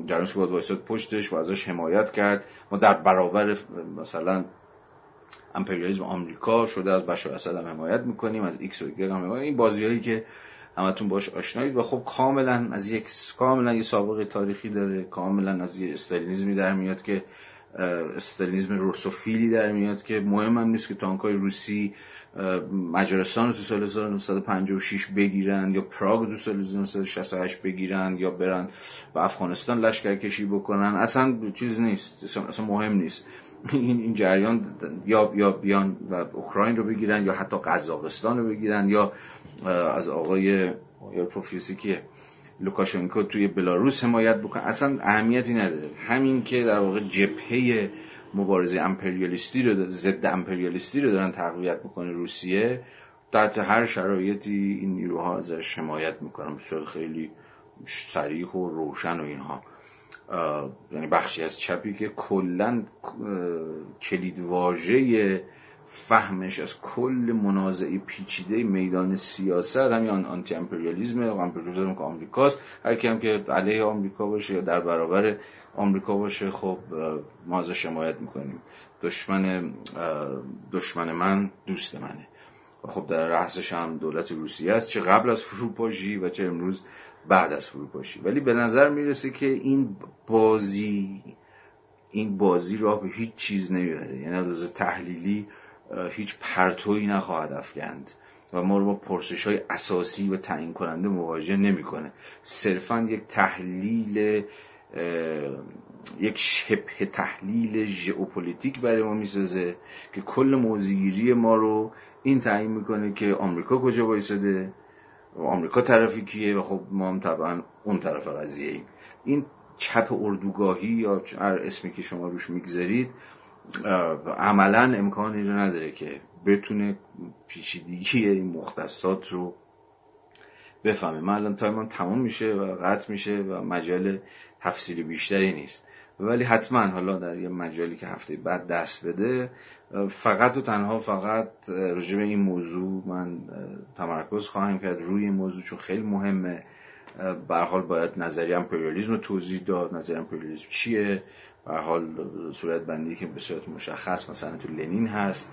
جریان که باید پشتش و ازش حمایت کرد. ما در برابر مثلا امپریالیسم آمریکا شده از بشار اسد هم حمایت می‌کنیم از ایکس و هم حمایت این بازی هایی که همتون باش آشنایید و خب کاملا از یک کاملا یه سابقه تاریخی داره کاملا از یه استالینیزمی در میاد که استالینیزم روسوفیلی در میاد که مهم هم نیست که تانکای روسی مجارستان رو تو سال 1956 بگیرن یا پراگ تو سال 1968 بگیرن یا برن و افغانستان لشکر کشی بکنن. اصلا چیز نیست. اصلا مهم نیست. این جریان یا یا بیان و اوکراین رو بگیرن یا حتی قزاقستان رو بگیرن یا از آقای یا پروفیوسی که لوکاشنکو توی بلاروس حمایت بکنه. اصلا اهمیتی نداره. همین که در واقع جبهه مبارزه امپریالیستی رو ضد امپریالیستی رو دارن تقویت می‌کنه روسیه تحت هر شرایطی این نیروها ازش حمایت می‌کنن. بسیار خیلی سریح و روشن و اینها. یعنی بخشی از چپی که کلا کلید واژه فهمش از کل منازعه پیچیده میدان سیاست همین آنتی و امپریالیزم که آمریکاست هر هم که علیه آمریکا باشه یا در برابر آمریکا باشه خب ما ازش حمایت می‌کنیم. دشمن دشمن من دوست منه. خب در رأسش هم دولت روسیه است چه قبل از فروپاشی و چه امروز بعد از فروپاشی. ولی به نظر می‌رسه که این بازی این بازی راه به هیچ چیز نمی‌بره. یعنی از تحلیلی هیچ پرتویی نخواهد افکند و ما رو با پرسش های اساسی و تعیین کننده مواجه نمی‌کنه. صرفا یک تحلیل یک شبه تحلیل ژئوپلیتیک برای ما می‌سازه که کل موضوعگیری ما رو این تعیین می‌کنه که آمریکا کجا وایساده و آمریکا طرفی کیه و خب ما هم طبعا اون طرف قضیه ایم این چپ اردوگاهی یا هر اسمی که شما روش می‌گذارید عملا امکانی رو نداره که بتونه پیچیدگی این مختصات رو بفهمه. من الان تایمم تموم میشه و قطع میشه و مجال تفصیل بیشتری نیست. ولی حتما حالا در یه مجالی که هفته بعد دست بده فقط و تنها فقط راجع به این موضوع من تمرکز خواهم کرد روی این موضوع چون خیلی مهمه. به حال باید نظریه امپریالیسم توضیح داد. نظریه امپریالیسم چیه؟ به حال صورت بندی که به صورت مشخص مثلا تو لنین هست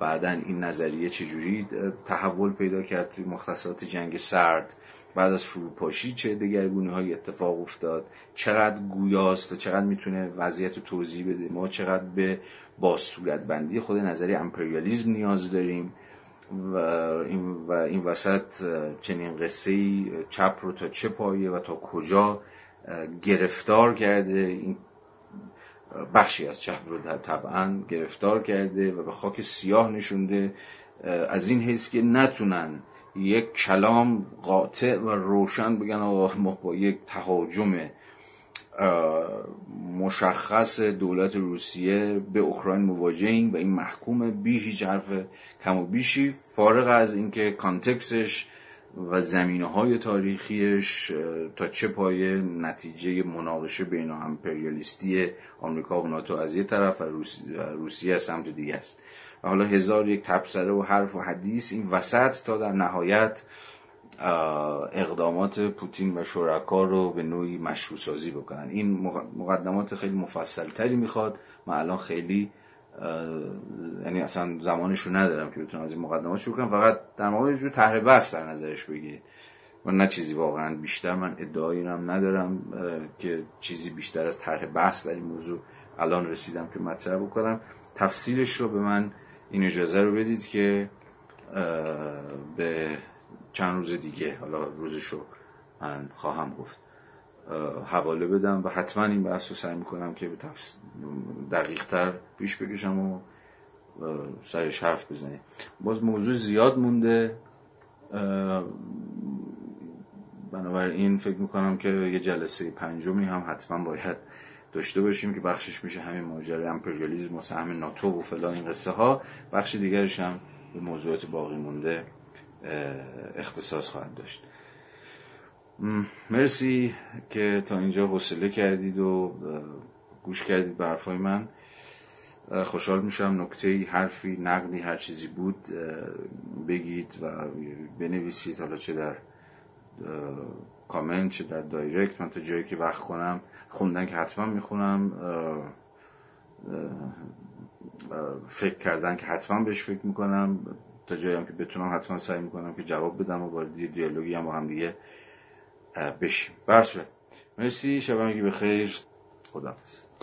بعدا این نظریه چجوری تحول پیدا کرد مختصات جنگ سرد بعد از فروپاشی چه دگرگونی های اتفاق افتاد چقدر گویاست و چقدر می‌تونه وضعیت توضیح بده؟ ما چقدر به با صورت بندی خود نظریه امپریالیزم نیاز داریم و این, و این وسط چنین قصه چپ رو تا چه پایه و تا کجا گرفتار کرده؟ این بخشی از چپ رو طبعا گرفتار کرده و به خاک سیاه نشونده از این حیث که نتونن یک کلام قاطع و روشن بگن آقا ما با یک تهاجم مشخص دولت روسیه به اوکراین مواجهیم و این محکوم بی هیچ حرف کم و بیشی فارغ از اینکه context ش و زمینه های تاریخیش تا چه پایه نتیجه مناقشه بین امپریالیستی آمریکا و ناتو از یه طرف و روسیه از سمت دیگه است. و حالا هزار یک تبصره و حرف و حدیث این وسط تا در نهایت اقدامات پوتین و شرکا رو به نوعی مشروع سازی بکنن. این مقدمات خیلی مفصل تری می‌خواد من الان خیلی یعنی اصلا زمانش رو ندارم که بتونم از این مقدمات شروع کنم. فقط در مورد یه جور طرح بس در نظرش بگیرید. و نه چیزی واقعا بیشتر من ادعایی هم ندارم که چیزی بیشتر از طرح بحث در این موضوع الان رسیدم که مطرح بکنم. تفصیلش رو به من این اجازه رو بدید که به چند روز دیگه حالا روزش رو من خواهم گفت. حواله بدم و حتما این بحث رو سعی می‌کنم که دقیق تر پیش بکشم و سرش حرف بزنیم باز موضوع زیاد مونده. بنابراین فکر می‌کنم که یه جلسه پنجمی هم حتما باید داشته باشیم که بخشش میشه همین ماجرای امپریالیسم و سهم ناتو و فلان این قصه ها. بخش دیگرش هم به موضوعات باقی مونده اختصاص خواهد داشت. مرسی که تا اینجا حوصله کردید و گوش کردید به حرفای من. خوشحال میشم نکته حرفی نقدی هر چیزی بود بگید و بنویسید. حالا چه در کامنت چه در دایرکت من تا جایی که وقت کنم. خوندن که حتما می‌خونم. فکر کردن که حتما بهش فکر می‌کنم. تا جایی هم که بتونم حتما سعی می‌کنم که جواب بدم و وارد دیالوگی هم با هم دیگه بشیم. برسوله مرسی. شب به خیر خداحافظ.